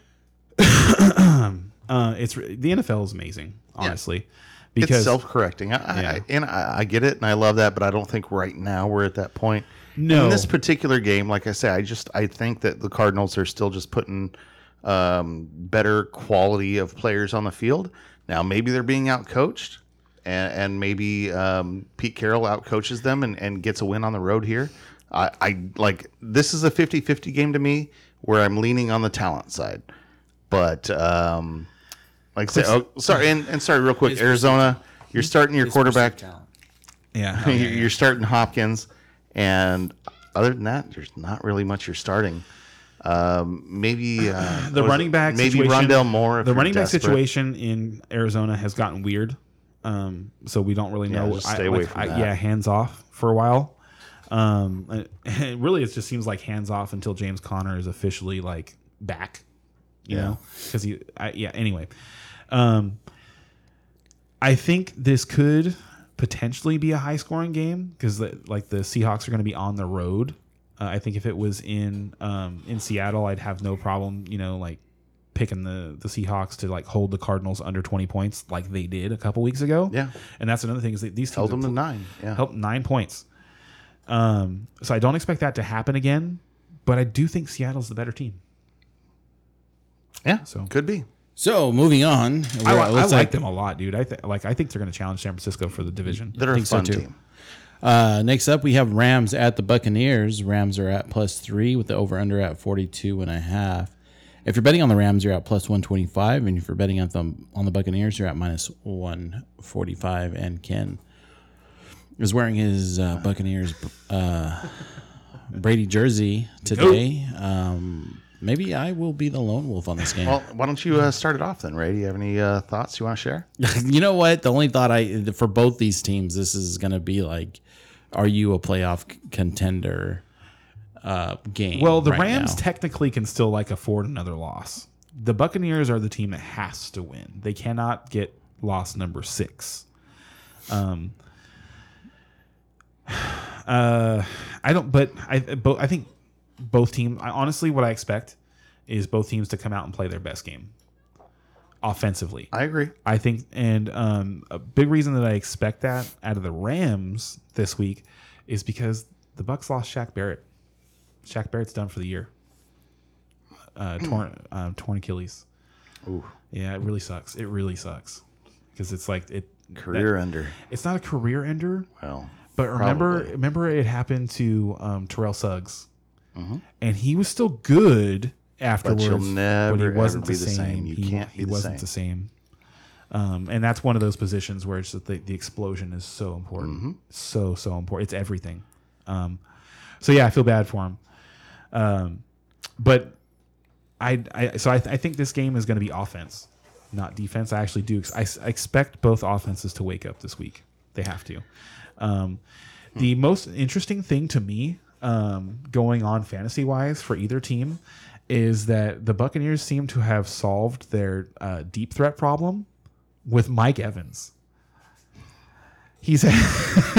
uh, it's the NFL is amazing, honestly, because it's self-correcting. I, I, and I, I get it, and I love that, but I don't think right now we're at that point. No. in this particular game, like I say, I just I think that the Cardinals are still just putting um, better quality of players on the field. Now, maybe they're being outcoached, and, and maybe um, Pete Carroll outcoaches them and, and gets a win on the road here. I, I like this is a 50-50 game to me where I'm leaning on the talent side, but um, like say, oh, sorry, and, and sorry, real quick, Arizona, you're starting your quarterback. talent. yeah, You're you're starting Hopkins, and other than that, there's not really much you're starting. Um, maybe uh, the running back maybe situation, Rondale Moore. if the you're running back desperate. situation in Arizona has gotten weird. Um, so we don't really Yeah, know. just stay away from that. Yeah, hands off for a while. Um, and- and really, it just seems like hands off until James Conner is officially like back. You know, because he, I, yeah. Anyway, um, I think this could potentially be a high scoring game because like the Seahawks are going to be on the road. Uh, I think if it was in um, in Seattle, I'd have no problem, you know, like picking the the Seahawks to like hold the Cardinals under twenty points, like they did a couple weeks ago. Yeah. and that's another thing is that these teams Held are them to pl- nine. Yeah, help nine points. Um, so I don't expect that to happen again, but I do think Seattle's the better team. yeah. So- could be. So moving on, I, I looks like them a lot, dude. I th- like. I think they're going to challenge San Francisco for the division. They're a think so fun too. team. Uh, next up, we have Rams at the Buccaneers. Rams are at plus three with the over under at 42 and a half. If you're betting on the Rams, you're at plus 125. And if you're betting on them on the Buccaneers, you're at minus 145. And Ken is wearing his uh, Buccaneers uh, Brady jersey today. Um, maybe I will be the lone wolf on this game. Well, why don't you uh, start it off then, Ray? Do you have any uh, thoughts you want to share? you know what? The only thought I for both these teams, this is going to be like, are you a playoff contender uh, game? Well, the right Rams now? technically can still like afford another loss. The Buccaneers are the team that has to win. They cannot get loss number six. Um. Uh, I don't. But I. Both. I think both teams. I, honestly, what I expect is both teams to come out and play their best game offensively. I agree. I think, and um, a big reason that I expect that out of the Rams this week is because the Bucks lost Shaq Barrett. Shaq Barrett's done for the year. Uh, torn, um, torn Achilles. Ooh, Yeah, it really sucks. It really sucks because it's like it. career that- ender. it's not a career ender, Well, but remember, Probably. remember it happened to um, Terrell Suggs, and he was still good afterwards. Mm-hmm. you'll never, but he wasn't be the the same. same. You he, can't he the wasn't same. the same. Um, and that's one of those positions where it's just the, the explosion is so important, Mm-hmm. so so important. It's everything. Um, so yeah, I feel bad for him. Um, but I, I so I, I think this game is going to be offense, not defense. I actually do. ex- I, I expect both offenses to wake up this week. They have to. Um, the most interesting thing to me um, going on fantasy wise for either team is that the Buccaneers seem to have solved their uh, deep threat problem with Mike Evans. He's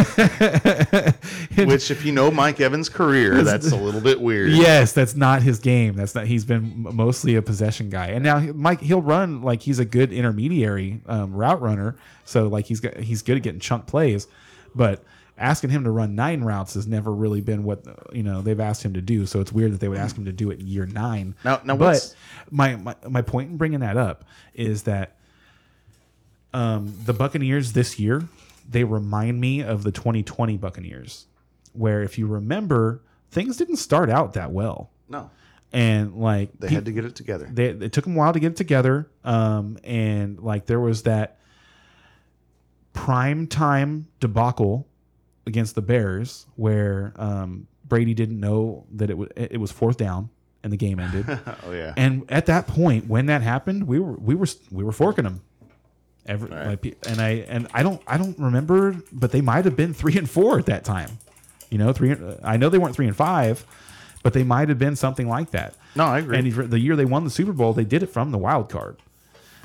Which, if you know Mike Evans' career, that's a little bit weird. Yes, that's not his game. That's not. He's been mostly a possession guy, and now Mike he'll run like he's a good intermediary um, route runner. So like he's got he's good at getting chunk plays, but asking him to run nine routes has never really been what you know they've asked him to do. So it's weird that they would ask him to do it in year nine. Now- now but my, my my point in bringing that up is that um, the Buccaneers this year they remind me of the 2020 Buccaneers, where if you remember things didn't start out that well No, and like they pe- had to get it together. they, it took them a while to get it together um and like there was that prime time debacle against the bears where um brady didn't know that it was it was fourth down and the game ended oh yeah. and at that point when that happened we were we were we were forking them Every, like, pe- and I and I don't I don't remember, but they might have been three and four at that time. You know, three. I know they weren't three and five, but they might have been something like that. No, I agree. And the year they won the Super Bowl, they did it from the wild card.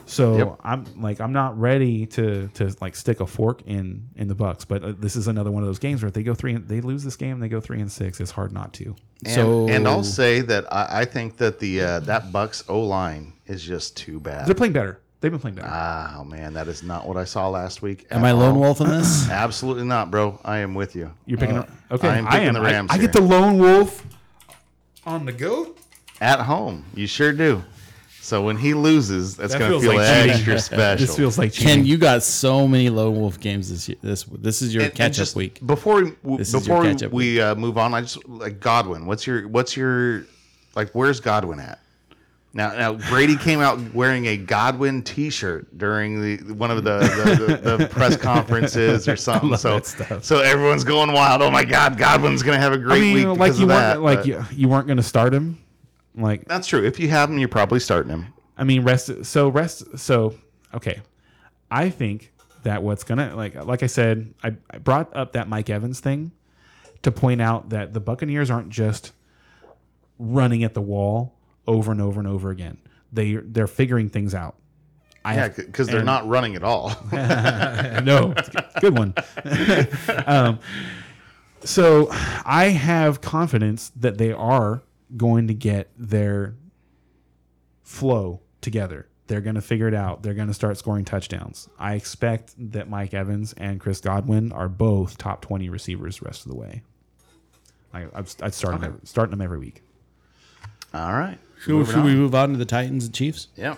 So Yep. I'm like I'm not ready to to like stick a fork in in the Bucks, but uh, this is another one of those games where if they go three and they lose this game, they go three and six. It's hard not to. And, So- and I'll say that I, I think that the uh, that Bucks O line is just too bad. They're playing better. They've been playing better. Ah, oh man, that is not what I saw last week. Am at I lone wolf in this? Absolutely not, bro. I am with you. You're picking up. Okay, I am I picking am. the I- Rams I, get the lone wolf on the goat. At home, you sure do. So when he loses, that's That going to feel like cheating. extra special. This feels like cheating. Ken, you got so many lone wolf games this year. This this is your And- and catch up just week. Before we w- This is your before we, we uh, move on, I just like Godwin. What's your what's your like? Where's Godwin at? Now, now Brady came out wearing a Godwin T-shirt during the one of the the, the, the press conferences or something. So that stuff. so everyone's going wild. Oh my God, Godwin's going to have a great mean, week like you of weren't that. like you, you weren't going to start him. Like That's true. If you have him, you're probably starting him. I mean, rest. So rest. So okay, I think that what's gonna like, like I said, I, I brought up that Mike Evans thing to point out that the Buccaneers aren't just running at the wall over and over and over again. They they're figuring things out. I Yeah, because they're not running at all. no, good one. um, so I have confidence that they are going to get their flow together. They're going to figure it out. They're going to start scoring touchdowns. I expect that Mike Evans and Chris Godwin are both top 20 receivers the rest of the way. I, I'd I'd start them every, starting them every week. all right. Should, should we move on to the Titans and Chiefs? Yeah.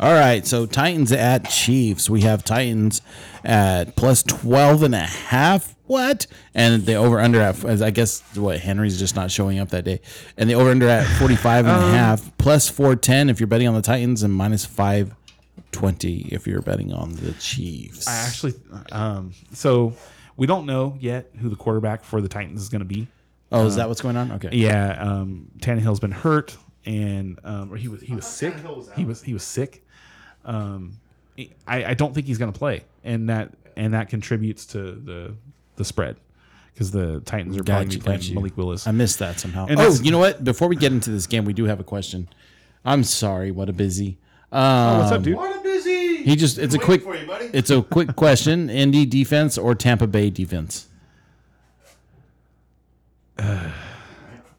All right, so Titans at Chiefs. We have Titans at plus 12 and a half. What? And the over under at, as I guess, what, Henry's just not showing up that day. And the over under at 45 and a half, plus 410 if you're betting on the Titans, and minus 520 if you're betting on the Chiefs. I actually, um, so we don't know yet who the quarterback for the Titans is going to be. oh, is that what's going on? Okay. Yeah, um, Tannehill's been hurt, and um, or he was he was sick. He was he was sick. Um, I, I don't think he's going to play, and that and that contributes to the the spread because the Titans are Got probably you, playing got. Malik Willis. I missed that somehow. And oh, you know what? Before we get into this game, we do have a question. I'm sorry. What a busy. Um, What's up, dude? What a busy. He just it's a quick it's a quick question. Indy defense or Tampa Bay defense?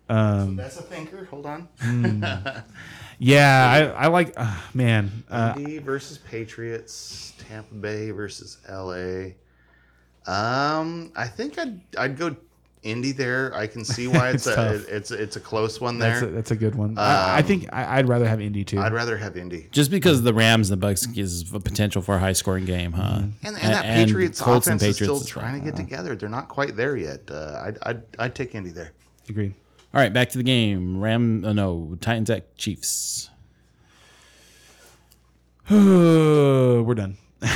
That's a thinker. Hold on. Yeah, I, I like uh, man. Uh, Indy versus Patriots. Tampa Bay versus LA. Um, I think I'd I'd go Indy there. I can see why it's, It's a tough. it's it's a close one that's a, there. that's a good one. I, I think I, I'd rather have Indy too. I'd rather have Indy. Just because the Rams and the Bucks gives a potential for a high scoring game, huh? And, and that Patriots Colts and offense is Patriots still as trying to get together. They're not quite there yet. Uh, I'd, I'd I'd take Indy there. Agreed. All right, back to the game. Ram, uh, no, Titans at Chiefs. We're done.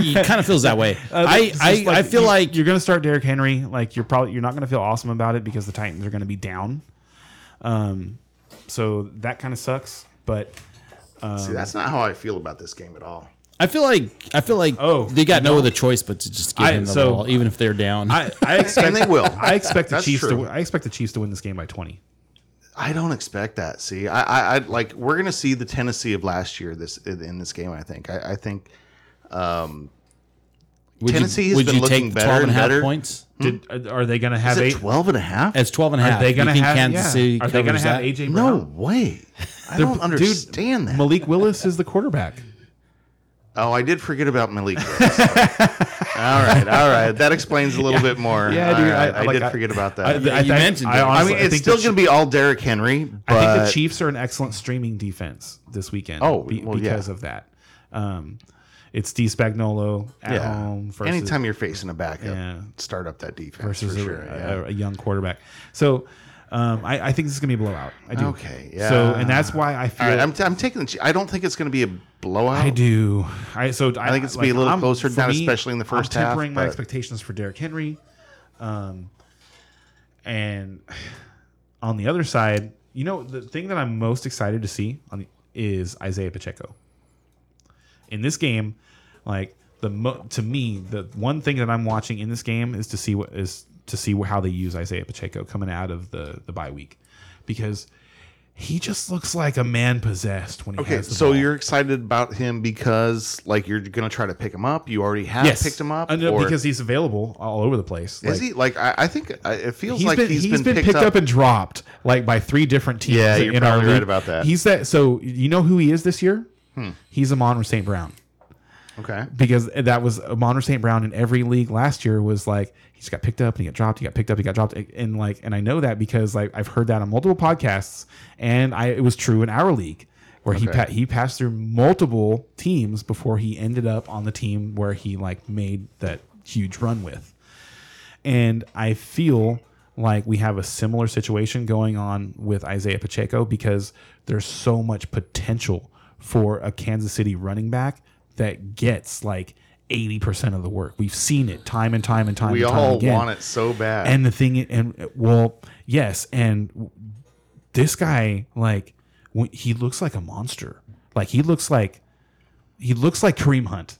It kind of feels that way. Uh, I, I, just I feel you- like you're going to start Derrick Henry. Like you're probably you're not going to feel awesome about it because the Titans are going to be down. Um, so that kind of sucks. But See, that's not how I feel about this game at all. I feel like I feel like Oh, they got no other choice but to just give I- him the so- ball, even if they're down. I, I expect And they will. I expect the Chiefs true. to I expect the Chiefs to win this game by 20. I don't expect that. See, I, I, I like we're gonna see the Tennessee of last year this in this game. I think. I, I think would Tennessee you, has would been you looking take better 12 and and better. points? Did, uh, are they going to have is eight? 12 and a half? It's 12 and a half. Are they going to have Kansas yeah. City Are they going to have that? AJ No way. I don't dude, understand that. Malik Willis is the quarterback. Oh, I did forget about Malik. Willis. all right, all right. That explains a little bit more. Yeah, dude, right, I- I, like, did I- forget about that. I, I, I, you think- mentioned I, it. honestly, mean, I it's think still going to be all Derrick Henry, but I think the Chiefs are an excellent streaming defense this weekend. Oh, be- well, yeah. because of that. Um, it's D Spagnolo at yeah. home versus, Anytime you're facing a backup, Yeah. start up that defense versus for a, sure. a- yeah. a young quarterback. So um, I, I think this is going to be a blowout. I do. Okay, Yeah. So and that's why I feel All right, I'm, t- I'm taking. The, I don't think it's going to be a blowout. I do. I so I, think it's gonna be a little I'm- closer down, especially in the first I'm half, tempering my but- expectations for Derrick Henry, um, and on the other side, you know, the thing that I'm most excited to see on the, is Isaiah Pacheco. In this game, like the mo- to me, the one thing that I'm watching in this game is to see what is to see how they use Isaiah Pacheco coming out of the the bye week, because he just looks like a man possessed when he Okay, has the so ball. you're excited about him because like you're gonna try to pick him up. You already have picked him up, Uh, or because he's available all over the place. is he? Like I, I think I- it feels He's like been, he's he's been, picked, up. and dropped like by three different teams. Yeah, you're in our probably right league. about that. He's that. So you know who he is this year? Hmm. He's Amon St. Brown okay. because that was Amon St. Brown in every league last year was like he just got picked up and he got dropped. He got picked up. He got dropped. And like, and I know that because like I've heard that on multiple podcasts, and I it was true in our league where he Okay. pa- he passed through multiple teams before he ended up on the team where he like made that huge run with. And I feel like we have a similar situation going on with Isaiah Pacheco because there's so much potential for a Kansas City running back that gets like 80% of the work. We've seen it time and time and time We and time all again. want it so bad. And the thing, and well, yes, and this guy, like, he looks like a monster. Like he looks like he looks like Kareem Hunt.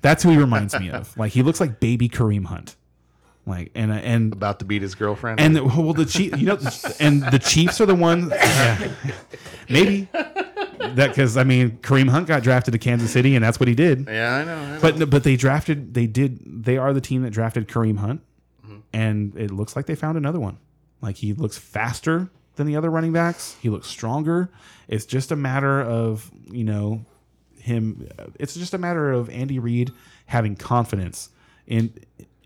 That's who he reminds me of. Like he looks like baby Kareem Hunt. Like and and about to beat his girlfriend. and the, well, the Chief, you know, and the Chiefs are the ones. Yeah, maybe that because I mean Kareem Hunt got drafted to Kansas City, and that's what he did. yeah, I know. I know. But but they drafted they did they are the team that drafted Kareem Hunt, Mm-hmm. and it looks like they found another one. Like he looks faster than the other running backs. He looks stronger. It's just a matter of you know him. It's just a matter of Andy Reid having confidence in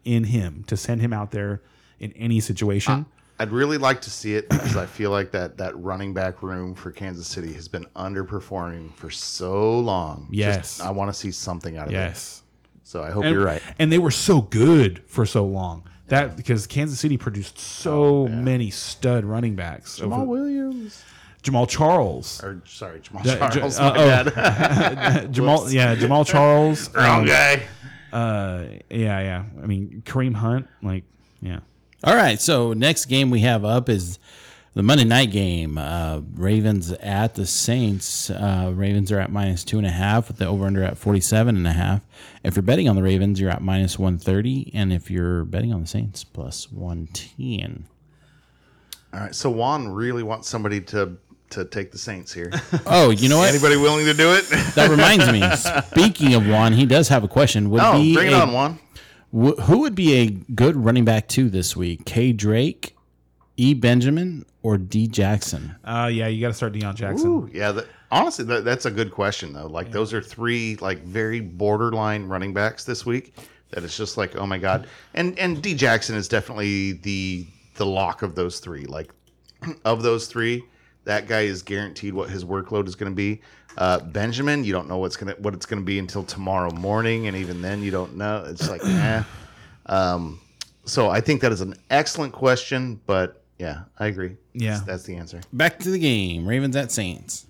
in him to send him out there in any situation. I'd really like to see it because I feel like that that running back room for Kansas City has been underperforming for so long. Yes. Just- I want to see something out of it. yes. So I hope And, you're right. and they were so good for so long. That because Kansas City produced so many stud running backs. Jamaal over- Williams. Jamaal Charles. Or sorry, Jamaal Ja- Ja- Charles. uh, oh. bad. Jamaal, yeah, Jamaal Charles. Wrong um, guy. uh, yeah, yeah. I mean, Kareem Hunt, like, yeah. All right, so next game we have up is the Monday night game. Uh, Ravens at the Saints. Uh, Ravens are at minus two and a half with the over under at 47 and a half. If you're betting on the Ravens, you're at minus 130. And if you're betting on the Saints, plus 110. All right. So Juan really wants somebody to to take the Saints here. Oh, you know what? Anybody willing to do it? That reminds me. Speaking of Juan, he does have a question. Would oh, be bring it a- on, Juan. Wh- who would be a good running back two this week? K. Drake E. Benjamin or D. Jackson? Uh, yeah, you got to start Deon Jackson. Ooh, yeah. That, honestly, that, that's a good question though. Like those are three like very borderline running backs this week. That it's just like, oh my god. And and D Jackson is definitely the the lock of those three. Like of those three, that guy is guaranteed what his workload is going to be. Uh, Benjamin, you don't know what's gonna what it's going to be until tomorrow morning, and even then, you don't know. It's like, eh. Um, so I think that is an excellent question, but yeah, I agree. Yeah. that's, that's the answer. Back to the game. Ravens at Saints.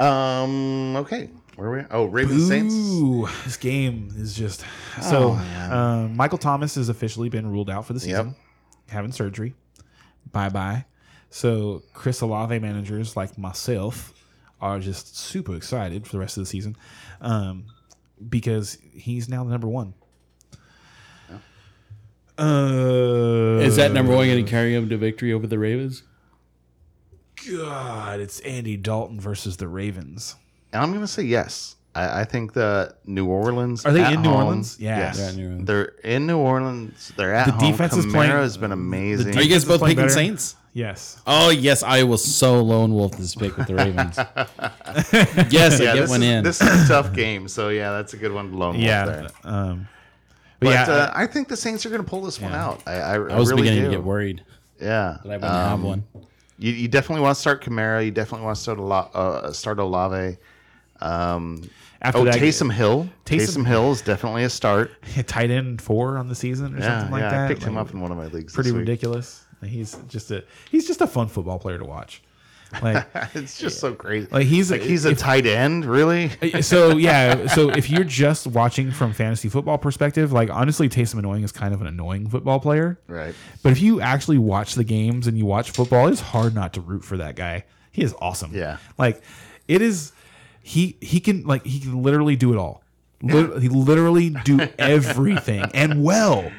Um. Okay. Where are we? Oh, Ravens Saints. This game is just so. um, Michael Thomas has officially been ruled out for the season, Yep. having surgery. Bye bye. So Chris Olave managers like myself are just super excited for the rest of the season, um, because he's now the number one. Uh, Is that number one going to carry him to victory over the Ravens? God? It's Andy Dalton versus the Ravens. And I'm going to say yes. I, I think the New Orleans Are they in New home- Orleans? Yeah. Yes. They're at New Orleans. They're in New Orleans. They're at The home. defense is playing- has been amazing. Are you guys both picking better. Saints? Yes. Oh yes, I was so lone wolf this pick with the Ravens. yes, I yeah, get this one is, in. this is a tough game. So yeah, that's a good one to lone wolf Yeah. there. Um, but, But yeah, uh, I think the Saints are going to pull this one out. I, I, I was really beginning do. to get worried Yeah, that I wouldn't have Um, one. You, you definitely want to start Kamara. You definitely want to start a lot. Uh, start Olave. Um, After oh, that- Taysom Hill. Taysom- Taysom, Hill is definitely a start. tight end four on the season or Yeah, something like yeah. that. I picked him up in one of my leagues. Pretty this week. ridiculous. He's just a he's just a fun football player to watch. Like It's just so crazy. Like, he's- like he's a if- tight end, really. Uh, so yeah. So if you're just watching from fantasy football perspective, like honestly, Taysom Annoying is kind of an annoying football player. Right. But if you actually watch the games and you watch football, it's hard not to root for that guy. He is awesome. Yeah. Like it is he he can like he can literally do it all. He literally do everything and well.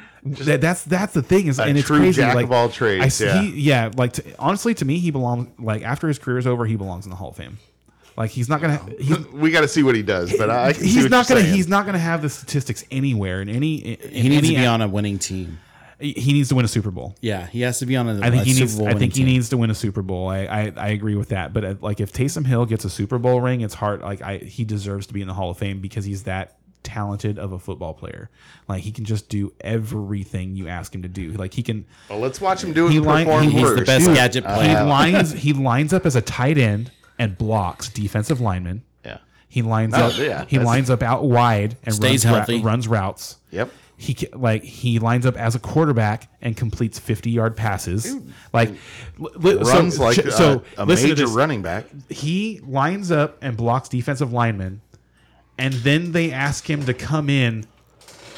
That, that's that's the thing is A and it's true crazy jack like of all trades, I, s- yeah. he, yeah like to, honestly to me he belongs like after his career is over he belongs in the Hall of Fame. Like he's not gonna he's, We got to see what he does, but I can see he's what not you're gonna saying. he's not gonna have the statistics anywhere in any in He needs any, to be on a winning team. he needs to win a Super Bowl. Yeah, he has to be on a. I think a he Super needs. Bowl I think he team. needs to win a Super Bowl. I, I, I agree with that. But uh, like, if Taysom Hill gets a Super Bowl ring, it's hard. Like, I he deserves to be in the Hall of Fame because he's that talented of a football player. Like, he can just do everything you ask him to do. Like, he can. Well, let's watch him do it. He line- he- He's first. the best Dude, gadget Uh, He lines. He lines up as a tight end and blocks defensive linemen. Yeah. He lines No, up. yeah, he lines up out wide and Stays runs, ra- healthy. runs routes. Yep. He like he lines up as a quarterback and completes fifty yard passes. Like li- li- so- Runs like so. a, a major running back. He lines up and blocks defensive linemen, and then they ask him to come in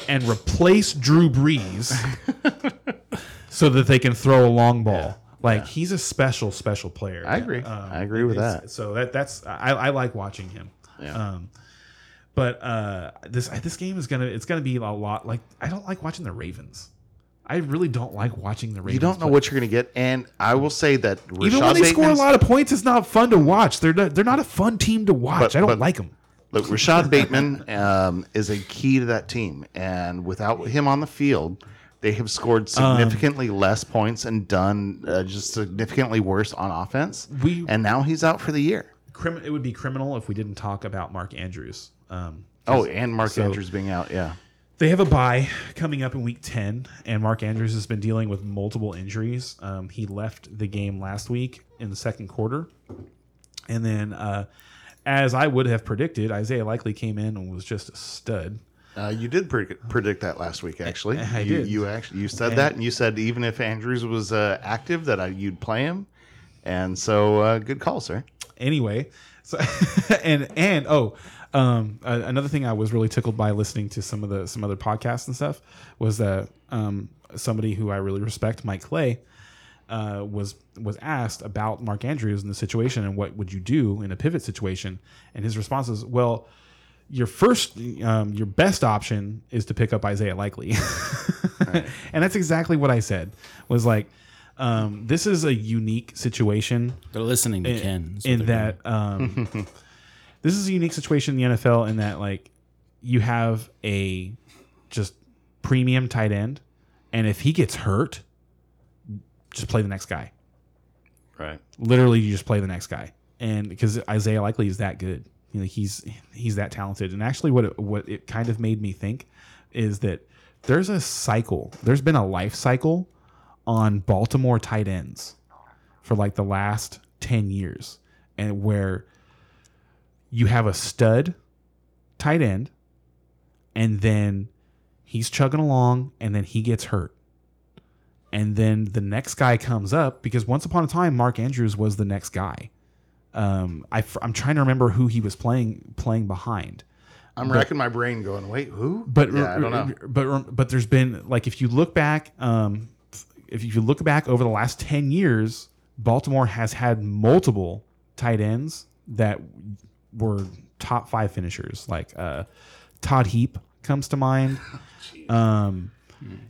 and replace Drew Brees so that they can throw a long ball. Like he's a special, special player. I agree. Um, I agree with that. So that that's I, I like watching him. Yeah. Um, but uh, this this game is gonna it's gonna be a lot like I don't like watching the Ravens. I really don't like watching the Ravens. You don't know play. what you're going to get, and I will say that Rashad Even when they score a lot of points, it's not fun to watch. They're not, they're not a fun team to watch. But- I don't but- like them. Look, Rashad Bateman um, is a key to that team, and without him on the field, they have scored Um, significantly less points and done uh, just significantly worse on offense. We- and now he's out for the year. Crim- it would be criminal if we didn't talk about Mark Andrews. Um, Oh, and Mark So- Andrews being out, yeah. They have a bye coming up in week 10, and Mark Andrews has been dealing with multiple injuries. Um, he left the game last week in the second quarter. And then, uh, as I would have predicted, Isaiah Likely came in and was just a stud. Uh, you did pre- predict that last week, actually. I you, did. You actually you said that, and you said even if Andrews was uh, active, that I, you'd play him. And so, uh, good call, sir. anyway so and and oh um another thing i was really tickled by listening to some of the some other podcasts and stuff was that um somebody who i really respect mike clay uh, was was asked about Mark Andrews in the situation and what would you do in a pivot situation, and his response is, "Well, your first, um, your best option is to pick up Isaiah Likely," and that's exactly what I said. Was like, um, this is a unique situation They're listening to Ken. is in that um, this is a unique situation in the NFL in that like you have a just premium tight end, and if he gets hurt, just play the next guy. Right. Literally, you just play the next guy, and because Isaiah Likely is that good, you know, he's he's that talented. And actually, what it, what it kind of made me think is that there's a cycle. There's been a life cycle on Baltimore tight ends for like the last ten years, and where you have a stud tight end, and then he's chugging along, and then he gets hurt and then the next guy comes up because once upon a time Mark Andrews was the next guy. Um, I, am trying to remember who he was playing playing behind, I'm racking my brain, going, "Wait, who?" but yeah, I don't know. But but there's been like if you look back, um, if you look back over the last ten years, Baltimore has had multiple tight ends that were top five finishers. Like uh, Todd Heap comes to mind. um,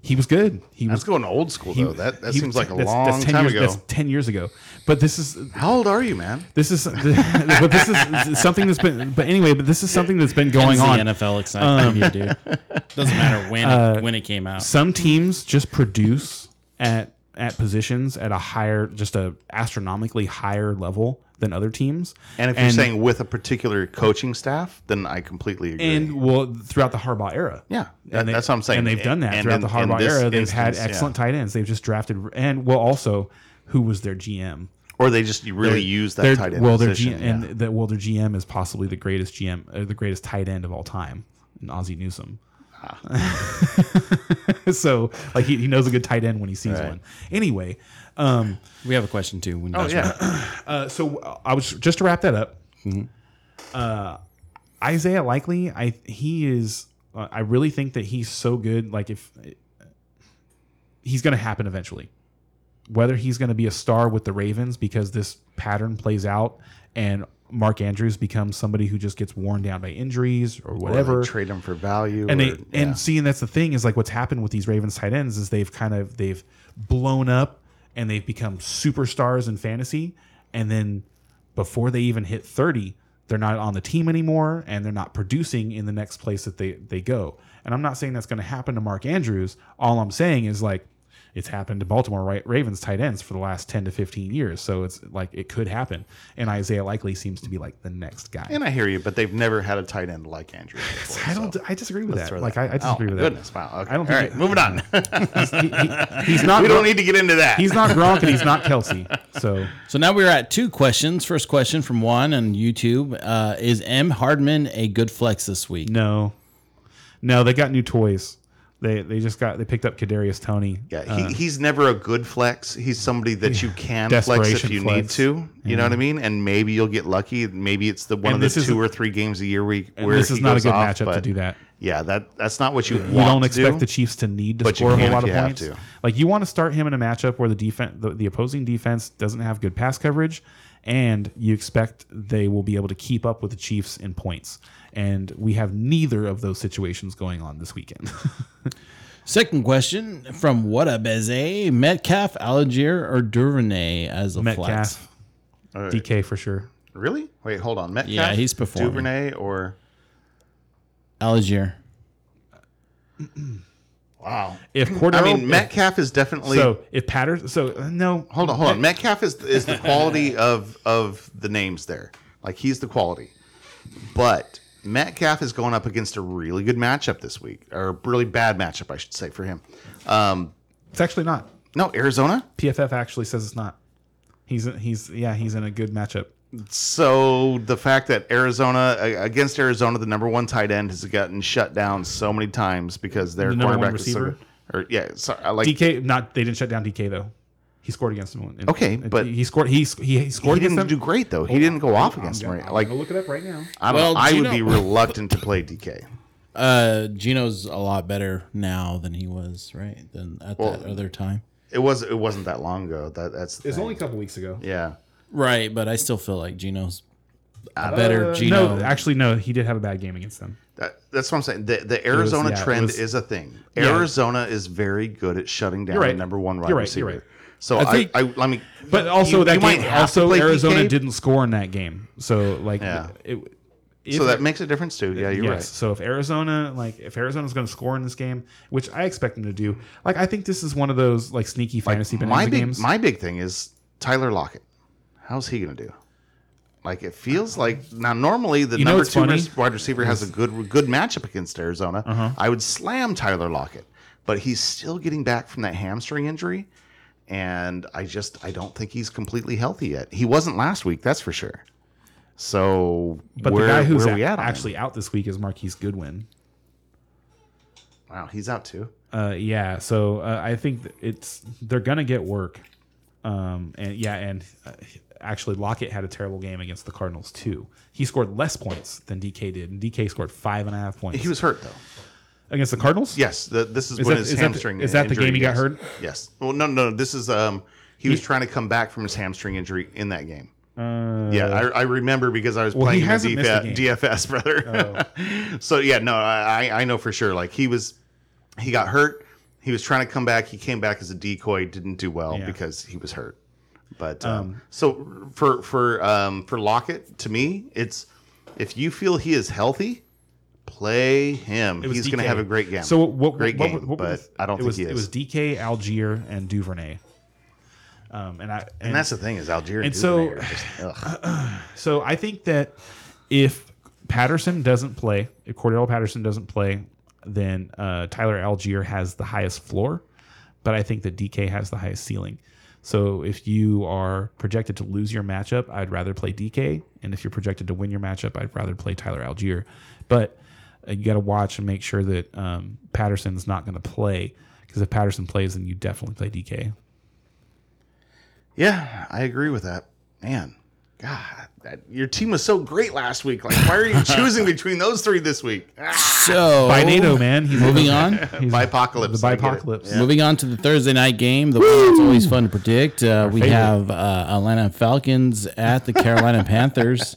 he was good. He That's was going old school he- though. That that he- seems like a that's- long that's 10 time years, ago. That's ten years ago. But this is How old are you, man? this is but this is something that's been. But anyway, but this is something that's been going Ends on. Um, the NFL excitement here, dude. Doesn't matter when Uh, it, when it came out. Some teams just produce at at positions at a higher, just a astronomically higher level than other teams. And if you're saying with a particular coaching staff, then I completely agree. and well, throughout the Harbaugh era, yeah, that, they- that's what I'm saying. And they've done that And throughout in- the Harbaugh era. They've had instance, yeah. excellent tight ends. They've just drafted and well, also who was their GM? Or they just really use that Their- tight end well, their position. G- yeah. and that well, their GM is possibly the greatest GM, uh, the greatest tight end of all time, Ozzie Newsome. so like he, he knows a good tight end when he sees Ah. Right. one. Anyway, um, We have a question too. When oh yeah, uh, so uh, I was just to wrap that up. Uh, Isaiah Likely, I he is. Uh, I really think that he's so good. Like if he's going to happen eventually, whether he's going to be a star with the Ravens because this pattern plays out and Mark Andrews becomes somebody who just gets worn down by injuries or Or whatever. trade him for value. and or, they yeah. and seeing that's the thing is like what's happened with these Ravens tight ends is they've kind of they've blown up and they've become superstars in fantasy. And then before they even hit 30 they're not on the team anymore and they're not producing in the next place that they they go. And i'm not saying that's going to happen to mark andrews. All i'm saying is like it's happened to baltimore Ra- ravens tight ends for the last 10 to 15 years so it's like it could happen and isaiah likely seems to be like the next guy and I hear you, but they've never had a tight end like Andrew. Before, I don't. so I disagree with that. Like that I, I disagree oh, with goodness, that. wow. Okay. I don't think right, it- moving on. He- he- he's not. we don't need to get into that. He's not Gronk and he's not Kelce. So So now we're at two questions. First question from Juan on YouTube: uh, Is M Hardman a good flex this week? no, no. They got new toys. They they just got they picked up Kadarius Toney. Yeah, he, uh, he's never a good flex. He's somebody that you can flex if you flex. need to. You know what I mean? And maybe you'll get lucky. Maybe it's the one And of the two or three games a year where, And where this is not a good off, matchup to do that. Yeah, that that's not what you want. You don't expect do. the Chiefs to need to score a can whole if lot of have points. to. Like you want to start him in a matchup where the defense, the, the opposing defense, doesn't have good pass coverage, and you expect they will be able to keep up with the Chiefs in points. And we have neither of those situations going on this weekend. Second question from What a Beze: Metcalf, Allgeier, or Duvernay as a flex? Metcalf, DK for sure. Really? Wait, hold on. Metcalf, Yeah, he's performing. Duvernay or Allgeier. wow. If Cordero, I mean, if- Metcalf is definitely. So if Patterson, so uh, no, hold on, hold on. Metcalf is is the quality of of the names there. Like he's the quality, but Metcalf is going up against a really good matchup this week, or a really bad matchup, I should say, for him. Um, it's actually not. no, Arizona. PFF actually says it's not. He's he's yeah he's in a good matchup. So the fact that Arizona against Arizona, the number one tight end has gotten shut down so many times because their The quarterback is so receiver? Or yeah, sorry, I like DK not they didn't shut down DK though. He scored against him. in- Okay, in- but he scored. He he, he scored he didn't them. do great though. He didn't go off I'm against gonna- them. I'm Like look it up right now. I, don't, Well, I would Geno- be reluctant to play DK. Uh, Geno's a lot better now than he was, right? Than at that other time. It was it wasn't that long ago. That that's It's only a couple weeks ago. yeah. Right, but I still feel like Geno's a better Uh, Geno. No, actually, no. He did have a bad game against them. That, that's what I'm saying. The, the Arizona yeah, trend was- is a thing. Yeah. Arizona is very good at shutting down right. the number one wide You're right, receiver. So I I, think- I, let me. But also you- that you game, also Arizona DK. didn't score in that game. So like, Yeah. it, if so that makes a difference too. Yeah, you're yes. right. So if Arizona, like if Arizona's going to score in this game, which I expect them to do, like I think this is one of those like sneaky fantasy my big games. my big thing is Tyler Lockett. How's he going to do? Like it feels like now normally the You number two funny? wide receiver has a good good matchup against Arizona. Uh-huh. I would slam Tyler Lockett, but he's still getting back from that hamstring injury, and I just I don't think he's completely healthy yet. He wasn't last week, that's for sure. So, but where, the guy who's where are a- we at on him? actually out this week is Marquise Goodwin. Wow, he's out too. Uh, yeah, so uh, I think it's they're gonna get work, um, and yeah, and uh, actually Lockett had a terrible game against the Cardinals too. He scored less points than DK did, and DK scored five and a half points He was hurt though. Against the Cardinals. Yes, the, this is, Is when that- his is that the- hamstring. is that the game he got yes. hurt? Yes. Well, no, no. This is um. He was trying to come back from his hamstring injury in that game. Uh, Yeah, I, I remember because I was Well, playing in hasn't the missed a DF. Oh. DFS, brother. so yeah, no, I I know for sure. Like he was, he got hurt. He was trying to come back. He came back as a decoy. Didn't do well Yeah. because he was hurt. But um, so for for um, for Lockett, to me, it's if you feel he is healthy, play him. He's going to have a great game. So what? great what, game, what, what but I don't it think was, he is. It was DK, Allgeier, and Duvernay. Um, and I and, and that's the thing is Allgeier and so- Duvernay are just, so I think that if Patterson doesn't play, if Cordarrelle Patterson doesn't play, then uh, Tyler Allgeier has the highest floor, but I think that DK has the highest ceiling. So if you are projected to lose your matchup, I'd rather play DK, and if you're projected to win your matchup, I'd rather play Tyler Allgeier. But you got to watch and make sure that um, Patterson's not going to play because if Patterson plays, then you definitely play DK. Yeah, I agree with that. Man, God, that, your team was so great last week. Like, why are you choosing between those three this week? Ah, So By NATO, man. He's moving on. He's Bipocalypse, The I get it. Moving on to the Thursday night game, the one that's always fun to predict. Uh, we favorite. have uh, Atlanta Falcons at the Carolina Panthers.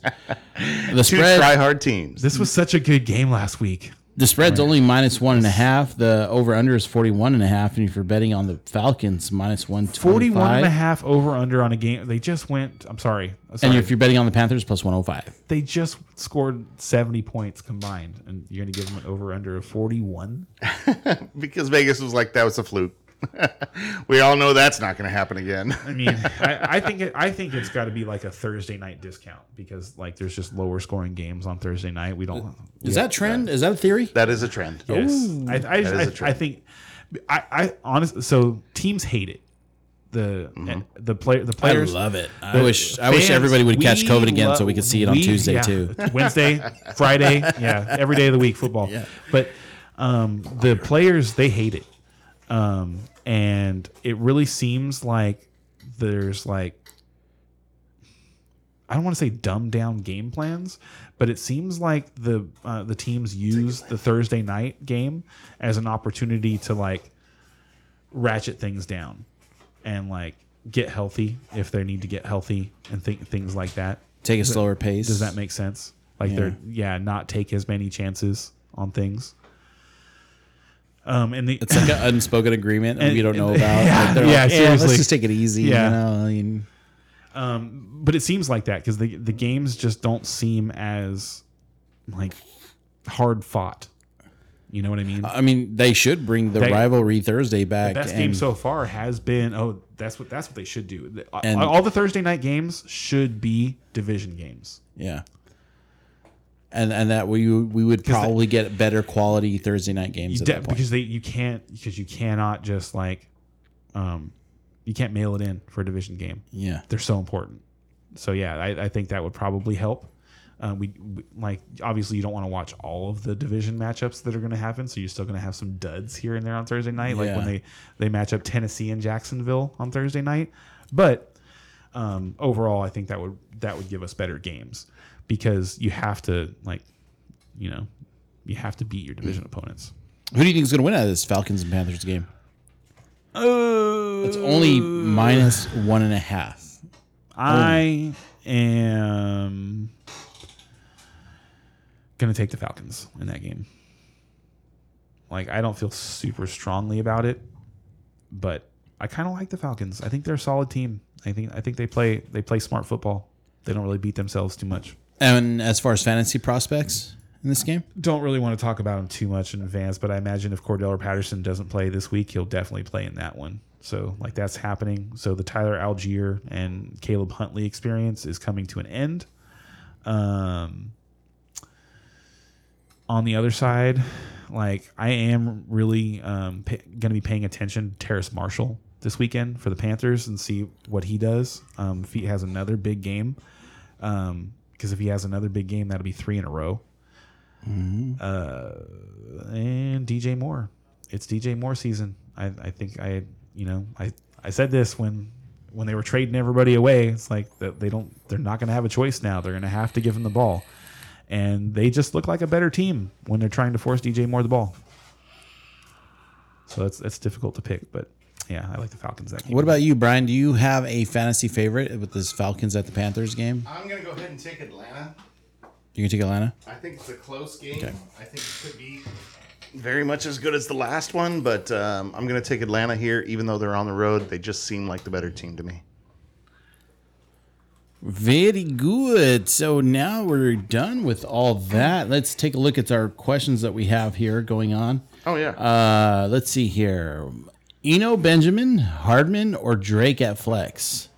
The Two spread, try hard teams. This was such a good game last week. The spread's only minus one and a half. The over under is 41 and a half. And if you're betting on the Falcons, minus 125. 41 and a half over under on a game. They just went, I'm sorry. And if you're betting on the Panthers, plus 105. they just scored 70 points combined, and you're going to give them an over under of 41? because Vegas was like, that was a fluke. we all know that's not going to happen again. I mean, I, I think it, I think it's got to be like a Thursday night discount because like there's just lower scoring games on Thursday night. We don't. Is that trend? Is that a theory? that is a trend. Yes, I, I, That is a I, trend. I think I, I honestly so teams hate it. The and the player the I players love it. I the wish I wish everybody would catch COVID again lo- so we could see it on we- Tuesday yeah. too. Wednesday, Friday, yeah, every day of the week football. Yeah. But um, the players they hate it, um, and it really seems like there's like I don't want to say dumbed down game plans, but it seems like the uh, the teams use the Thursday night game as an opportunity to like ratchet things down and like get healthy if they need to get healthy and think things like that. Take a slower pace. Does that make sense? Like they're yeah, not take as many chances on things. Um, and the It's like an unspoken agreement that And- we don't know about. yeah, Like, they're yeah, like, seriously. let's just take it easy. Yeah. You know, I mean, um, but it seems like that because the the games just don't seem as like hard fought. You know what I mean? I mean, they should bring the They- rivalry Thursday back. The best and game so far has been oh that's what that's what they should do. And- all the Thursday night games should be division games. yeah, and and that we we would probably get better quality Thursday night games at de- that point. because they you can't because you cannot just like um you can't mail it in for a division game. yeah, They're so important. So yeah, I, I think that would probably help. Uh, we, we like obviously you don't want to watch all of the division matchups that are going to happen, so you're still going to have some duds here and there on Thursday night, like when they they match up Tennessee and Jacksonville on Thursday night. But um, overall, I think that would that would give us better games because you have to like you know you have to beat your division opponents. who do you think is going to win out of this Falcons and Panthers game? Uh, It's only minus one and a half. I am gonna take the Falcons in that game. Like I don't feel super strongly about it, but I kind of like the Falcons. I think they're a solid team. I think I think they play they play smart football. They don't really beat themselves too much. And as far as fantasy prospects in this game, Don't really want to talk about him too much in advance, but I imagine if Cordell or Patterson doesn't play this week, he'll definitely play in that one. So like that's happening. So the Tyler Allgeier and Caleb Huntley experience is coming to an end. Um, on the other side, like I am really um, going to be paying attention to Terrace Marshall this weekend for the Panthers and see what he does. Um, if he has another big game, because if he has another big game, that'll be three in a row. Uh, and DJ Moore, it's DJ Moore season. I, I think I, you know, I, I said this when when they were trading everybody away. It's like that they don't, they're not going to have a choice now. They're going to have to give him the ball and they just look like a better team when they're trying to force DJ Moore the ball. So it's it's difficult to pick, but yeah, I like the Falcons that game. what about you, Brian? Do you have a fantasy favorite with this Falcons at the Panthers game? I'm gonna go ahead and take Atlanta. You can take Atlanta. I think it's a close game. Okay. I think it could be. Very much as good as the last one, but um, I'm going to take Atlanta here, even though they're on the road. They just seem like the better team to me. Very good. So now we're done with all that. Let's take a look at our questions that we have here going on. Oh yeah. Uh, let's see here. Eno Benjamin, Hardman, or Drake at flex?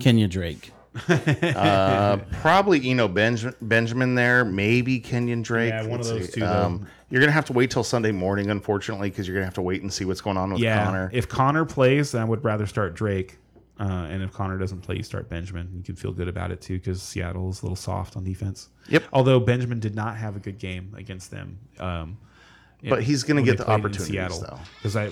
Kenyan Drake. Probably Eno Benj- Benjamin there, maybe Kenyan Drake. Yeah, one of Let's those see. two. Um, you're gonna have to wait till Sunday morning, unfortunately, because you're gonna have to wait and see what's going on with yeah, Conner. if Conner plays, then I would rather start Drake. Uh, and if Conner doesn't play, you start Benjamin. You can feel good about it too because Seattle is a little soft on defense. Yep. Although Benjamin did not have a good game against them. Um, But he's gonna get they the played in though. Because I,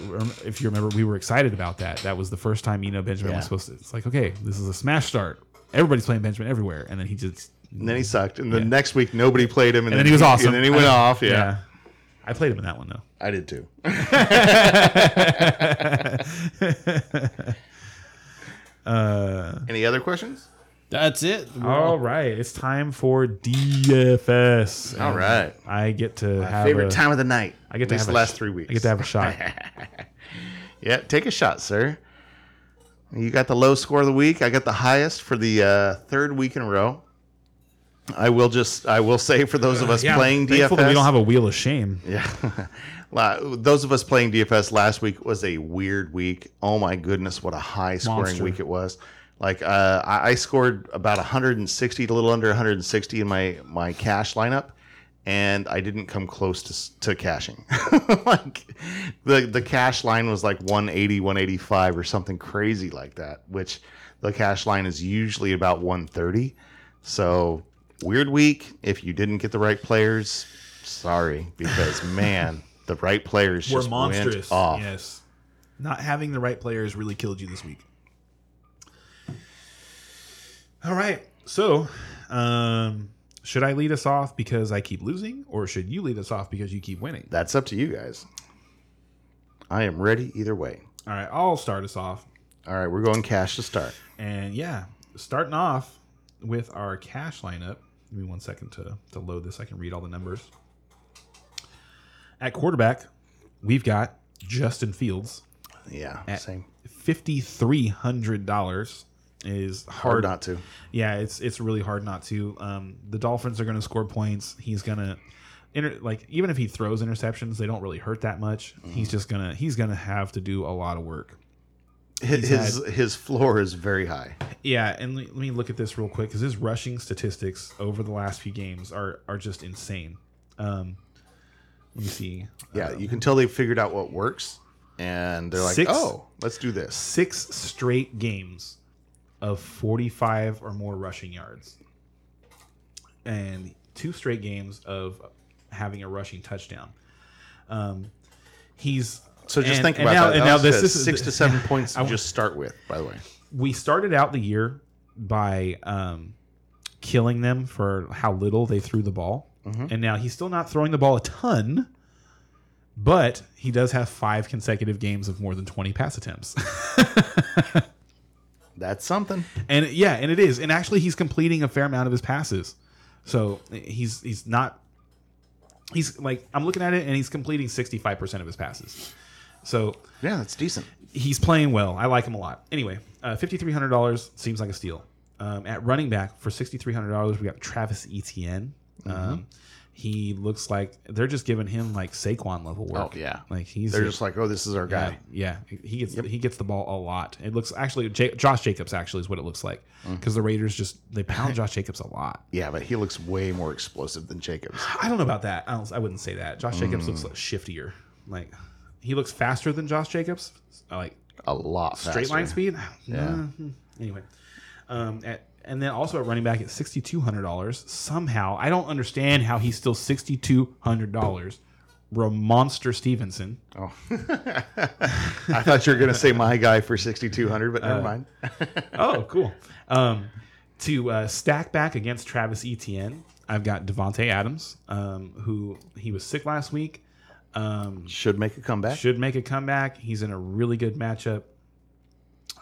if you remember, we were excited about that. That was the first time you know Benjamin Yeah. was supposed to. It's like, okay, this is a smash start. Everybody's playing Benjamin everywhere, and then he just and then he sucked, and then Yeah. next week nobody played him, and, and then he was awesome. And then he went I- off. Yeah. I played him in that one though. I did too. Any other questions? That's it. All right, it's time for DFS. All And right. I get to have Favorite a, time of the night. I get At to least have the a last sh- three weeks. I get to have a shot. Yeah, take a shot, sir. You got the low score of the week. I got the highest for the uh, third week in a row. I will just, I will say for those of us Yeah, playing thankful DFS, that we don't have a wheel of shame. yeah, La- those of us playing DFS last week was a weird week. Oh my goodness, what a high scoring Monster. week it was. Like uh, I, I scored about 160, a little under 160 in my my cash lineup, and I didn't come close to to cashing. like the the cash line was like 180, 185 or something crazy like that, which the cash line is usually about 130. So weird week. If you didn't get the right players, sorry, because man, the right players just went off. Yes. Not having the right players really killed you this week. All right. So, um, should I lead us off because I keep losing, or should you lead us off because you keep winning? That's up to you guys. I am ready either way. All right, I'll start us off. All right, we're going cash to start. And yeah, starting off with our cash lineup. Give me one second to, to load this. I can read all the numbers. At quarterback, we've got Justin Fields Yeah, at same. fifty three hundred dollars. Is hard, Hard not to. Yeah, it's it's really hard not to. Um, the Dolphins are going to score points. He's gonna, inter- like even if he throws interceptions, they don't really hurt that much. He's just gonna he's gonna have to do a lot of work. His his, his floor is very high. Yeah, and le- let me look at this real quick because his rushing statistics over the last few games are are just insane. Um, let me see. Yeah, you can tell they figured out what works, and they're like, Six- "Oh, let's do this." Six straight games of 45 or more rushing yards, and two straight games of having a rushing touchdown. Um, he's So just and- think and about now, that. And now this, is six to seven points to just start with. By the way, we started out the year by um, killing them for how little they threw the ball, and now he's still not throwing the ball a ton, but he does have five consecutive games of more than twenty pass attempts, that's something. and yeah, and it is, and actually he's completing a fair amount of his passes, so he's he's not. He's like I'm looking at it, and he's completing 65 percent of his passes. So Yeah, that's decent. he's playing well. I like him a lot. Anyway, uh, fifty three hundred dollars seems like a steal. Um, at running back for sixty three hundred dollars, we got Travis Etienne. Mm-hmm. Um, he looks like they're just giving him like Saquon level work. Oh, yeah. like he's They're just like, oh, this is our guy. yeah. He gets he gets the ball a lot. It looks actually J- Josh Jacobs actually is what it looks like Mm. because the Raiders just they pound Josh Jacobs a lot. Yeah, but he looks way more explosive than Jacobs. I don't know about that. I, don't, I wouldn't say that. Josh Jacobs Mm. looks like shiftier. Like he looks faster than Josh Jacobs. Like A lot straight line speed. Yeah. Anyway, um, at, and then also at running back at sixty two hundred dollars. Somehow, I don't understand how he's still sixty two hundred dollars. Ramonster Stevenson. Oh, I thought you were going to say my guy for sixty two hundred, but never uh, mind. oh, cool. Um, to uh, stack back against Travis Etienne, I've got Davante Adams, um, who he was sick last week. Um, should make a comeback. Should make a comeback. He's in a really good matchup.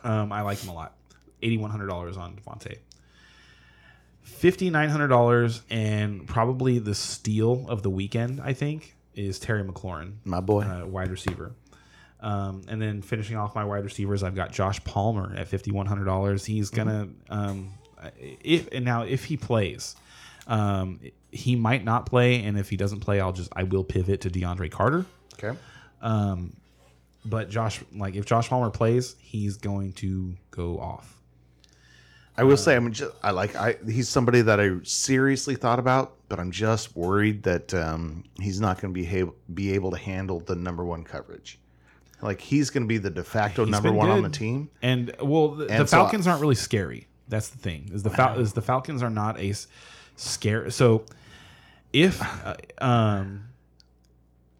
Um, I like him a lot. Eighty one hundred dollars on Davante. $5,900 and probably the steal of the weekend, I think, is Terry McLaurin. My boy. Uh, wide receiver. Um, and then finishing off my wide receivers, I've got Josh Palmer at $5,100. He's going to, mm-hmm. um, if, and now if he plays, um, he might not play. And if he doesn't play, I'll just, I will pivot to DeAndre Carter. Okay. Um, but Josh, like if Josh Palmer plays, he's going to go off. I will say, I'm just, I like, I, he's somebody that I seriously thought about, but I'm just worried that um, he's not going to be, ha- be able to handle the number one coverage. Like, he's going to be the de facto He's number been one on good. the team. And well, the, the And so Falcons aren't really scary. That's the thing. Is the Fal- is the Falcons are not a s- scare. So if uh, um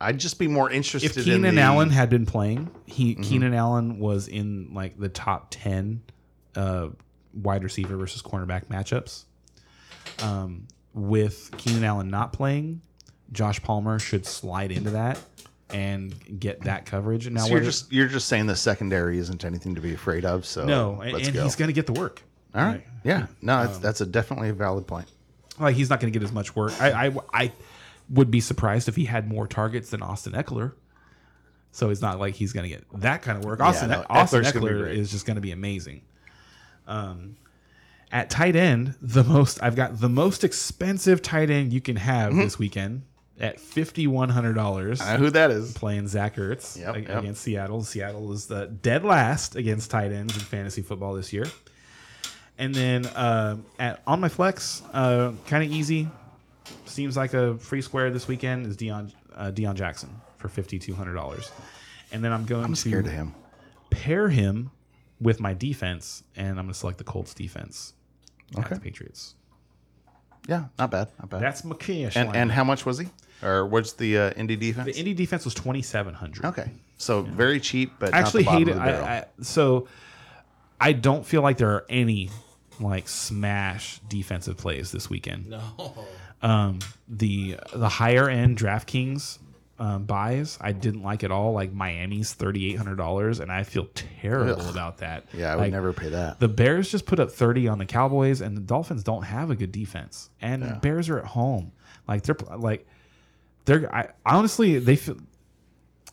I'd just be more interested if in Keenan the, Allen had been playing, he Mm-hmm. Keenan Allen was in like the top ten uh, wide receiver versus cornerback matchups. Um, with Keenan Allen not playing, Josh Palmer should slide into that and get that coverage. And now So you're just you're just saying the secondary isn't anything to be afraid of. So no, and, go. he's going to get the work. All right, yeah, no, Um, that's, that's a definitely a valid point. Like he's not going to get as much work. I, I I would be surprised if he had more targets than Austin Ekeler. So it's not like he's going to get that kind of work. Austin, no, Austin Ekeler's gonna be Ekeler is just going to be amazing. Um, at tight end, the most I've got the most expensive tight end you can have Mm-hmm. this weekend at fifty one hundred dollars. I know who that is. Playing Zach Ertz Yep, ag- yep. against Seattle. Seattle is the dead last against tight ends in fantasy football this year. And then uh, at on my flex, uh, kind of easy. Seems like a free square this weekend is Deon uh, Deon Jackson for fifty two hundred dollars. And then I'm going I'm to scared of him. pair him with my defense, and I'm going to select the Colts defense. at Okay. the Patriots. Yeah, not bad, not bad. That's my and and how much was he? Or what's the uh, Indy defense? the Indy defense was twenty seven hundred. okay, so very cheap, but I actually not the hate it. the. I, I, so I don't feel like there are any like smash defensive plays this weekend. No. Um, the the higher end DraftKings um, buys I didn't like at all. Like Miami's thirty eight hundred dollars, and I feel terrible Ugh. about that. yeah, I would never pay that. The Bears just put up 30 on the Cowboys, and the Dolphins don't have a good defense. And the Bears are at home, like they're like they're. I honestly they feel,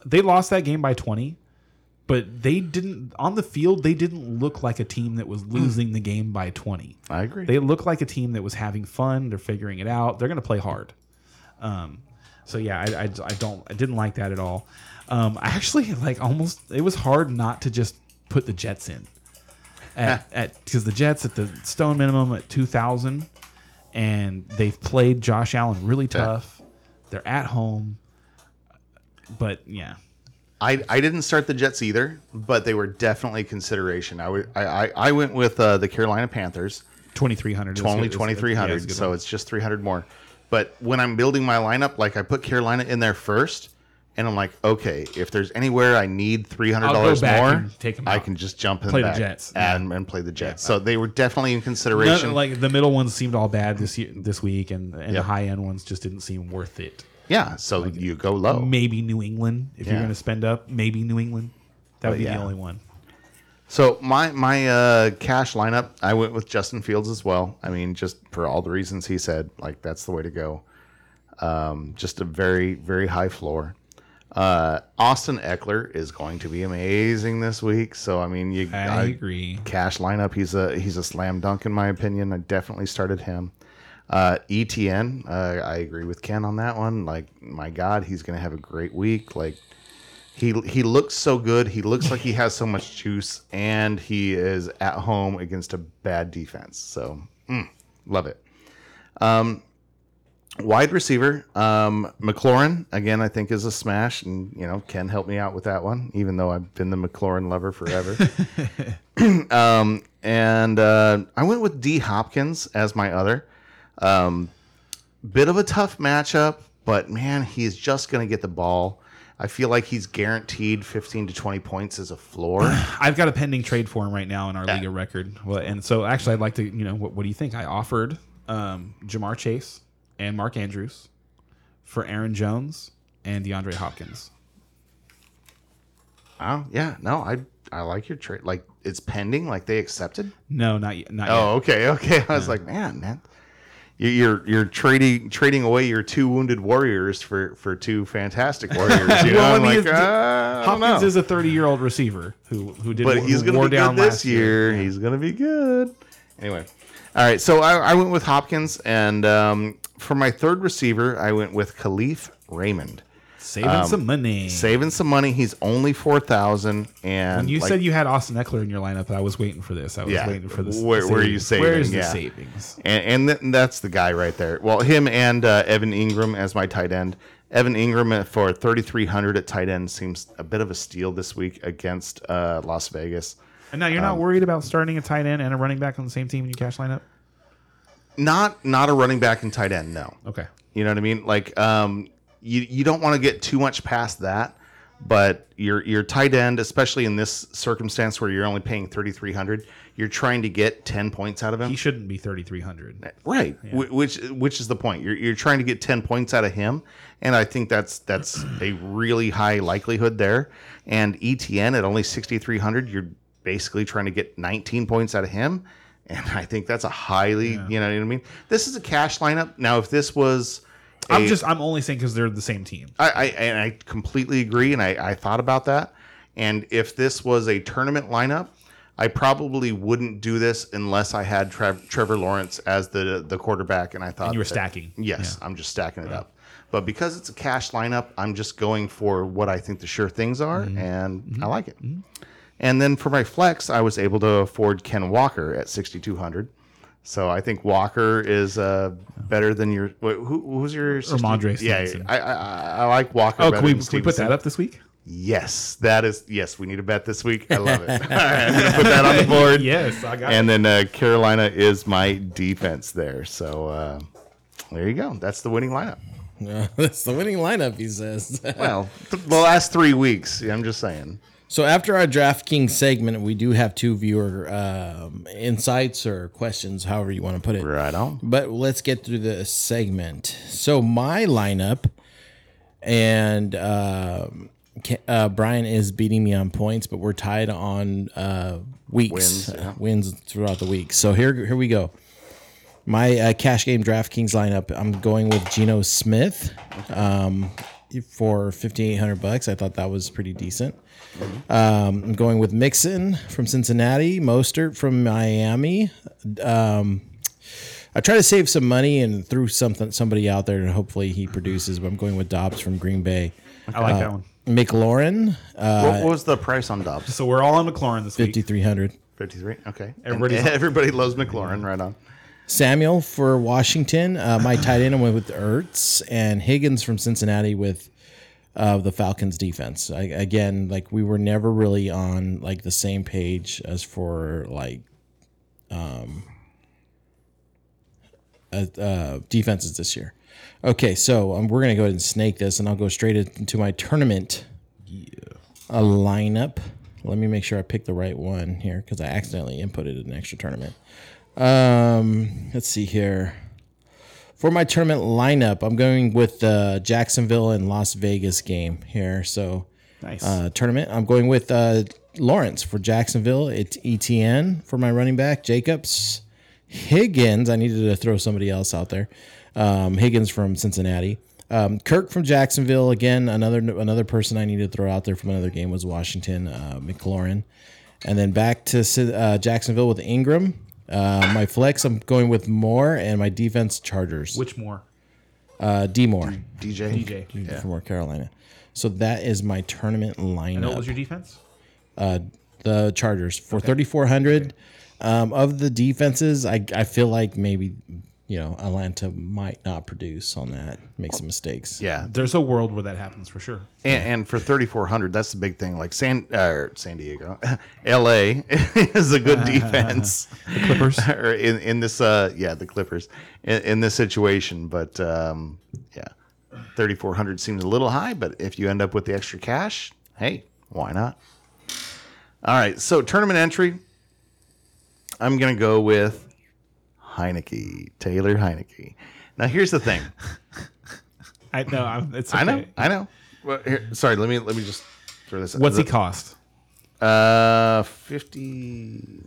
they lost that game by 20, but they didn't on the field. They didn't look like a team that was losing the game by 20. I agree. They look like a team that was having fun. They're figuring it out. They're going to play hard. Um, so yeah, I, I, I don't I didn't like that at all. Um, I actually like almost it was hard not to just put the Jets in at at because the Jets at the stone minimum at two thousand, and they've played Josh Allen really tough. They're at home, but yeah, I, I didn't start the Jets either, but they were definitely consideration. I would I, I, I went with uh, the Carolina Panthers, twenty three hundred. only twenty three hundred, so it's just three hundred more. But when I'm building my lineup, like I put Carolina in there first, and I'm like, okay, if there's anywhere I need three hundred dollars more, take I out. can just jump in Play the Jets, and, and play the Jets. So they were definitely in consideration. None, like the middle ones seemed all bad this year, this week, and and the high end ones just didn't seem worth it. yeah, so you go low. Maybe New England if you're going to spend up. Maybe New England. That would But be yeah. the only one. So my my uh, cash lineup, I went with Justin Fields as well. I mean, just for all the reasons he said, like that's the way to go. Um, just a very very high floor. Uh, Austin Ekeler is going to be amazing this week. So I mean, you I agree. cash lineup. He's a he's a slam dunk in my opinion. I definitely started him. Uh, ETN, uh, I agree with Ken on that one. Like my God, he's gonna have a great week. Like he he looks so good. He looks like he has so much juice, and he is at home against a bad defense. So mm, love it. Um, wide receiver, um, McLaurin again. I think is a smash, and you know Ken helped me out with that one, even though I've been the McLaurin lover forever. um, and uh, I went with D Hopkins as my other. Um, bit of a tough matchup, but man, he's just going to get the ball. I feel like he's guaranteed 15 to 20 points as a floor. I've got a pending trade for him right now in our league of record. Well, and so actually, I'd like to, you know, what, what do you think? I offered um, Ja'Marr Chase and Mark Andrews for Aaron Jones and DeAndre Hopkins. oh, yeah. No, I I like your trade. Like it's pending, like they accepted. No, not yet. Not Oh, okay, okay. I was like, man, man. You- You're you're trading trading away your two wounded warriors for for two fantastic warriors. You? Well, I'm like, it's- uh, Hopkins know. is a 30 year old receiver who who did but who he's going to be good this last year. He's going to be good. Anyway, all right. So I, I went with Hopkins, and um, for my third receiver, I went with Kalif Raymond. Saving Um, some money. Saving some money. He's only four thousand, and When you like, said you had Austin Ekeler in your lineup, I was waiting for this. I was Yeah. waiting for this. Where- where are you saving? Where's the savings? and, and th- that's the guy right there. Well, him and uh, Evan Engram as my tight end. Evan Engram for thirty three hundred at tight end seems a bit of a steal this week against uh, Las Vegas. And now you're Um, not worried about starting a tight end and a running back on the same team in your cash lineup? Not not a running back and tight end. No. Okay. You know what I mean? Like, um, you you don't want to get too much past that, but your your tight end, especially in this circumstance where you're only paying thirty three hundred, you're trying to get ten points out of him. He shouldn't be 3,300. Eh, right, Wh- which which is the point. You're you're trying to get ten points out of him, and I think that's that's a really high likelihood there. And ETN at only sixty three hundred, you're basically trying to get nineteen points out of him, and I think that's a highly you know what I mean. This is a cash lineup. Now, if this was, I'm just I'm only saying because they're the same team. I, I and I completely agree, and I, I thought about that. And if this was a tournament lineup, I probably wouldn't do this unless I had Trev, Trevor Lawrence as the the quarterback, and I thought And you were that- stacking. Yes, I'm just stacking it up. But because it's a cash lineup, I'm just going for what I think the sure things are, Mm-hmm. and I like it. And then for my flex, I was able to afford Ken Walker at 6,200. So I think Walker is uh, better than your. Wait, who, who's your? 60 Rhamondre Yeah, Stevenson. I, I, I I like Walker. Oh, better can we, can we put that up this week? Yes, that is. Yes, we need a bet this week. I love it. All right, I'm gonna put that on the board. Yes, I got And then uh, Carolina is my defense there. So uh, there you go. That's the winning lineup. That's the winning lineup, he says. Well, th- the last three weeks. I'm just saying. So after our DraftKings segment, we do have two viewer um, insights or questions, however you want to put it. Right on. But let's get through the segment. So my lineup, and um, Ca- uh, Brian is beating me on points, but we're tied on uh, weeks, Wins, uh, yeah. wins throughout the week. So here, here we go. My uh, cash game DraftKings lineup. I'm going with Geno Smith um, for 5,800 bucks. I thought that was pretty decent. Um, I'm going with Mixon from Cincinnati, Mostert from Miami. Um, I try to save some money and threw something somebody out there, and hopefully he produces. But I'm going with Doubs from Green Bay. I like that one. McLaurin, uh, what was the price on Doubs? So we're all on McLaurin this week. 5,300. 53. Okay. Everybody's- And everybody loves McLaurin. Right on. Samuel for Washington. Uh, my tight end I went with Ertz and Higgins from Cincinnati with uh, the Falcons defense. I, again, like we were never really on like the same page as for like um uh, uh, defenses this year. Okay, so um, we're gonna go ahead and snake this, and I'll go straight into my tournament yeah. a lineup. Let me make sure I pick the right one here because I accidentally inputted an extra tournament. Um, let's see here. For my tournament lineup, I'm going with the Jacksonville and Las Vegas game here. So, Nice. uh, tournament, I'm going with uh, Lawrence for Jacksonville. It's ETN for my running back. Jacobs, Higgins. I needed to throw somebody else out there. Um, Higgins from Cincinnati. Um, Kirk from Jacksonville again. Another another person I needed to throw out there from another game was Washington uh, McLaurin, and then back to uh, Jacksonville with Engram. Uh, my flex, I'm going with Moore, and my defense Chargers. Which more? uh, D Moore DJ. DJ. from North Carolina. So that is my tournament lineup. And what was your defense? the Chargers for 3,400. Um, of the defenses, I, I feel like maybe you know Atlanta might not produce on that, make some mistakes. Yeah, There's a world where that happens for sure. and, and for 3400 that's the big thing like san uh, san diego la is a good defense Clippers. or in, in this uh yeah the clippers in, in this situation but um yeah 3400 seems a little high but if you end up with the extra cash hey why not all right so tournament entry i'm gonna go with heinicke taylor heinicke now here's the thing I know. I'm, it's okay. i know i know well, here, sorry let me let me just throw this What's he cost? Uh, 50,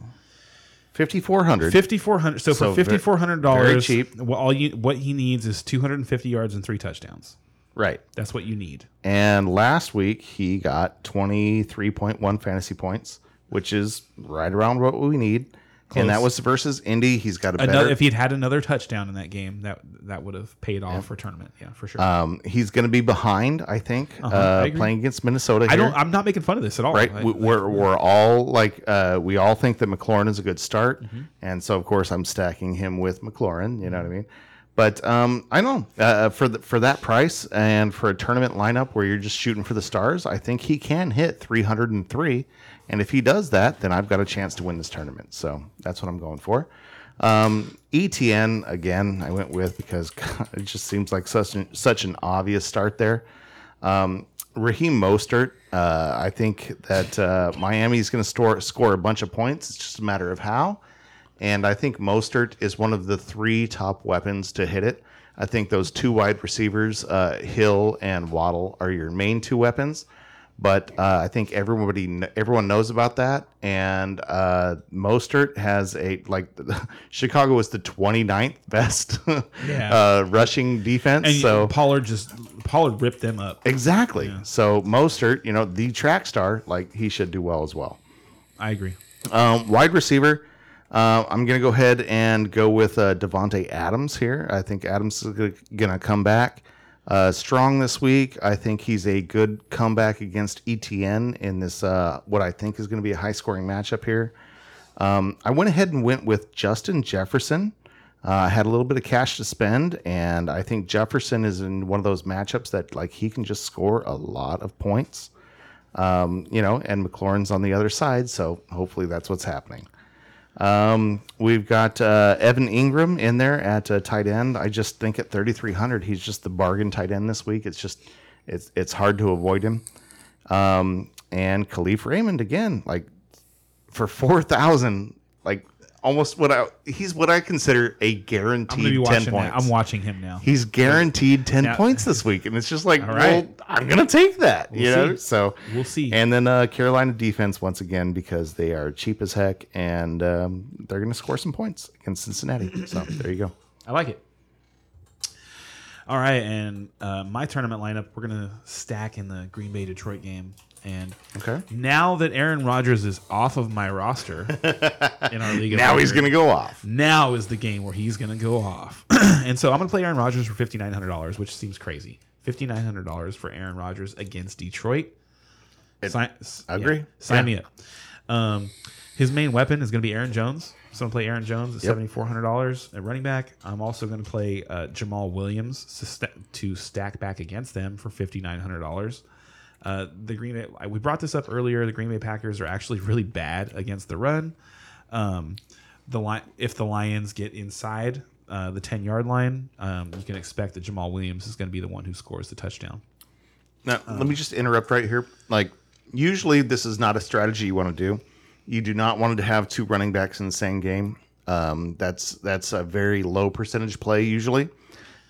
5400 Fifty four hundred. So, So for ve- fifty four hundred very dollars, cheap. What all you what he needs is two hundred and fifty yards and three touchdowns. Right. That's what you need. And last week he got 23.1 fantasy points, which is right around what we need. And that was versus Indy. He's got a better. Another, if he'd had another touchdown in that game, that that would have paid off for tournament. Yeah, for sure. um, he's going to be behind, I think, uh I playing against Minnesota. Here. I don't. I'm not making fun of this at all. right? I- We, we're we're all like uh, we all think that McLaurin is a good start, Mm-hmm. and so of course I'm stacking him with McLaurin. You know what I mean? But um, I don't know uh, for the, for that price and for a tournament lineup where you're just shooting for the stars, I think he can hit 303, and if he does that, then I've got a chance to win this tournament. So that's what I'm going for. Um, ETN again, I went with because God, it just seems like such an, such an obvious start there. Um, Raheem Mostert, uh, I think that uh, Miami is going to score a bunch of points. It's just a matter of how. And I think Mostert is one of the three top weapons to hit it. I think those two wide receivers, uh, Hill and Waddle, are your main two weapons. But uh, I think everybody, everyone knows about that. And uh, Mostert has a like Chicago was the 29th best Yeah. uh, rushing defense. and so Pollard just Pollard ripped them up. Exactly. So Mostert, you know, the track star, like he should do well as well. I agree. Um, wide receiver, uh, I'm going to go ahead and go with uh, Davante Adams here. I think Adams is going to come back uh, strong this week. I think he's a good comeback against ETN in this uh, what I think is going to be a high scoring matchup here. Um, I went ahead and went with Justin Jefferson. Uh, I had a little bit of cash to spend, and I think Jefferson is in one of those matchups that like he can just score a lot of points. Um, you know, and McLaurin's on the other side, so hopefully that's what's happening. Um, we've got uh, Evan Engram in there at uh, tight end. I just think at 3,300, he's just the bargain tight end this week. It's just, it's it's hard to avoid him. Um, and Kalif Raymond again, like for 4,000, like almost what I he's what I consider a I'm gonna be guaranteed 10 watching points. that. I'm watching him now. He's guaranteed 10 Yeah. points this week. And it's just like, right. well, I'm going to take that, you We'll know? see. So We'll see. And then uh, Carolina defense, once again, because they are cheap as heck and um, they're going to score some points against Cincinnati. So there you go. I like it. All right, and uh, my tournament lineup, we're gonna stack in the Green Bay Detroit game. And Okay. now that Aaron Rodgers is off of my roster in our league, of Now he's going to go off. Now is the game where he's going to go off. and so I'm going to play Aaron Rodgers for $5,900, which seems crazy. $5,900 for Aaron Rodgers against Detroit. Sign, I agree. sign Yeah. me up. Um, his main weapon is going to be Aaron Jones. So I'm going to play Aaron Jones at Yep. $7,400 at running back. I'm also going to play uh, Jamaal Williams to, sta- to stack back against them for $5,900. Uh, the Green Bay, we brought this up earlier. The Green Bay Packers are actually really bad against the run. Um, the line, if the Lions get inside uh, the ten yard line, um, you can expect that Jamaal Williams is going to be the one who scores the touchdown. Now, let me just interrupt right here. Like, usually this is not a strategy you want to do. You do not want to have two running backs in the same game. Um, that's that's a very low percentage play usually,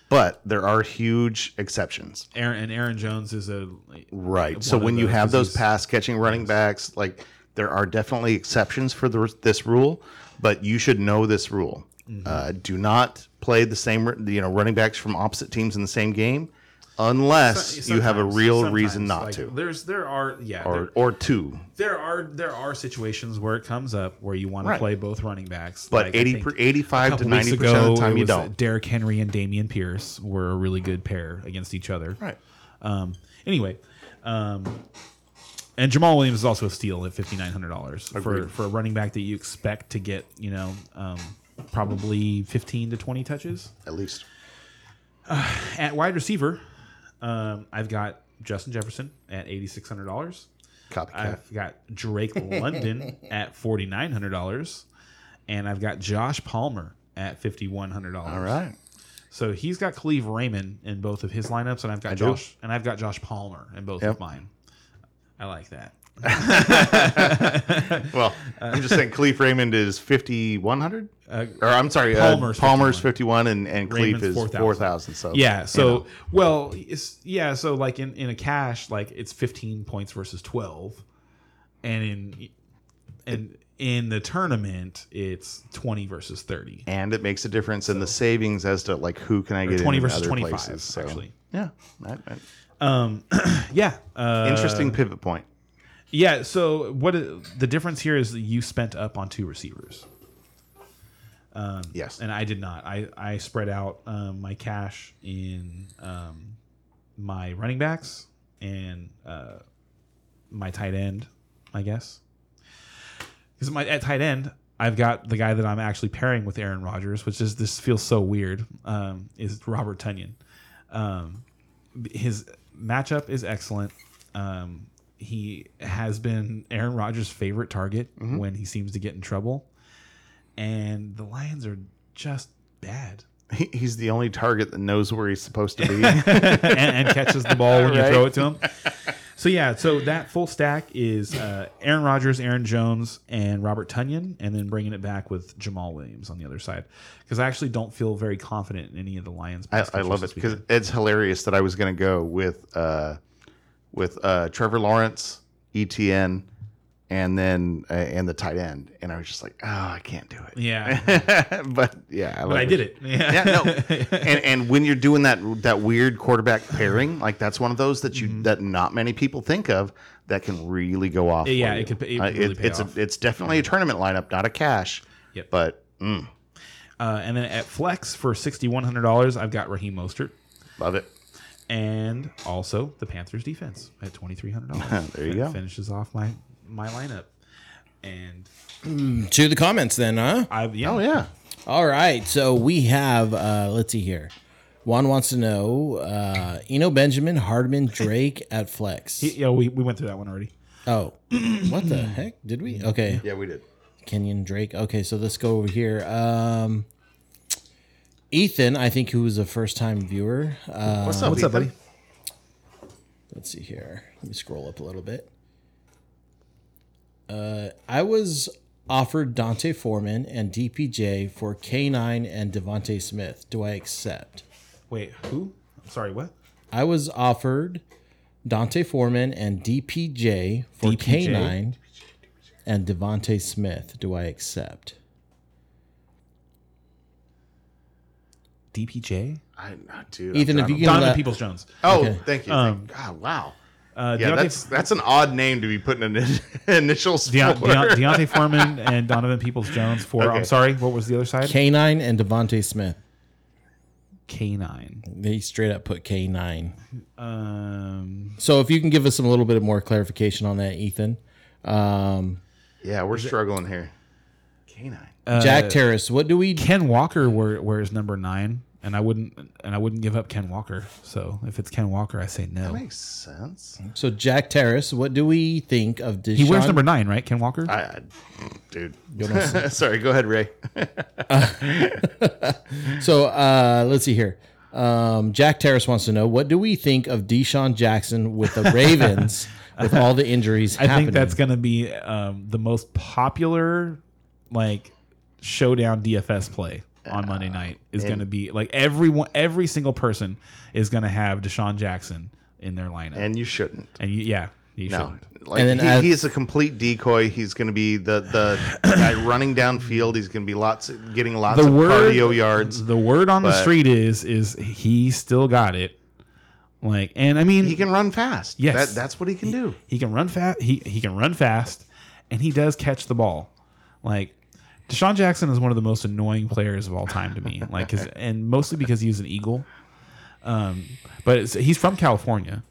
but there are huge exceptions. Aaron and Aaron Jones is a Right. So when you have those pass catching running backs, like there are definitely exceptions for the, this rule, but you should know this rule. Mm-hmm. Uh, do not play the same, you know, running backs from opposite teams in the same game. Unless you have a real reason not like, to, There's there are yeah or there, or two. there are there are situations where it comes up where you want to Right. play both running backs. But Like, 80 per, 85 to couple weeks 90 percent of the time you uh, don't. Derrick Henry and Dameon Pierce were a really good pair against each other. Right. Um, anyway, um, and Jamaal Williams is also a steal at fifty nine hundred dollars for for a running back that you expect to get you know um, probably fifteen to twenty touches. At least. At wide receiver, um, I've got Justin Jefferson at eighty six hundred dollars. Copycat. I've got Drake London at forty nine hundred dollars, and I've got Josh Palmer at fifty one hundred dollars. All right. So he's got Kalif Raymond in both of his lineups, and I've got I do. Josh and I've got Josh Palmer in both Yep. of mine. I like that. Well, I'm just saying Kalif Raymond is 5100 Uh, or I'm sorry, Palmer's uh, Palmer's 51, and and Kalif is 4,000. 4000. So yeah. you So know. well, yeah. So like in in a cash, like it's fifteen points versus twelve, and in and in the tournament, it's twenty versus thirty. and it makes a difference in the savings as to like who can I get 20 versus other 25, places. So, actually. yeah, right, right. Um, yeah. Uh, interesting pivot point. Yeah. So what the difference here is that you spent up on two receivers. Um, Yes. and I did not. I I spread out um, my cash in um, my running backs and uh, my tight end, I guess. Because my at tight end, I've got the guy that I'm actually pairing with Aaron Rodgers, which is this feels so weird. Um, is Robert Tonyan. Um, his matchup is excellent. Um, he has been Aaron Rodgers' favorite target when he seems to get in trouble, and the Lions are just bad He, he's the only target that knows where he's supposed to be. and, and catches the ball when you throw it to him. So yeah, so that full stack is uh, Aaron Rodgers, Aaron Jones, and Robert Tonyan, and then bringing it back with Jamaal Williams on the other side. Because I actually don't feel very confident in any of the Lions. I, I love it because it's hilarious that I was going to go with uh, with uh, Trevor Lawrence, Etienne, and then uh, and the tight end, and I was just like, oh, I can't do it. yeah, but yeah, I, but I did it. Yeah, yeah, no, and and when you're doing that that weird quarterback pairing, like that's one of those that you that not many people think of that can really go off. Mm-hmm. Yeah, it could- it Uh, really pay it's off. A, it's definitely a tournament lineup, not a cash. Yep. But mm, Uh, and then at flex for sixty one hundred dollars, I've got Raheem Mostert, love it. and also the Panthers defense at twenty three hundred dollars. There you go. Finishes off my my lineup, and To the comments then, huh? I've yeah, Oh yeah, All right. So we have, uh, let's see here. Juan wants to know uh, Eno Benjamin, Hardman, Drake at flex. He- yeah, we, we went through that one already. oh, what the heck? Did we? Okay. yeah, we did. Kenyan Drake. Okay, so let's go over here. Um, Ethan, I think who was a first time viewer. Uh, What's up? What's up, buddy? let's see here. Let me scroll up a little bit. Uh, I was offered D'Onta Foreman and DPJ for K9 and DeVonta Smith. Do I accept? Wait, who? I'm sorry, what? I was offered D'Onta Foreman and DPJ for DPJ? K9 and DeVonta Smith. Do I accept? DPJ? I, I dude, Ethan, if you trying can Donovan let- Peoples Jones. Oh, Okay. thank you. Um, God, wow. Uh, Yeah, Deontay, that's that's an odd name to be putting in initials Deon- for. Deon- Deontay Foreman and Donovan Peoples Jones for. Okay. I'm sorry, what was the other side? K9 and DeVonta Smith. K9. They straight up put K9. Um, So if you can give us some a little bit more clarification on that, Ethan. Um, yeah, we're struggling here. Canine. Jack Terrace, what do we? Ken Walker wear, wears number nine, and I wouldn't and I wouldn't give up Ken Walker. So if it's Ken Walker, I say no. That makes sense. So Jack Terrace, what do we think of DeSean? He wears number nine, right? Ken Walker. I, I dude. Sorry, go ahead, Ray. So uh, let's see here. Um, Jack Terrace wants to know what do we think of DeSean Jackson with the Ravens with all the injuries I happening? think that's going to be um, the most popular like showdown DFS play on Monday night is going to be like everyone, every single person is going to have DeSean Jackson in their lineup, and, And you shouldn't. you, yeah, you No. shouldn't. Like And then he, as- he is a complete decoy. He's going to be the the guy running downfield. He's going to be lots getting lots The of word, cardio yards. the word on the street is is he still got it Like, and I mean, He can run fast. Yes. That, that's what he can do. He can run fast. He he can run fast, and he does catch the ball. Like DeSean Jackson is one of the most annoying players of all time to me. Like, 'cause- and mostly because he's an Eagle. Um, but it's, he's from California.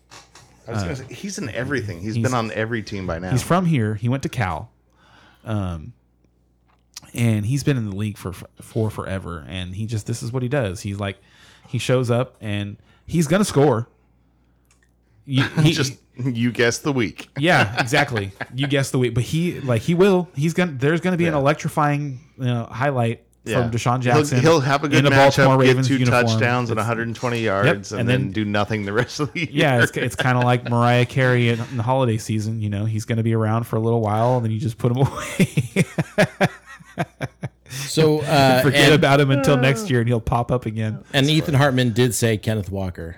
I was gonna say, he's in everything. he's been on every team by now. He's from here. He went to Cal, um, and he's been in the league for for forever. And he just this is what he does. He's like, he shows up and he's gonna score. You, he, just you guess the week. yeah, exactly. You guess the week, but he like he will. He's gonna. There's gonna be an electrifying you know, highlight from DeSean He'll- Jackson. He'll, have a good in a matchup, Baltimore get two uniform. touchdowns and 120 yards, and, and then, then- do nothing the rest of the year. Yeah, it's, it's kind of like Mariah Carey in, in the holiday season. You know, he's going to be around for a little while, and then you just put him away. So uh, Forget and, about him until next year, and he'll pop up again. and Ethan Hartman did say Kenneth Walker.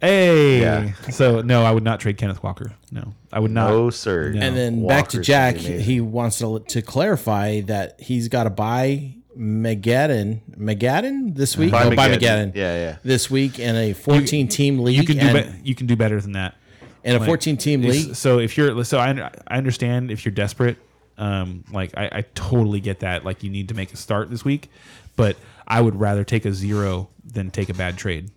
Hey, Yeah. so no, I would not trade Kenneth Walker. No, I would not. No, sir. No. And then back to Jack, gonna be amazing. he wants to to clarify that he's got to buy Megadon, Megadon this week. Buy no, buy Megadon. Megadon. Yeah, yeah. This week in a 14 team league. You can do and, be- you can do better than that. in a Like, 14 team It's- league. So if you're so I, I understand if you're desperate, um, like I, I totally get that. Like you need to make a start this week, but I would rather take a zero than take a bad trade.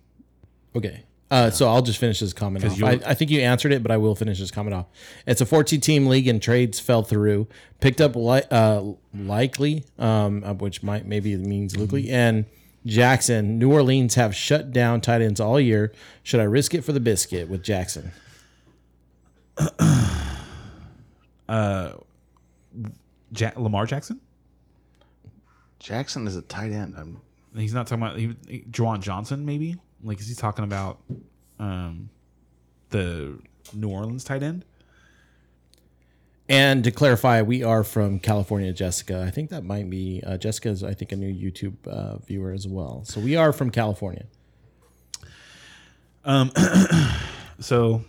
Okay. Uh, so I'll just finish this comment off. I, I think you answered it, but I will finish this comment off. It's a 14 team league and trades fell through. Picked up li- uh, Likely, um, uh, which might maybe it means Likely, and Jackson. New Orleans have shut down tight ends all year. Should I risk it for the biscuit with Jackson? Ja- Lamar Jackson? Jackson is a tight end. I'm, He's not talking about he, he- Juwan Johnson, maybe. Like is he talking about um, the New Orleans tight end? And to clarify, we are from California, Jessica. I think that might be uh, Jessica is I think a new YouTube uh, viewer as well. So we are from California. Um, So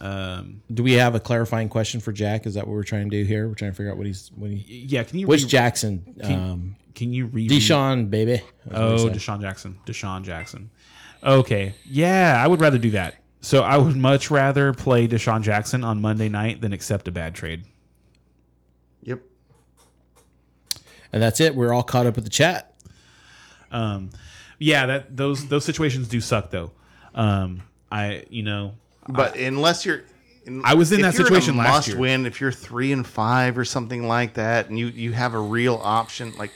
um, Do we have a clarifying question for Jack? Is that what we're trying to do here? We're trying to figure out what he's what he yeah, can you Which re- Jackson? Um, can you read DeSean, baby. Oh, DeSean Jackson. DeSean Jackson. Okay. Yeah, I would rather do that. So I would much rather play DeSean Jackson on Monday night than accept a bad trade. yep. and that's it. We're all caught up with the chat. Um, yeah, that those those situations do suck though. Um, I you know But unless you're, in, I was in that you're situation a last must year. win. If you're three and five or something like that, and you you have a real option, like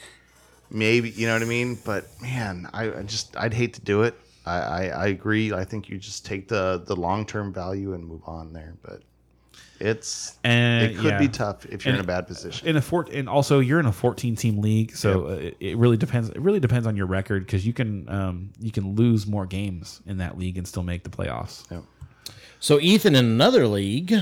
maybe you know what I mean. But man, I, I just I'd hate to do it. I, I I agree. I think you just take the the long term value and move on there. But it's and it could yeah. be tough if you're And in a bad position. in a fort and also you're in a 14 team league so uh, it, it really depends it really depends on your record because you can um, you can lose more games in that league and still make the playoffs Yep. So Ethan in another league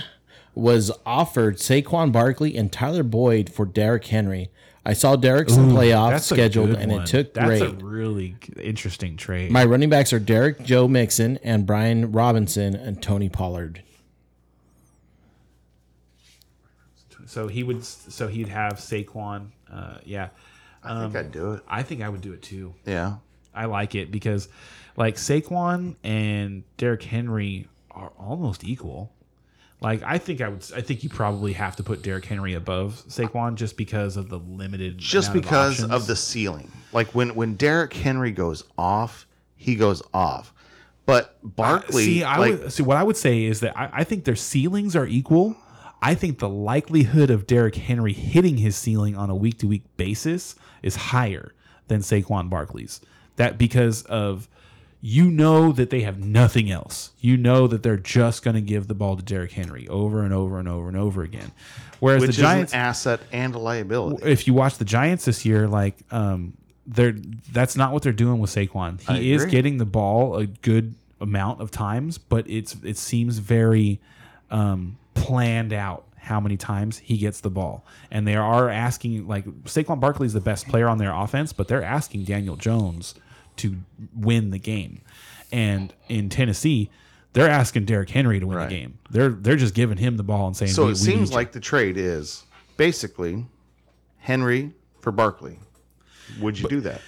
was offered Saquon Barkley and Tyler Boyd for Derrick Henry. I saw Derrick's playoff That's a scheduled, and one. it took that's great. a really interesting trade My running backs are Derrick Joe Mixon and Brian Robinson and Tony Pollard. so he would so he'd have Saquon uh, yeah I think I'd do it. I think I would do it too Yeah. I like it because like Saquon and Derrick Henry are almost equal. Like I think I would I think you probably have to put Derrick Henry above Saquon just because of the limited just because of, of, the ceiling. Like when when Derrick Henry goes off, he goes off. But Barkley, See, I like, would see what I would say is that I, I think their ceilings are equal. I think the likelihood of Derrick Henry hitting his ceiling on a week to week basis is higher than Saquon Barkley's. That because of you know that they have nothing else. You know that they're just going to give the ball to Derrick Henry over and over and over and over again. Whereas which the Giants, an asset and a liability. if you watch the Giants this year, like um, they're that's not what they're doing with Saquon. I He is agree. getting the ball a good amount of times, but it's it seems very um, planned out how many times he gets the ball. And they are asking like Saquon Barkley is the best player on their offense, but they're asking Daniel Jones to win the game. And in Tennessee, they're asking Derrick Henry to win Right. the game. They're they're just giving him the ball and saying, so "We- it seems need you." like the trade is basically Henry for Barkley. Would you do that?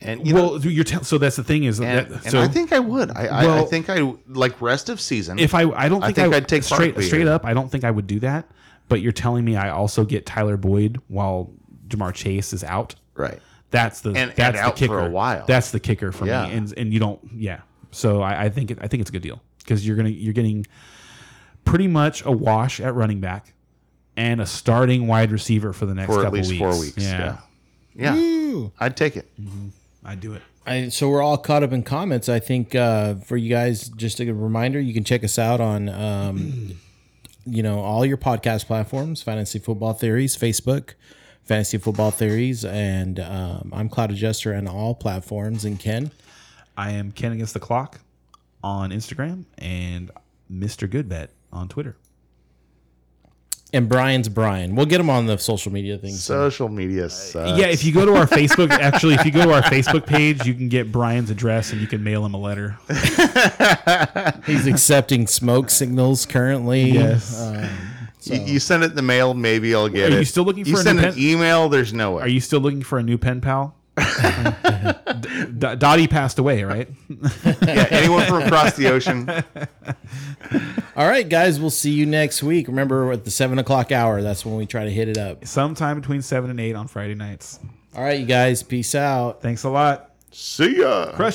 And you know, well, you're tell so that's the thing is and, that so I think I would. I, Well- think I I would. Think I would. Think like rest of season. if I I don't I think, think I, I'd take straight Barkley straight up. I don't think I would do that. But you're telling me I also get Tyler Boyd while Ja'Marr Chase is out. right. That's the And- and that's out the for kicker. a while. That's the kicker for Yeah. me. And and you don't yeah. So I, I think it, I think it's a good deal because you're gonna you're getting pretty much a wash at running back and a starting wide receiver for the next For at least weeks. four weeks. Yeah, Yeah. Yeah. I'd take it. I'd do it. I, so we're all caught up in comments. I think uh, for you guys, just a reminder, you can check us out on, um, you know, all your podcast platforms: Fantasy Football Theories, Facebook, Fantasy Football Theories, and um, I'm Cloud Adjuster on all platforms. And Ken, I am Ken against the clock on Instagram and Mr. Goodbet on Twitter. and Brian's Brian. We'll get him on the social media things. Social media sucks. yeah, if you go to our Facebook, actually, if you go to our Facebook page, you can get Brian's address and you can mail him a letter. He's accepting smoke signals currently. Yes. Um, You, you send it in the mail, maybe I'll get Are it. you still looking You for a send new an pen? email, there's no way. Are you still looking for a new pen pal? D- D- Dottie passed away, right? yeah, anyone from across the ocean? all right, guys, we'll see you next week. Remember, at the seven o'clock hour, that's when we try to hit it up. Sometime between seven and eight on Friday nights. All right, you guys, peace out. Thanks a lot. See ya. Crush it.